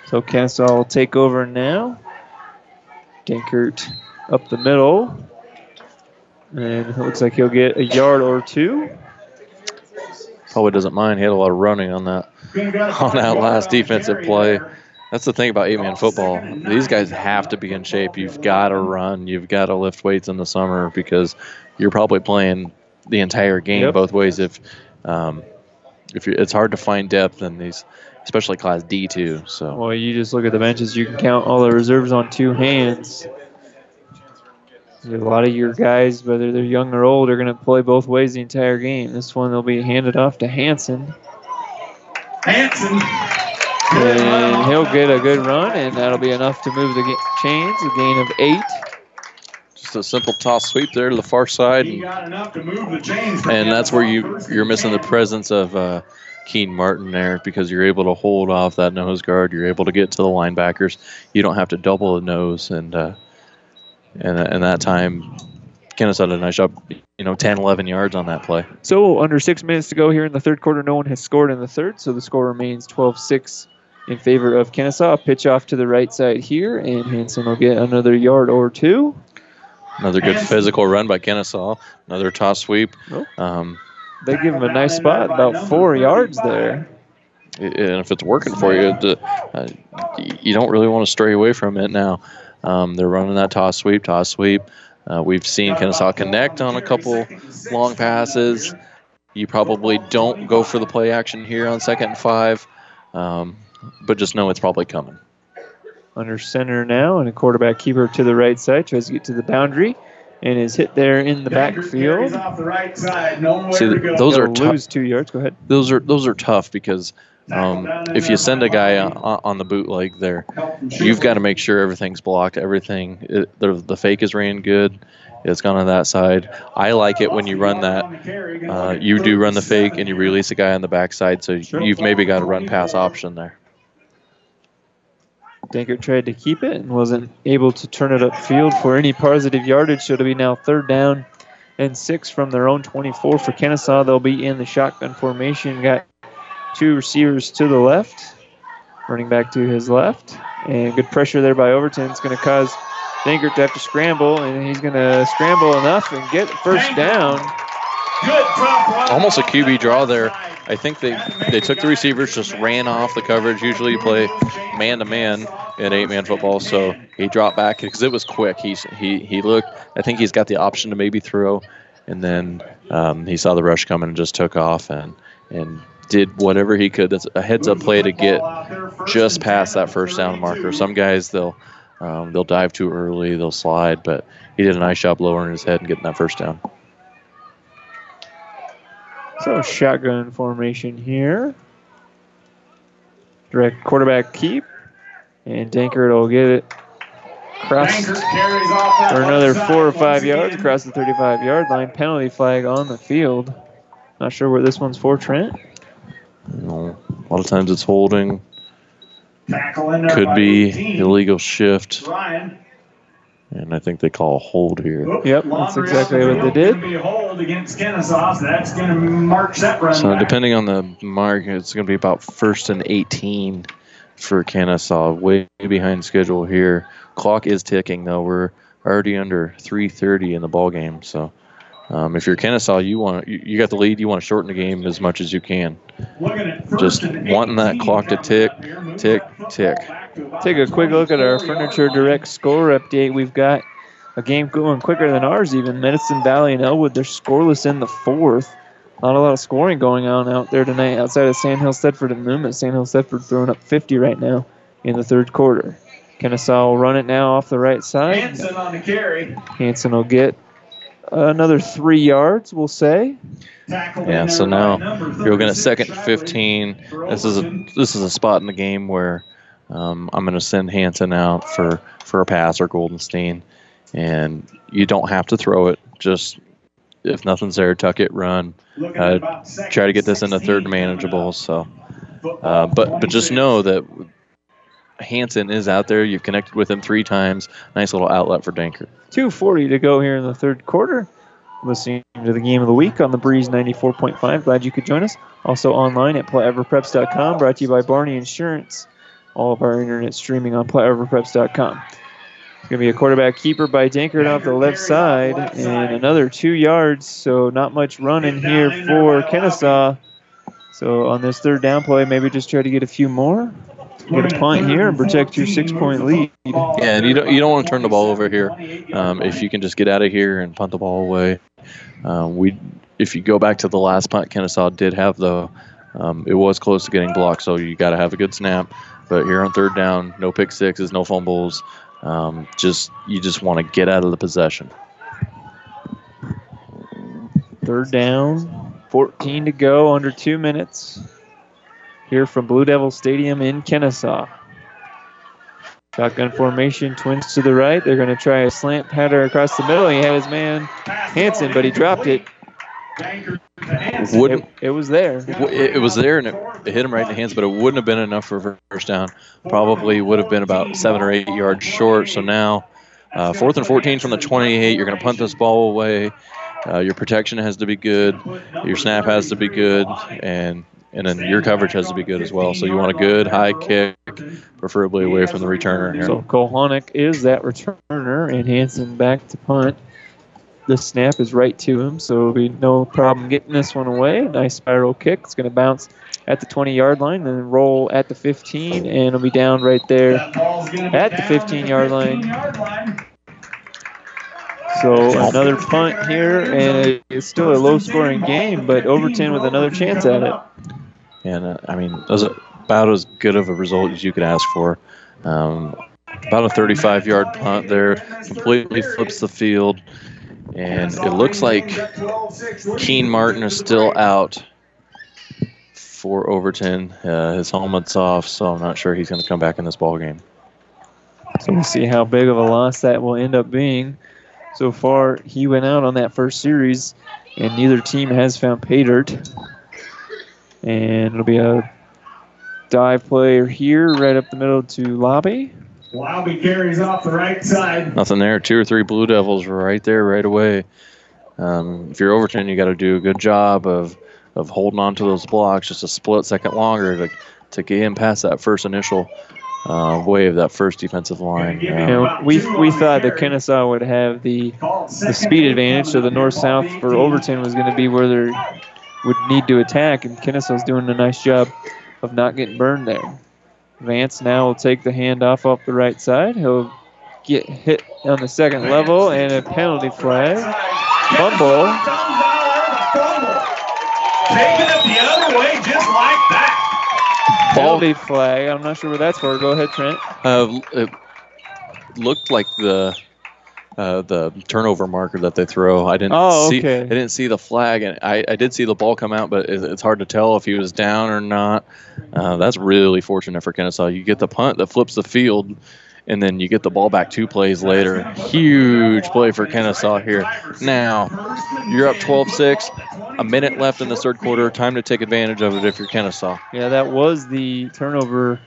Speaker 1: So Kenesaw will take over now. Dankert up the middle. And it looks like he'll get a yard or two.
Speaker 6: Probably doesn't mind. He had a lot of running on that on that last defensive play. That's the thing about eight-man football. These guys have to be in shape. You've got to run. You've got to lift weights in the summer because you're probably playing the entire game
Speaker 1: Yep.
Speaker 6: both ways. If um, if you it's hard to find depth in these, especially Class D too. So
Speaker 1: Well, you just look at the benches, you can count all the reserves on two hands. A lot of your guys, whether they're young or old, are going to play both ways the entire game. This one, they'll be handed off to Hanson.
Speaker 12: Hanson.
Speaker 1: And he'll get a good run, and that'll be enough to move the chains. A gain of eight.
Speaker 6: Just a simple toss sweep there to the far side, and,
Speaker 12: Got enough to move the chains.
Speaker 6: and that's where you you're missing the presence of uh, Keen Martin there because you're able to hold off that nose guard. You're able to get to the linebackers. You don't have to double the nose, and uh, and and that time, Kenesaw did a nice job. You know, 10, 11 yards on that play.
Speaker 1: So, under six minutes to go here in the third quarter, no one has scored in the third, so the score remains 12 6 in favor of Kenesaw. A pitch off to the right side here, and Hanson will get another yard or two.
Speaker 6: Another good physical run by Kenesaw. Another toss sweep. Um,
Speaker 1: They give him a nice spot, about four yards there.
Speaker 6: and if it's working for you, the, uh, you don't really want to stray away from it now. Um, they're running that toss sweep, toss sweep. Uh, we've seen Kenesaw connect on a couple long passes. You probably don't go for the play action here on second and five, um, but just know it's probably coming.
Speaker 1: Under center now, and a quarterback keeper to the right side tries to get to the boundary, and is hit there in the
Speaker 12: Carries
Speaker 1: backfield.
Speaker 12: off the right side. Nowhere
Speaker 6: See,
Speaker 12: to go.
Speaker 6: those are tough.
Speaker 1: lose two yards. Go ahead.
Speaker 6: Those are those are tough because um, if you send a guy on, on the bootleg there, you've got to make sure everything's blocked. Everything it, the, the fake is ran good. It's gone on that side. I like it when you run that. Uh, you do run the fake and you release a guy on the backside, so you've maybe got a run pass option there.
Speaker 1: Dankert tried to keep it and wasn't able to turn it upfield for any positive yardage. So it'll be now third down and six from their own 24 for Kenesaw. They'll be in the shotgun formation. Got two receivers to the left, running back to his left, and good pressure there by Overton. It's going to cause Dankert to have to scramble, and he's going to scramble enough and get first down.
Speaker 6: Almost a QB draw there. I think they, they took the receivers, just ran off the coverage. Usually you play man to man in eight man football, so he dropped back because it was quick. He's he he looked. I think he's got the option to maybe throw, and then um, he saw the rush coming and just took off and and did whatever he could. That's a heads up play to get just past that first down marker. Some guys they'll um, they'll dive too early, they'll slide, but he did a nice job lowering his head and getting that first down.
Speaker 1: So shotgun formation here. Direct quarterback keep. And Dankert will get it across for another four or five yards across the 35 yard line. Penalty flag on the field. Not sure what this one's for, Trent.
Speaker 6: You know, a lot of times it's holding. Could be illegal shift. And I think they call a hold here.
Speaker 1: Yep, that's exactly what they did.
Speaker 12: Hold against Kenesaw, so that's going to march that run.
Speaker 6: So
Speaker 12: back.
Speaker 6: depending on the mark, it's going to be about first and 18 for Kenesaw, way behind schedule here. Clock is ticking though. We're already under 3:30 in the ball game. So um, if you're Kenesaw, you want you, you got the lead. You want to shorten the game as much as you can. Just wanting that clock to tick, tick, tick.
Speaker 1: Take a quick look at our Furniture Direct score update. We've got a game going quicker than ours even. Medicine Valley and Elwood, they're scoreless in the fourth. Not a lot of scoring going on out there tonight outside of Sandhill, Thedford, and Newman. Sandhill, Thedford throwing up 50 right now in the third quarter. Kenesaw will run it now off the right side.
Speaker 12: Hanson on the carry.
Speaker 1: Hanson will get another three yards, we'll say.
Speaker 6: Yeah. So now you're looking at second 15. This is a this is a spot in the game where um, I'm going to send Hanson out for for a pass or Goldenstein, and you don't have to throw it. Just if nothing's there, tuck it, run. Uh, try to get this into third manageable. So, uh, but but just know that Hanson is out there. You've connected with him three times. Nice little outlet for Dankert.
Speaker 1: 2.40 to go here in the third quarter. Listening to the game of the week on the Breeze 94.5. Glad you could join us. Also online at PlatteRiverPreps.com. Brought to you by Barney Insurance. All of our internet streaming on PlatteRiverPreps.com. It's going to be a quarterback keeper by Dankert off the left side and another two yards. So not much running here for Kenesaw. So on this third down play, maybe just try to get a few more. Get a punt here and protect your six-point lead.
Speaker 6: Yeah, and you don't you don't want to turn the ball over here. Um, if you can just get out of here and punt the ball away. Um, we, if you go back to the last punt Kenesaw did have though, um, it was close to getting blocked. So you got to have a good snap. But here on third down, no pick sixes, no fumbles. Um, just you just want to get out of the possession.
Speaker 1: Third down, 14 to go, under two minutes. Here from Blue Devil Stadium in Kenesaw. Shotgun formation, twins to the right. They're going to try a slant pattern across the middle. He had his man Hanson, but he dropped it.
Speaker 6: Wouldn't
Speaker 1: It, it was there.
Speaker 6: it, it was there and it, it hit him right in the hands, but it wouldn't have been enough for first down. Probably would have been about seven or eight yards short. So now, uh, fourth and 14 from the 28. You're going to punt this ball away. Uh, your protection has to be good. Your snap has to be good, and and then your coverage has to be good as well. So you want a good high kick, preferably away from the returner. Here.
Speaker 1: So Kohanic is that returner, and Hanson back to punt. The snap is right to him, so it'll be no problem getting this one away. Nice spiral kick. It's going to bounce at the 20 yard line, then roll at the 15, and it'll be down right there at the 15 yard line. So another punt here, and it's still a low scoring game, but Overton with another chance at it.
Speaker 6: And uh, I mean, that was about as good of a result as you could ask for. Um, about a 35 yard punt there, completely flips the field. And it looks like Keen Martin is still out for Overton. Uh, his helmet's off, so I'm not sure he's going to come back in this ball game.
Speaker 1: So we'll see how big of a loss that will end up being. So far, he went out on that first series, and neither team has found pay dirt. And it'll be a Dive player here, right up the middle to Lobby.
Speaker 12: Lobby carries off the right side.
Speaker 6: Nothing there. Two or three Blue Devils right there right away. Um, if you're Overton, you got to do a good job of of holding on to those blocks just a split second longer to to get in past that first initial uh, wave, that first defensive line.
Speaker 1: You know, we we thought that Kenesaw would have the the speed advantage, so the north-south for Overton was going to be where they would need to attack, and Kenesaw's doing a nice job of not getting burned there. Vance now will take the handoff off the right side. He'll get hit on the second level and a penalty flag. Fumble.
Speaker 12: Taking it the other way just like that.
Speaker 1: Penalty flag. I'm not sure where that's for. Go ahead, Trent.
Speaker 6: Uh, it looked like the uh, the turnover marker that they throw. I didn't
Speaker 1: Oh,
Speaker 6: see.
Speaker 1: okay.
Speaker 6: I didn't see the flag, and I, I did see the ball come out, but it, it's hard to tell if he was down or not. Uh, that's really fortunate for Kenesaw. You get the punt that flips the field, and then you get the ball back two plays later. Huge play for Kenesaw here. Now you're up 12-6. A minute left in the third quarter. Time to take advantage of it if you're Kenesaw.
Speaker 1: Yeah, that was the turnover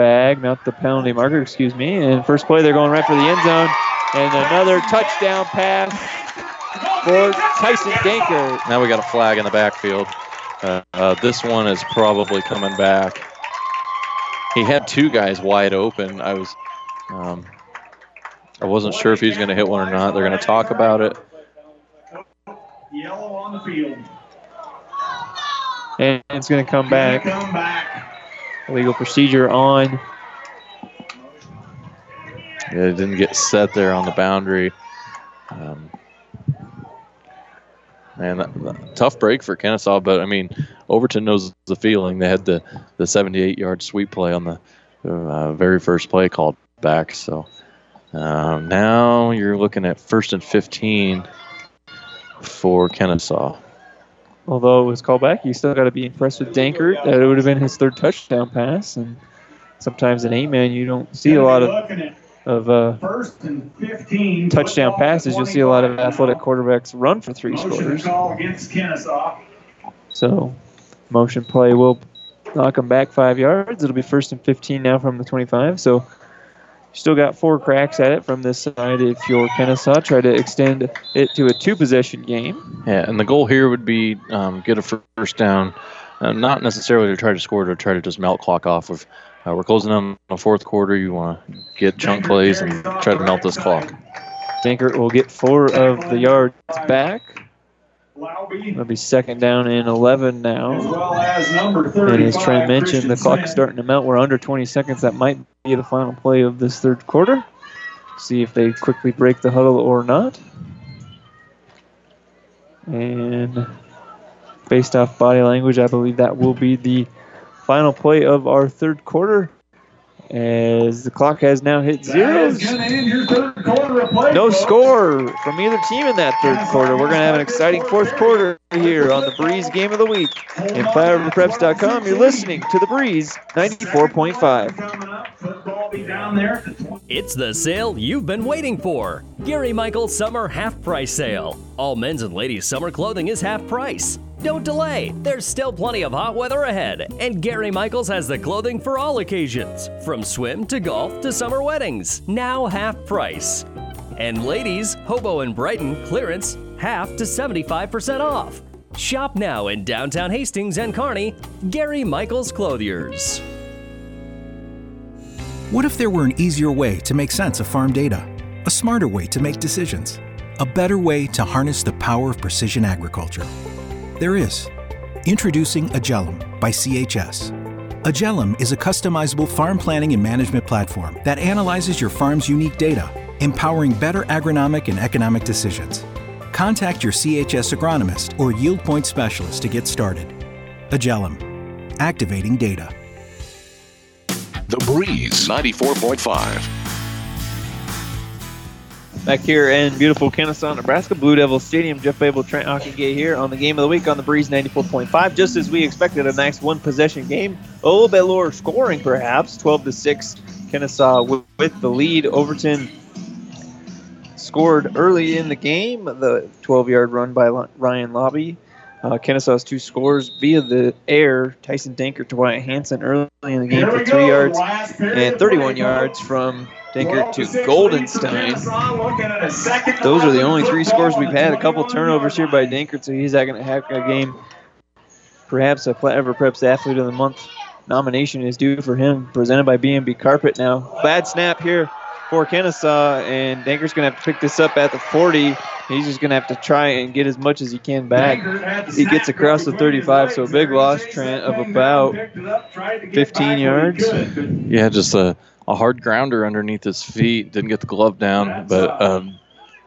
Speaker 1: bag, not the penalty marker, excuse me. And first play, they're going right for the end zone. And another touchdown pass for Tyson Dankert.
Speaker 6: Now we got a flag in the backfield. Uh, uh, this one is probably coming back. He had two guys wide open. I was, um, I wasn't sure if he was going to hit one or not. They're going to talk about it.
Speaker 12: Yellow on the field.
Speaker 1: And it's going to come back. Legal procedure on.
Speaker 6: Yeah, it didn't get set there on the boundary. Um, man, that, that- tough break for Kenesaw, but I mean, Overton knows the feeling. They had the, the 78 yard sweep play on the uh, very first play called back. So um, now you're looking at first and 15 for Kenesaw.
Speaker 1: Although it was called back, you still got to be impressed with Dankert. That it would have been his third touchdown pass. And sometimes in eight man, you don't see a lot of of uh,
Speaker 12: first and 15.
Speaker 1: touchdown passes. You'll see a lot of athletic quarterbacks run for three scores.
Speaker 12: call against Kenesaw.
Speaker 1: So, motion play will knock them back five yards. It'll be first and 15 now from the 25. So, still got four cracks at it from this side if you're Kenesaw. Try to extend it to a two possession game.
Speaker 6: Yeah, and the goal here would be um, get a first down, uh, not necessarily to try to score, to try to just melt clock off of. Uh, we're closing on the fourth quarter. You want to get chunk plays and try to melt this clock.
Speaker 1: Dankert will get four of the yards back. It'll be second down and 11 now.
Speaker 12: as well as number 35.
Speaker 1: And as Trent mentioned, the clock
Speaker 12: is
Speaker 1: starting to melt. We're under 20 seconds. That might be the final play of this third quarter. See if they quickly break the huddle or not. And based off body language, I believe that will be the final play of our third quarter. As the clock has now hit
Speaker 12: That is
Speaker 1: zeros.
Speaker 12: going to end your third quarter of play.
Speaker 1: No score from either team in that third quarter. We're going to have an exciting fourth quarter here on the Breeze Game of the Week. And FlyOverPreps.com, you're listening to the Breeze 94.5.
Speaker 12: Football be down there.
Speaker 15: It's the sale you've been waiting for. Gary Michaels Summer Half Price Sale. All men's and ladies' summer clothing is half price. Don't delay, there's still plenty of hot weather ahead, and Gary Michaels has the clothing for all occasions, from swim to golf to summer weddings, now half price. And ladies, Hobo and Brighton clearance half to 75% off. Shop now in downtown Hastings and Kearney, Gary Michaels Clothiers.
Speaker 18: What if there were an easier way to make sense of farm data? A smarter way to make decisions? A better way to harness the power of precision agriculture? There is. Introducing Agellum by CHS. Agellum is a customizable farm planning and management platform that analyzes your farm's unique data, empowering better agronomic and economic decisions. Contact your CHS agronomist or yield point specialist to get started. Agellum, activating data.
Speaker 11: The Breeze 94.5.
Speaker 1: Back here in beautiful Kenesaw, Nebraska, Blue Devil Stadium. Jeff Babel, Trent Hockingay here on the game of the week on the Breeze 94.5. Just as we expected, a nice one possession game. A little bit lower scoring, perhaps. 12 to 6. Kenesaw with, with the lead. Overton scored early in the game. The 12 yard run by Ryan Lobby. uh, Kenesaw's two scores via the air. Tyson Dankert to Wyatt Hanson early in the game for three yards and 31 yards from Dankert to Goldenstein. Those are the only three scores we've had. A couple turnovers here by Dankert, so he's not going to have a game. Perhaps a Ever Preps Athlete of the Month nomination is due for him, presented by B&B Carpet now. Bad snap here for Kenesaw, and Dankert's going to have to pick this up at the 40. He's just going to have to try and get as much as he can back. He gets across the 35, so a big loss, Trent, of about 15 yards.
Speaker 6: Yeah, just a, a hard grounder underneath his feet. Didn't get the glove down, but um,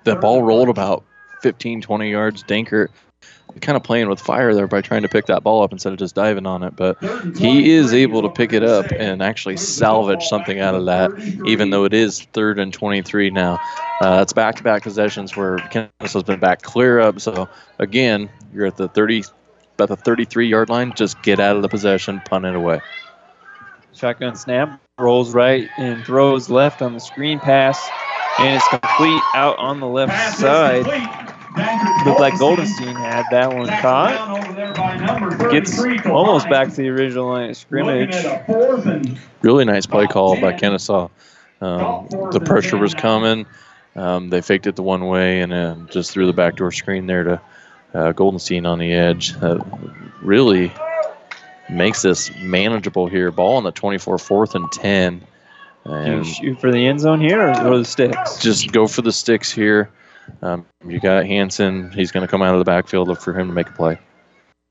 Speaker 6: the ball rolled about 15, 20 yards. Dankert kind of playing with fire there by trying to pick that ball up instead of just diving on it. But he is able to pick it up and actually salvage something out of that, even though it is third and 23 now. Uh, it's back to back possessions where Kenesaw's been back clear up. So, again, you're at the 30, about the 33 yard line. Just get out of the possession, punt it away.
Speaker 1: Shotgun snap, rolls right and throws left on the screen pass, and it's complete out on the left side. Looked like Goldenstein had that one caught. Gets almost back to the original line of scrimmage.
Speaker 6: Really nice play call by Kenesaw. Um, the pressure was coming. Um, they faked it the one way and then just threw the backdoor screen there to uh, Goldenstein on the edge. Uh, really makes this manageable here. Ball on the 24, fourth and 10.
Speaker 1: Do you shoot for the end zone here or go the sticks?
Speaker 6: Just go for the sticks here. Um, you got Hanson. He's going to come out of the backfield look for him to make a play.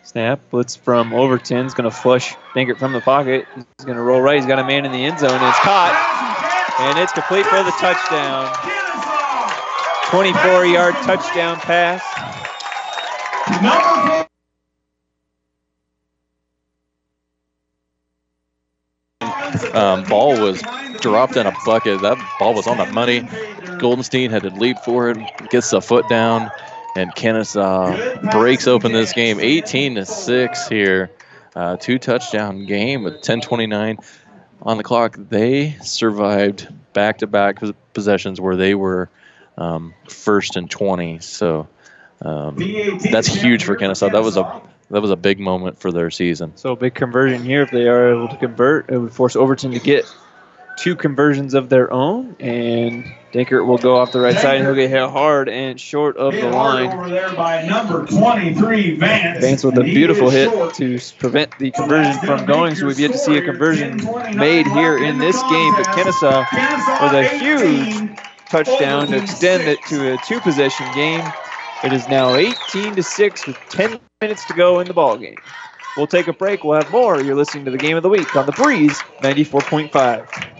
Speaker 1: Snap, blitz from Overton. He's going to flush Dankert from the pocket. He's going to roll right. He's got a man in the end zone. It's caught. And it's complete for the touchdown. 24 yard touchdown pass.
Speaker 6: Um, ball was dropped in a bucket. That ball was on the money. Goldenstein had to leap forward, gets the foot down, and Kenesaw breaks open this game 18 to 6 here. Uh, two touchdown game with 10:29 on the clock. They survived back-to-back possessions where they were um, first and 20. So um, that's huge for Kenesaw. That was a that was a big moment for their season.
Speaker 1: So a big conversion here. If they are able to convert, it would force Overton to get two conversions of their own, and Dankert will go off the right side. and He'll get hit hard and short of the line.
Speaker 12: Over there by number 23, Vance.
Speaker 1: Vance with a beautiful hit
Speaker 12: short.
Speaker 1: to prevent the conversion from going. So we've yet to see a conversion made here in this game. But Kenesaw with a huge touchdown to extend it to a two-possession game. It is now 18 to six with 10 minutes to go in the ball game. We'll take a break. We'll have more. You're listening to the game of the week on the Breeze 94.5.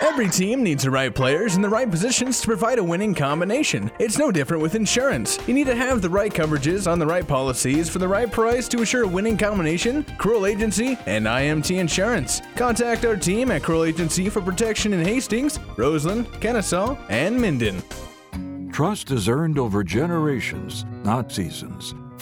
Speaker 8: Every team needs the right players in the right positions to provide a winning combination. It's no different with insurance. You need to have the right coverages on the right policies for the right price to assure a winning combination. Cruel Agency and IMT Insurance. Contact our team at Cruel Agency for protection in Hastings, Roseland, Kenesaw, and Minden.
Speaker 19: Trust is earned over generations, not seasons.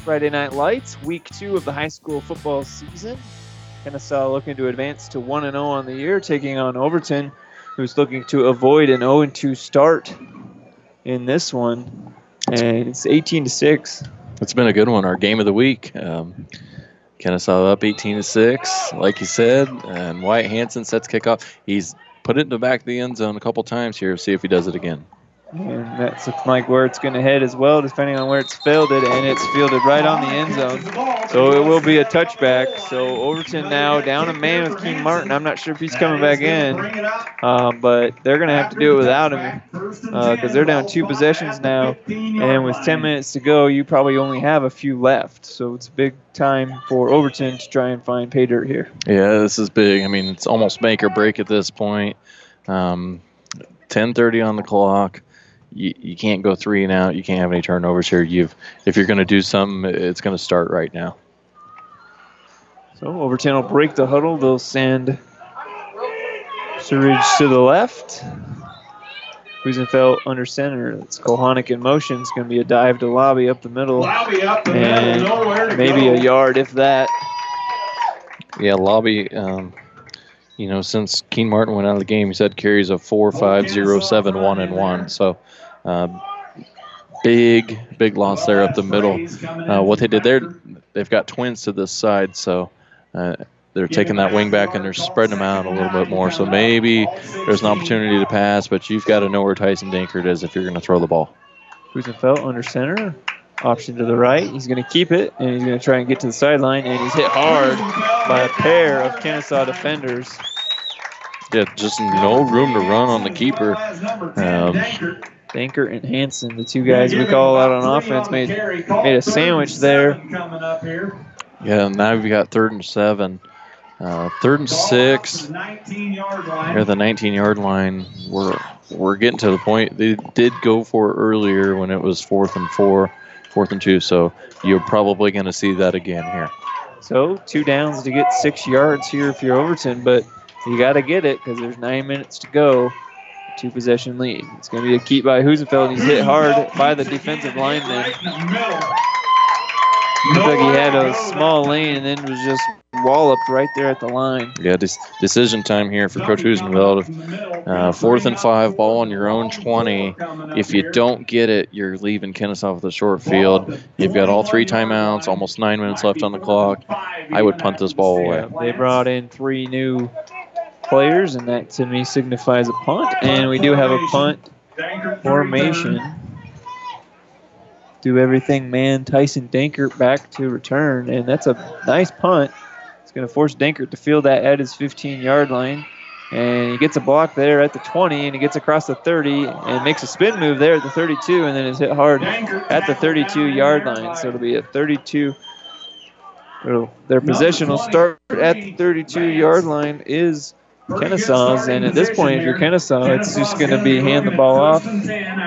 Speaker 1: Friday Night Lights, week two of the high school football season. Kenesaw looking to advance to 1 0 on the year, taking on Overton, who's looking to avoid an 0 2 start in this one. And it's 18 to 6.
Speaker 6: It's been a good one. Our game of the week. Um, Kenesaw up 18 to six, like you said, and Wyatt Hanson sets kickoff. He's put it in the back of the end zone a couple times here. See if he does it again.
Speaker 1: And that's looks like where it's going to head as well, depending on where it's fielded. And it's fielded right on the end zone. So it will be a touchback. So Overton now down a man with King Martin. I'm not sure if he's coming back in, uh, but they're going to have to do it without him because they're down two possessions now. And with 10 minutes to go, you probably only have a few left. So it's a big time for Overton to try and find pay dirt here.
Speaker 6: Yeah, this is big. I mean, it's almost make or break at this point. Um, 10:30 on the clock. You, you can't go three and out. You can't have any turnovers here. You've if you're going to do something, it's going to start right now.
Speaker 1: So Overton will break the huddle. They'll send Surridge to the left. Husenfeld under center. It's Kohanic in motion. It's going to be a dive to Lobby up the middle.
Speaker 12: Lobby up the
Speaker 1: and
Speaker 12: middle, nowhere to
Speaker 1: maybe
Speaker 12: go.
Speaker 1: a yard if that.
Speaker 6: Yeah, Lobby. Um, you know, since Keen Martin went out of the game, he's had carries of four, five, zero, seven, one, and one. So, big, big loss there up the middle. Uh, what they did there, they've got twins to this side, so uh, they're taking that wing back and they're spreading them out a little bit more. So maybe there's an opportunity to pass, but you've got to know where Tyson Dankert is if you're going to throw the ball.
Speaker 1: Husenfeld under center. Option to the right. He's going to keep it, and he's going to try and get to the sideline, and he's hit hard by a pair of Kenesaw defenders.
Speaker 6: Yeah, just no room to run on the keeper. Um,
Speaker 1: Dankert and Hanson, the two guys we call out on offense, made made a sandwich there.
Speaker 6: Yeah, now we've got third and seven. Uh, third and six.
Speaker 12: 19 yard line.
Speaker 6: Near the 19 yard line. We're we're getting to the point. They did go for it earlier when it was fourth and four, fourth and two. So you're probably going to see that again here.
Speaker 1: So two downs to get six yards here if you're Overton, but you got to get it because there's nine minutes to go. Two possession lead. It's going to be a keep by Husenfeld. He's hit hard by the defensive lineman. Looked like he had a small lane and then was just walloped right there at the line.
Speaker 6: Yeah, this decision time here for Coach Husenfeld. Uh, fourth and five, ball on your own 20. If you don't get it, you're leaving Kenesaw with a short field. You've got all three timeouts, almost nine minutes left on the clock. I would punt this ball away.
Speaker 1: They brought in three new players, and that to me signifies a punt. And we do have a punt formation. Do everything man Tyson Dankert back to return, and that's a nice punt. It's going to force Dankert to field that at his 15 yard line. And he gets a block there at the 20, and he gets across the 30 and makes a spin move there at the 32, and then is hit hard at the 32 yard line. So it'll be a 32. Their possession will start at the 32 yard line is Kenesaw's, and at this point, if you're Kenesaw, it's just going to be hand the ball off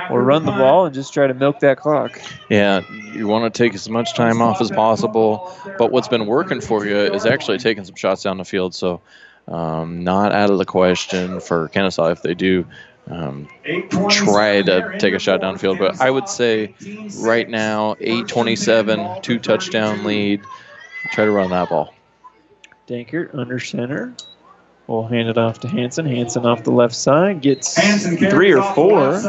Speaker 1: or run the ball and just try to milk that clock.
Speaker 6: Yeah, you want to take as much time off as possible. But what's been working for you is actually taking some shots down the field. So, um, not out of the question for Kenesaw if they do um, try to take a shot downfield. But I would say right now, 8:27, two touchdown lead. Try to run that ball.
Speaker 1: Dankert under center. We'll hand it off to Hanson. Hanson off the left side gets three or four.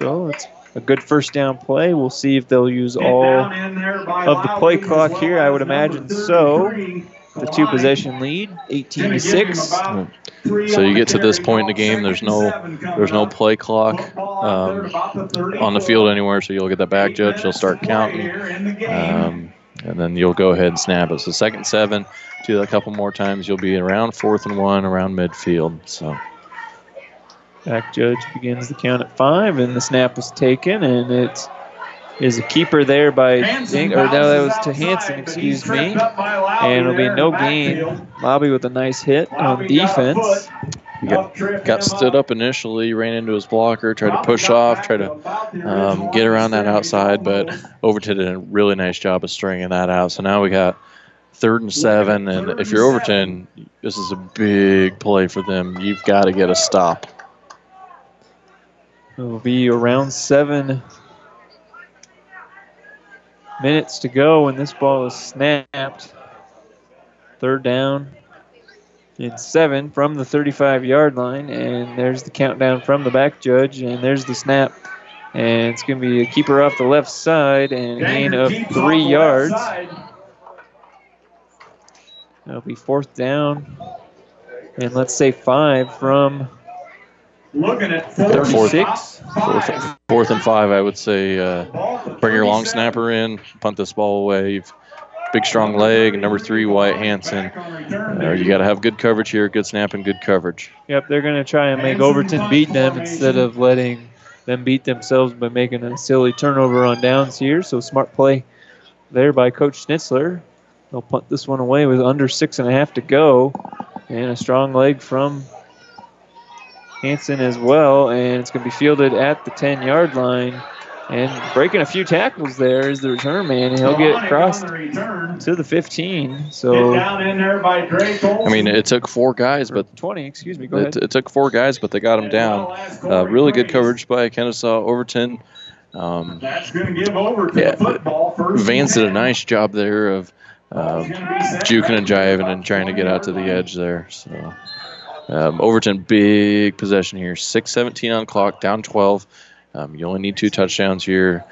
Speaker 1: So it's a good first down play. We'll see if they'll use all
Speaker 12: down in there by
Speaker 1: of the play clock here. I would imagine so. The two possession lead, 18 to 6.
Speaker 6: So you get to this point in the game, there's no there's no play clock um, on the field anywhere. So you'll get that back judge. He'll start counting, um, and then you'll go ahead and snap it. So second seven. Do that a couple more times. You'll be around fourth and one, around midfield. So
Speaker 1: Back judge begins the count at five, and the snap is taken, and it is a keeper there by Dink, or no, that was to Hanson, excuse me, and it'll be no gain. Lobby with a nice hit on defense.
Speaker 6: He got, got stood up initially, ran into his blocker, tried to push off, tried to um, get around that outside, but Overton did a really nice job of stringing that out. So now we got third and seven, and if you're Overton, this is a big play for them. You've got to get a stop.
Speaker 1: It'll be around seven minutes to go when this ball is snapped. Third down in seven from the 35 yard line, and there's the countdown from the back judge, and there's the snap. And it's going to be a keeper off the left side and a gain of three yards. That'll be fourth down. And let's say five from
Speaker 12: Looking at
Speaker 6: Fourth,
Speaker 1: 36.
Speaker 6: fourth, fourth and five, I would say. Uh, bring your long snapper in, punt this ball away. You've big, strong leg. Number three, Wyatt Hanson. Uh, you got to have good coverage here, good snap and good coverage.
Speaker 1: Yep, they're going to try and make Overton beat them instead of letting them beat themselves by making a silly turnover on downs here. So smart play there by Coach Schnitzler. They'll punt this one away with under six and a half to go. And a strong leg from Hanson as well, and it's going to be fielded at the 10 yard line. And breaking a few tackles there is the return man, he'll get across to the 15. So
Speaker 12: Down in there by Drake
Speaker 6: I mean, it took four guys, but
Speaker 1: 20. Excuse me. Go
Speaker 6: it,
Speaker 1: ahead.
Speaker 6: it took four guys, but they got him down. Uh, really good coverage by Kenesaw Overton. Um,
Speaker 12: That's going to give over to
Speaker 6: Yeah,
Speaker 12: the football first.
Speaker 6: Vance did a nice job there of uh, juking and jiving and trying to get out to the edge there. So um, Overton, big possession here. 6:17 on clock, down 12. Um, you only need two touchdowns here.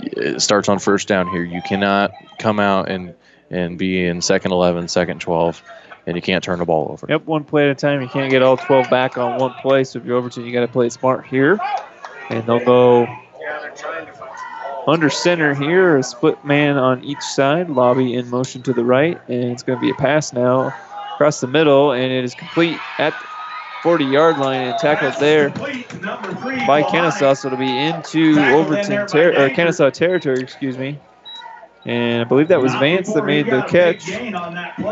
Speaker 6: It starts on first down here. You cannot come out and and be in second 11, second 12, and you can't turn the ball over.
Speaker 1: Yep, one play at a time. You can't get all 12 back on one play. So if you're Overton, you got to play smart here. And they'll go under center here, a split man on each side. Lobby in motion to the right, and it's going to be a pass now across the middle, and it is complete at 40 yard line and tackled there by Kenesaw. So it'll be into Overton ter- or Kenesaw territory, excuse me. And I believe that was Vance that made the catch.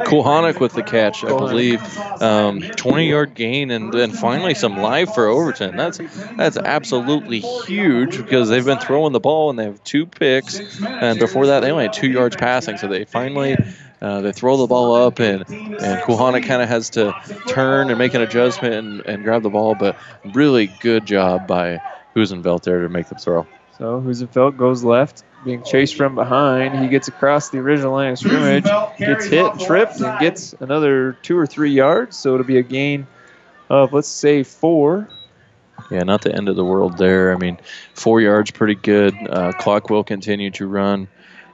Speaker 6: Kohanic with the catch, I believe. Um, 20 yard gain and then finally some live for Overton. That's that's absolutely huge because they've been throwing the ball and they have two picks. And before that, they only had two yards passing. So they finally. Uh, they throw the ball up, and and Kohanic kind of has to turn and make an adjustment and, and grab the ball. But really good job by Husenfeld there to make the throw.
Speaker 1: So Husenfeld goes left, being chased from behind. He gets across the original line of scrimmage, gets hit, tripped, and gets another two or three yards. So it'll be a gain of, let's say, four.
Speaker 6: Yeah, not the end of the world there. I mean, four yards, pretty good. Uh, clock will continue to run.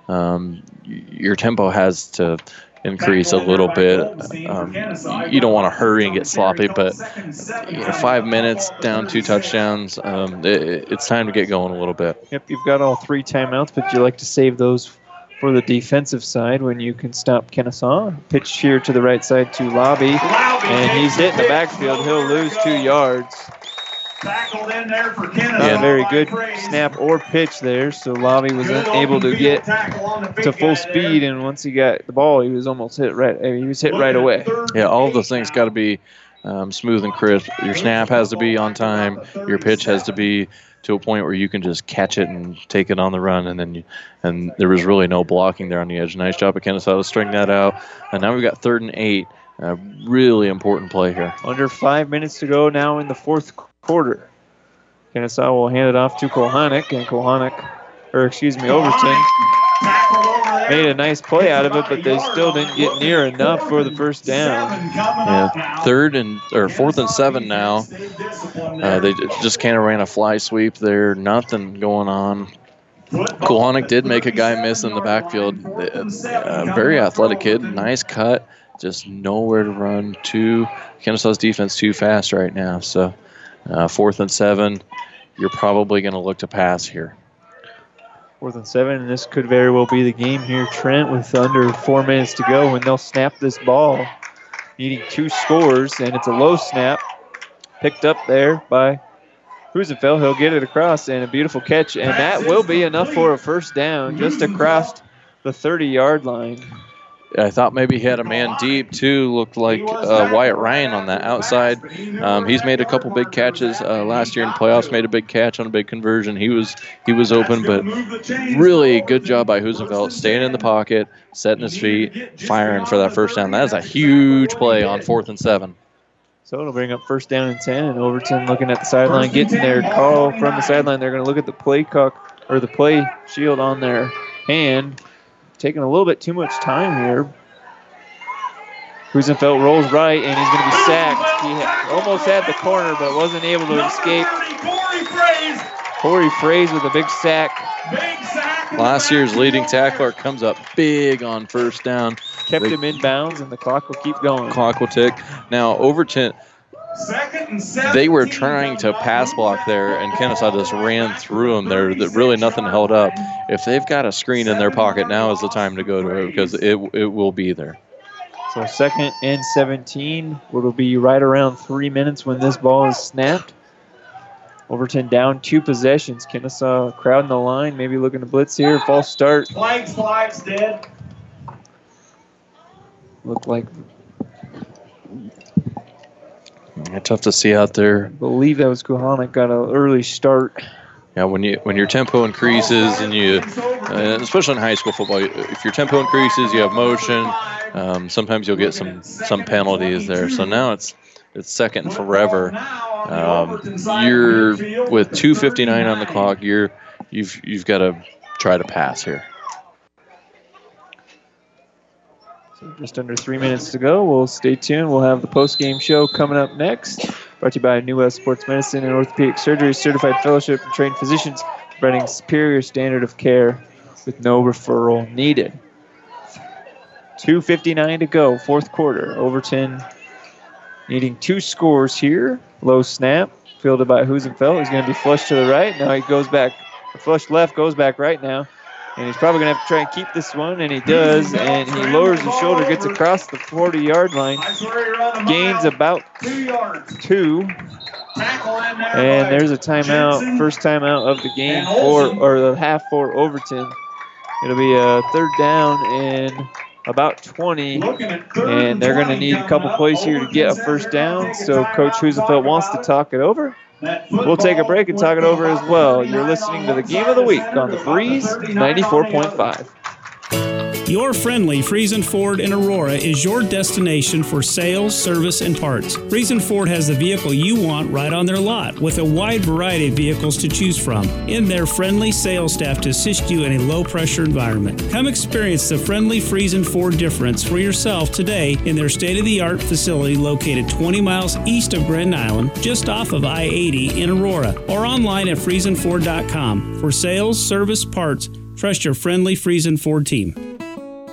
Speaker 6: Um, y- your tempo has to increase a little bit. Um, you don't want to hurry and get sloppy, but you know, five minutes down, two touchdowns. Um, it, it's time to get going a little bit.
Speaker 1: Yep, you've got all three timeouts, but you like to save those for the defensive side when you can stop Kenesaw. Pitch here to the right side to Lobby, and he's hit in the backfield. He'll lose two yards.
Speaker 12: Tackled in there for
Speaker 1: Not
Speaker 12: Kenesaw.
Speaker 1: a very good snap or pitch there, so Lobby was able to get to full speed, and once he got the ball, he was almost hit right. I mean, he was hit right away.
Speaker 6: Yeah, all of those things got to be um, smooth and crisp. Your snap has to be on time. Your pitch has to be to a point where you can just catch it and take it on the run. And then, you, and there was really no blocking there on the edge. Nice job of Kenesaw to string that out. And now we've got third and eight. A really important play here.
Speaker 1: Under five minutes to go now in the fourth quarter. Kenesaw will hand it off to Kohanic, and Kohanic, or excuse me, Overton, made a nice play out of it, but they still didn't get near enough for the first down.
Speaker 6: Yeah, third and or fourth and seven now. Uh, they just kind of ran a fly sweep there. Nothing going on. Kohanic did make a guy miss in the backfield. Uh, very athletic kid, nice cut. Just nowhere to run. Too Kenesaw's defense too fast right now. So uh, fourth and seven, you're probably going to look to pass here.
Speaker 1: Fourth and seven, and this could very well be the game here, Trent, with under four minutes to go when they'll snap this ball, needing two scores, and it's a low snap, picked up there by Husenfeld. He'll get it across, and a beautiful catch, and that will be enough for a first down, just across the 30-yard line.
Speaker 6: I thought maybe he had a man deep too. Looked like uh, Wyatt Ryan on that outside. Um, he's made a couple big catches uh, last year in the playoffs. Made a big catch on a big conversion. He was he was open, but really good job by Husenfeld staying in the pocket, setting his feet, firing for that first down. That is a huge play on fourth and seven.
Speaker 1: So it'll bring up first down and 10, and Overton looking at the sideline, getting their call from the sideline. They're going to look at the play cock or the play shield on their hand, taking a little bit too much time here. Husenfeld rolls right, and he's going to be sacked. He almost had the corner, but wasn't able to escape. Corey Fraze with a big sack.
Speaker 6: Last year's leading tackler comes up big on first down.
Speaker 1: Kept
Speaker 6: The
Speaker 1: him in bounds, and the clock will keep going.
Speaker 6: Clock will tick. Now Overton. They were trying to pass block there, and Kenesaw just ran through them there. That really nothing held up. If they've got a screen in their pocket, now is the time to go to it because it it will be there.
Speaker 1: So second and 17. It'll be right around three minutes when this ball is snapped. Overton down two possessions. Kenesaw crowding the line, maybe looking to blitz here. False start.
Speaker 12: Flags, flags, dead.
Speaker 1: Looked like
Speaker 6: Yeah, tough to see out there.
Speaker 1: I believe that was Kohanic got an early start.
Speaker 6: Yeah, when you when your tempo increases and you, uh, especially in high school football, if your tempo increases, you have motion. Um, sometimes you'll get some some penalties there. So now it's it's second and forever. Um, you're with 2:59 on the clock. You're you've you've got to try to pass here.
Speaker 1: So just under three minutes to go. We'll stay tuned. We'll have the post-game show coming up next. Brought to you by New West Sports Medicine and Orthopedic Surgery, certified fellowship and trained physicians, providing superior standard of care with no referral needed. 2.59 to go, fourth quarter. Overton needing two scores here. Low snap, fielded by Husenfeld. He's going to be flushed to the right. Now he goes back, flush left, goes back right now. And he's probably going to have to try and keep this one, and he does. And he lowers his shoulder, gets across the 40 yard line, gains about two. And there's a timeout, first timeout of the game for, or the half for Overton. It'll be a third down and about 20, and they're going to need a couple plays here to get a first down. So Coach Husenfeld wants to talk it over. We'll take a break and talk it over as well. You're listening to the Game of the Week on the Breeze 94.5.
Speaker 16: Your friendly Friesen Ford in Aurora is your destination for sales, service, and parts. Friesen Ford has the vehicle you want right on their lot with a wide variety of vehicles to choose from and their friendly sales staff to assist you in a low pressure environment. Come experience the friendly Friesen Ford difference for yourself today in their state of the art facility located 20 miles east of Grand Island, just off of I 80 in Aurora, or online at FriesenFord.com. For sales, service, parts, trust your friendly Friesen Ford team.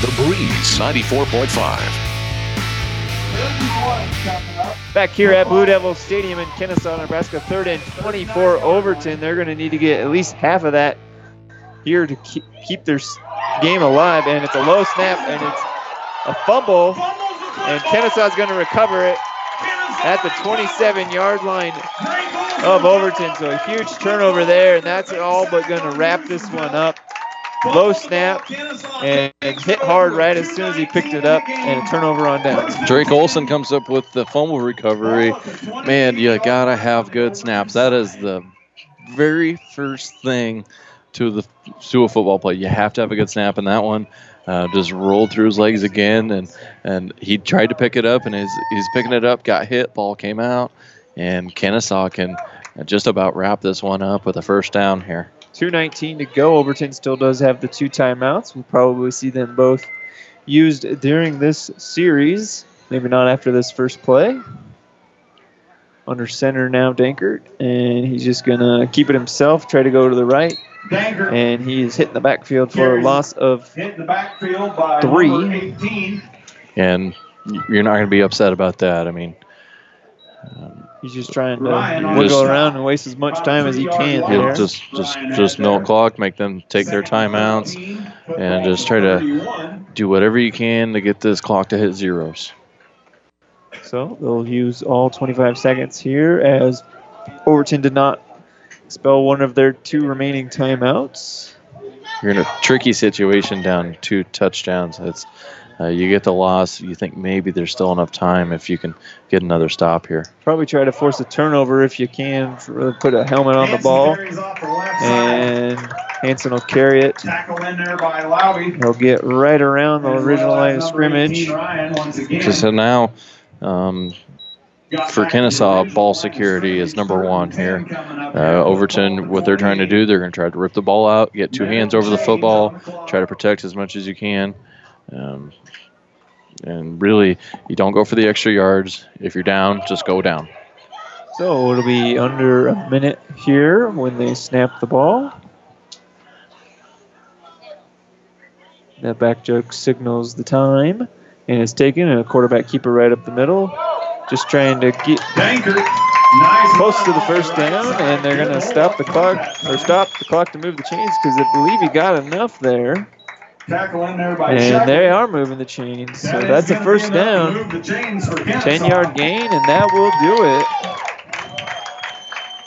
Speaker 11: The Breeze 94.5.
Speaker 1: Back here at Blue Devil Stadium in Kenesaw, Nebraska, third and 24 Overton. They're going to need to get at least half of that here to keep, keep their game alive. And it's a low snap, and it's a fumble. And Kenesaw's going to recover it at the 27 yard line of Overton. So a huge turnover there, and that's all but going to wrap this one up. Low snap and hit hard right as soon as he picked it up, and a turnover on down.
Speaker 6: Drake Olson comes up with the fumble recovery. Man, you gotta have good snaps. That is the very first thing to the to a football play. You have to have a good snap in that one. Uh, just rolled through his legs again, and and he tried to pick it up, and he's he's picking it up, got hit, ball came out, and Kenesaw can just about wrap this one up with a first down here.
Speaker 1: 2.19 to go. Overton still does have the two timeouts. We'll probably see them both used during this series. Maybe not after this first play. Under center now, Dankert, and he's just going to keep it himself, try to go to the right.
Speaker 12: Dankert.
Speaker 1: And he is hitting the backfield for a loss of
Speaker 12: Hit the backfield by
Speaker 1: Three.
Speaker 12: 18.
Speaker 6: And you're not going to be upset about that. I mean, um,
Speaker 1: He's just trying to
Speaker 12: Ryan on
Speaker 1: wiggle around and waste as much time as he can
Speaker 6: he'll
Speaker 1: there.
Speaker 6: just just just milk clock, make them take their timeouts, and just try to do whatever you can to get this clock to hit zeros.
Speaker 1: So they'll use all 25 seconds here as Overton did not expel one of their two remaining timeouts.
Speaker 6: You're in a tricky situation down two touchdowns. It's uh, you get the loss. You think maybe there's still enough time if you can get another stop here.
Speaker 1: Probably try to force a turnover if you can. for- Put a helmet on the ball. And Hanson will carry it.
Speaker 12: Tackle in there by Lowry.
Speaker 1: He'll get right around the original line of scrimmage.
Speaker 12: Ryan.
Speaker 6: So, so now, um, for Kenesaw, ball security is number one here. Uh, Overton, what they're trying to do, they're going to try to rip the ball out, get two hands over the football, try to protect as much as you can. Um, and really, you don't go for the extra yards. If you're down, just go down.
Speaker 1: So it'll be under a minute here when they snap the ball. That back joke signals the time, and it's taken, and a quarterback keeper right up the middle, just trying to get close to the first down, and they're going to stop the clock or stop the clock to move the chains because I believe he got enough there.
Speaker 12: Tackle in there by
Speaker 1: And
Speaker 12: Shackle.
Speaker 1: they are moving the chains. So
Speaker 12: That is
Speaker 1: that's a first
Speaker 12: be enough to
Speaker 1: down.
Speaker 12: move the chains for
Speaker 1: 10 yard gain, and that will do it.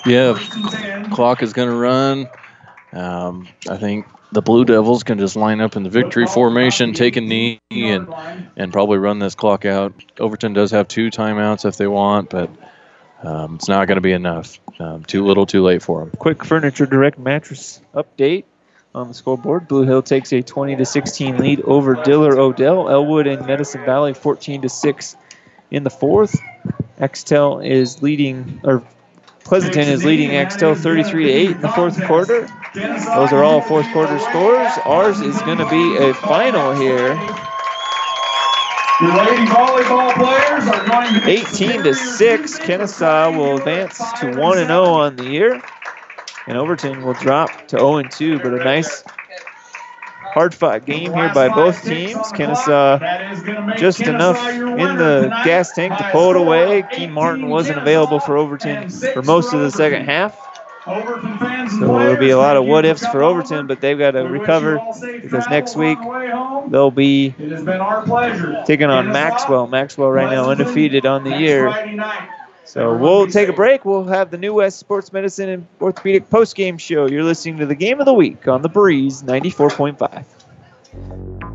Speaker 6: Yeah, clock is going to run. Um, I think the Blue Devils can just line up in the victory formation, take a knee, and and probably run this clock out. Overton does have two timeouts if they want, but um, it's not going to be enough. Um, too little, too late for them.
Speaker 1: Quick Furniture Direct mattress update on the scoreboard. Blue Hill takes a 20 to 16 lead over Diller Odell. Elwood and Medicine Valley 14 to 6 in the fourth. Axtell is leading, or Pleasanton is leading Axtell 33 to 8 in the fourth quarter. Those are all fourth quarter scores. Ours is going to be a final here.
Speaker 12: Your lady volleyball players are going to
Speaker 1: 18 to 6. Kenesaw will advance to 1 and 0 on the year. And Overton will drop to 0 and 2, but a nice hard fought game here by both teams. Kenesaw uh, just enough in the gas tank to pull it away. Keen Martin wasn't available for Overton for most of the second half. So it'll be a lot of what ifs for Overton, but they've got to recover because next week they'll be taking on Maxwell. Maxwell right now undefeated on the year. So we'll take a break. We'll have the New West Sports Medicine and Orthopedic post-game show. You're listening to the Game of the Week on the Breeze 94.5.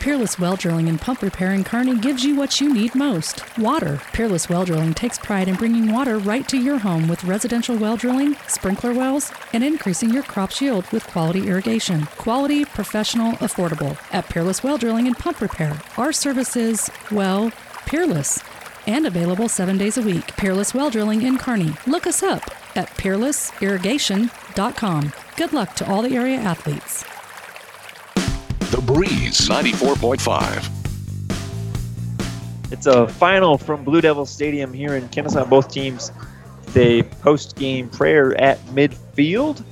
Speaker 10: Peerless Well Drilling and Pump Repair in Kearney gives you what you need most water. Peerless Well Drilling takes pride in bringing water right to your home with residential well drilling, sprinkler wells, and increasing your crop's yield with quality irrigation. Quality, professional, affordable. At Peerless Well Drilling and Pump Repair, our service is, well, peerless and available seven days a week. Peerless Well Drilling in Kearney. Look us up at peerlessirrigation.com. Good luck to all the area athletes.
Speaker 11: The Breeze 94.5.
Speaker 1: It's a final from Blue Devil Stadium here in Kenesaw. Both teams, the post-game prayer at midfield.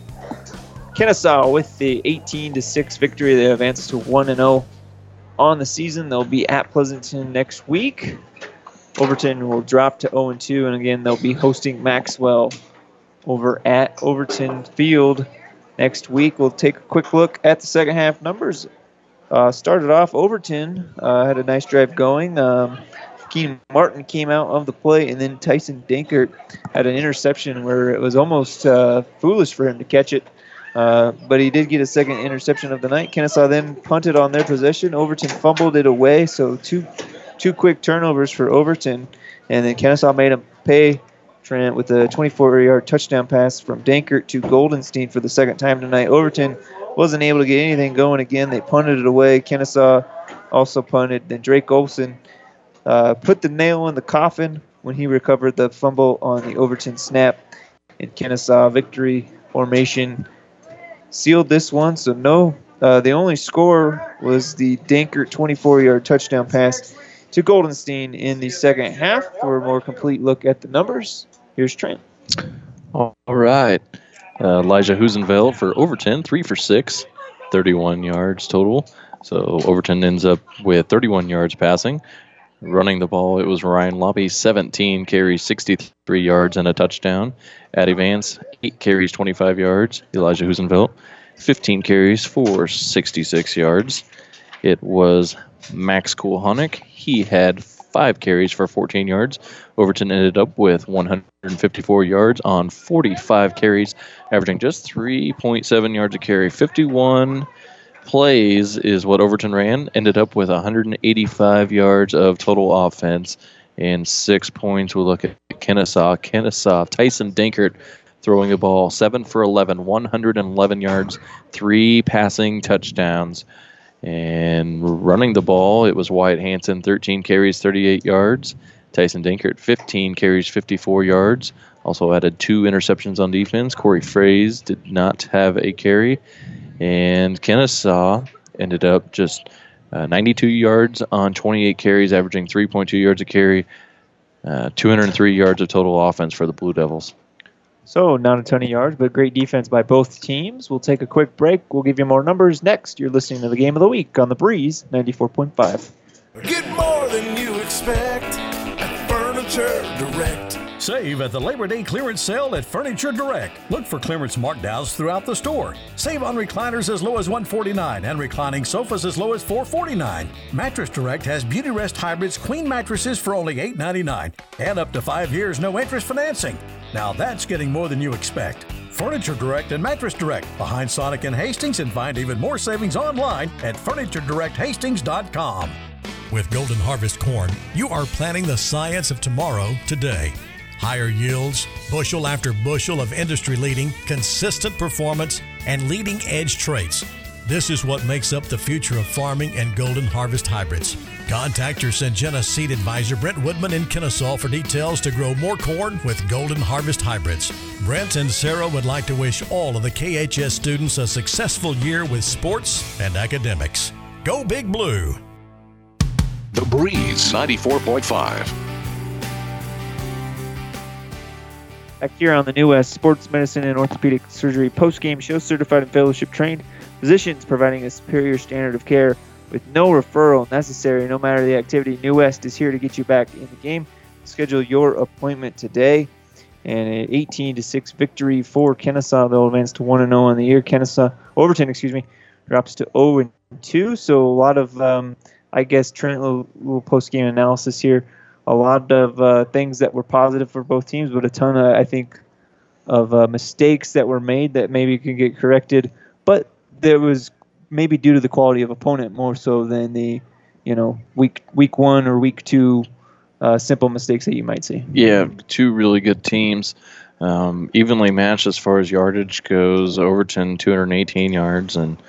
Speaker 1: Kenesaw with the 18 to 6 victory. They advance to 1 and 0 on the season. They'll be at Pleasanton next week. Overton will drop to 0 and 2, and again they'll be hosting Maxwell over at Overton Field next week. We'll take a quick look at the second half numbers. Uh, started off, Overton uh, had a nice drive going. Um, Keenan Martin came out of the play, and then Tyson Dankert had an interception where it was almost uh, foolish for him to catch it. Uh, but he did get a second interception of the night. Kenesaw then punted on their possession. Overton fumbled it away, so two two quick turnovers for Overton, and then Kenesaw made him pay Trent with a 24-yard touchdown pass from Dankert to Goldenstein for the second time tonight. Overton wasn't able to get anything going again. They punted it away. Kenesaw also punted. Then Drake Olson uh, put the nail in the coffin when he recovered the fumble on the Overton snap. And Kenesaw victory formation sealed this one. So no, uh, the only score was the Dankert 24-yard touchdown pass to Goldenstein in the second half. For a more complete look at the numbers, here's Trent.
Speaker 6: All right. Uh, Elijah Husenfeld for Overton, three for six, 31 yards total. So Overton ends up with 31 yards passing. Running the ball, it was Ryan Lobby, 17 carries, 63 yards, and a touchdown. Addie Vance, 8 carries, 25 yards. Elijah Husenfeld, 15 carries for 66 yards. It was Max Kohanic. He had five carries for 14 yards. Overton ended up with 154 yards on 45 carries, averaging just 3.7 yards a carry. 51 plays is what Overton ran. Ended up with 185 yards of total offense and six points. We'll look at Kenesaw. Kenesaw, Tyson Dankert throwing the ball, 7 for 11, 111 yards, three passing touchdowns. And running the ball, it was Wyatt Hanson, 13 carries, 38 yards. Tyson Dankert, 15 carries, 54 yards. Also added two interceptions on defense. Corey Fraze did not have a carry. And Kenesaw ended up just uh, 92 yards on 28 carries, averaging 3.2 yards a carry, uh, 203 yards of total offense for the Blue Devils.
Speaker 1: So, not a ton of yards, but great defense by both teams. We'll take a quick break. We'll give you more numbers next. You're listening to the game of the week on the Breeze 94.5.
Speaker 13: Get more than you expect at Furniture.
Speaker 20: Save at the Labor Day clearance sale at Furniture Direct. Look for clearance markdowns throughout the store. Save on recliners as low as 149 and reclining sofas as low as 449. Mattress Direct has Beauty Rest Hybrids queen mattresses for only 899 and up to five years no interest financing. Now that's getting more than you expect. Furniture Direct and Mattress Direct behind Sonic and Hastings and find even more savings online at FurnitureDirectHastings.com.
Speaker 9: With Golden Harvest Corn, you are planting the science of tomorrow today. Higher yields, bushel after bushel of industry leading, consistent performance, and leading edge traits. This is what makes up the future of farming and Golden Harvest hybrids. Contact your Syngenta seed advisor, Brent Woodman in Kenesaw, for details to grow more corn with Golden Harvest hybrids. Brent and Sarah would like to wish all of the KHS students a successful year with sports and academics. Go Big Blue!
Speaker 11: The Breeze 94.5.
Speaker 1: Back here on the New West Sports Medicine and Orthopedic Surgery post-game show, certified and fellowship trained physicians providing a superior standard of care with no referral necessary no matter the activity. New West is here to get you back in the game. Schedule your appointment today. And an 18 to 6 victory for Kenesaw. They'll advance to 1 0 on the year. Kenesaw, Overton, excuse me, drops to 0 2. So a lot of, um, I guess, Trent, little post game analysis here. A lot of uh, things that were positive for both teams, but a ton of, I think, of uh, mistakes that were made that maybe can get corrected. But there was maybe due to the quality of opponent more so than the, you know, week week one or week two uh, simple mistakes that you might see.
Speaker 6: Yeah, two really good teams. Um, evenly matched as far as yardage goes. Overton 218 yards and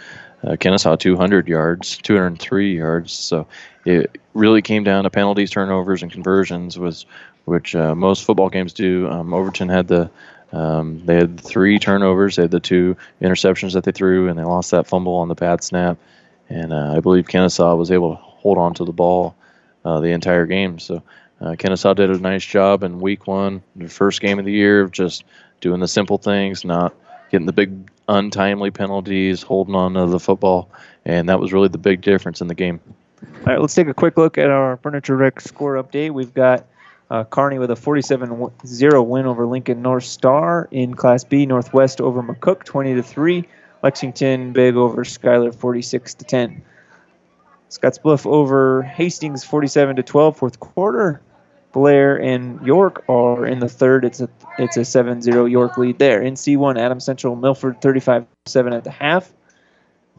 Speaker 6: uh, Kenesaw 200 yards, 203 yards. So it really came down to penalties, turnovers, and conversions, was which uh, most football games do. Um, Overton had the um, they had three turnovers. They had the two interceptions that they threw, and they lost that fumble on the bad snap. And uh, I believe Kenesaw was able to hold on to the ball uh, the entire game. So uh, Kenesaw did a nice job in week one, the first game of the year, of just doing the simple things, not getting the big untimely penalties, holding on to the football. And that was really the big difference in the game.
Speaker 1: All right, let's take a quick look at our Furniture Rec score update. We've got uh, Kearney with a 47-0 win over Lincoln North Star in Class B. Northwest over McCook 20 to 3. Lexington big over Schuyler 46 to 10. Scottsbluff over Hastings 47 to 12 fourth quarter. Blair and York are in the third. It's a it's a 7-0 York lead there. In C1, Adam Central Milford 35-7 at the half.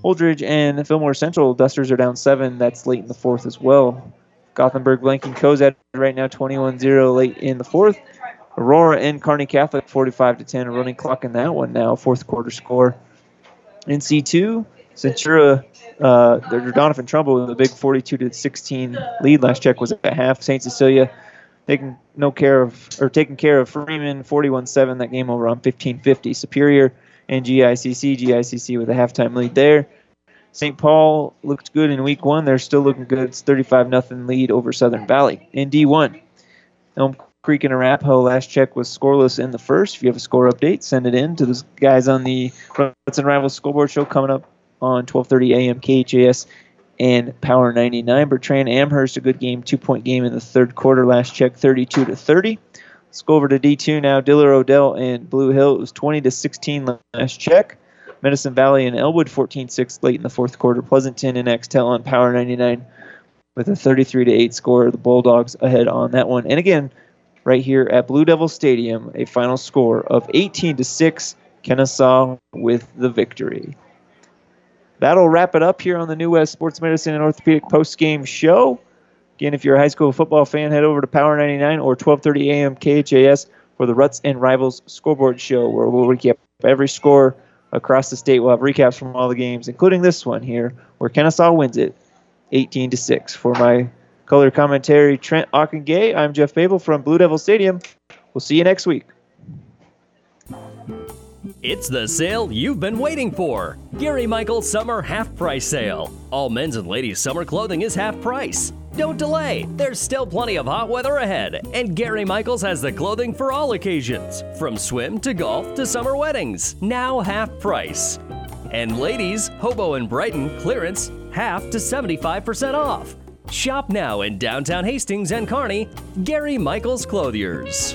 Speaker 1: Holdrege and Fillmore Central Dusters are down seven. That's late in the fourth as well. Gothenburg blanking Cozad right now 21-0 late in the fourth. Aurora and Kearney Catholic 45 to 10. Running clock in that one now. Fourth quarter score. In C2, Centura, uh, Donovan Trumbull with a big 42 to 16 lead. Last check was at half. St. Cecilia taking no care of or taking care of Freeman 41-7. That game over on 15-50. Superior and GICC. GICC with a halftime lead there. St. Paul looked good in week one. They're still looking good. It's 35 nothing lead over Southern Valley. In D1, Elm Creek and Arapahoe last check was scoreless in the first. If you have a score update, send it in to the guys on the and Rivals Scoreboard Show coming up on 12:30 a.m. KHAS and Power 99. Bertrand Amherst a good game, two point game in the third quarter. Last check 32 to 30. Let's go over to D2 now. Diller Odell and Blue Hill. It was 20 to 16 last check. Medicine Valley and Elwood 14-6 late in the fourth quarter. Pleasanton and Axtell on Power 99 with a 33 to 8 score. The Bulldogs ahead on that one. And again, right here at Blue Devil Stadium, a final score of 18 to 6. Kenesaw with the victory. That'll wrap it up here on the New West Sports Medicine and Orthopedic post game show. Again, if you're a high school football fan, head over to Power 99 or 12:30 a.m. KHAS for the Ruts and Rivals scoreboard show, where we'll recap every score across the state. We'll have recaps from all the games, including this one here, where Kenesaw wins it 18 to 6. For my color commentary, Trent Ockengay, I'm Jeff Babel from Blue Devil Stadium. We'll see you next week.
Speaker 15: It's the sale you've been waiting for. Gary Michaels Summer Half Price Sale. All men's and ladies' summer clothing is half price. Don't delay, there's still plenty of hot weather ahead, and Gary Michaels has the clothing for all occasions, from swim to golf to summer weddings, now half price. And ladies, Hobo and Brighton clearance half to 75% off. Shop now in downtown Hastings and Kearney, Gary Michaels Clothiers.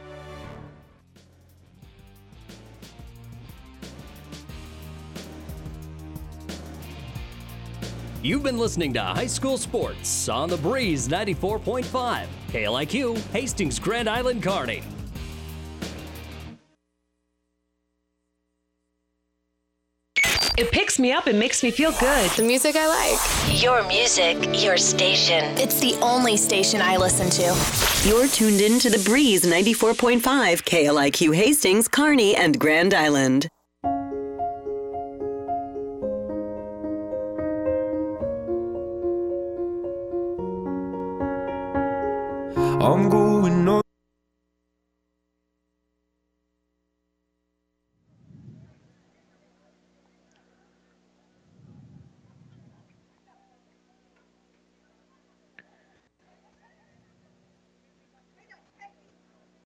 Speaker 15: You've been listening to High School Sports on the Breeze 94.5, KLIQ, Hastings, Grand Island, Kearney.
Speaker 21: It picks me up and makes me feel good.
Speaker 22: The music I like.
Speaker 23: Your music, your station.
Speaker 22: It's the only station I listen to.
Speaker 21: You're tuned in to the Breeze 94.5, KLIQ Hastings, Kearney, and Grand Island.
Speaker 13: On.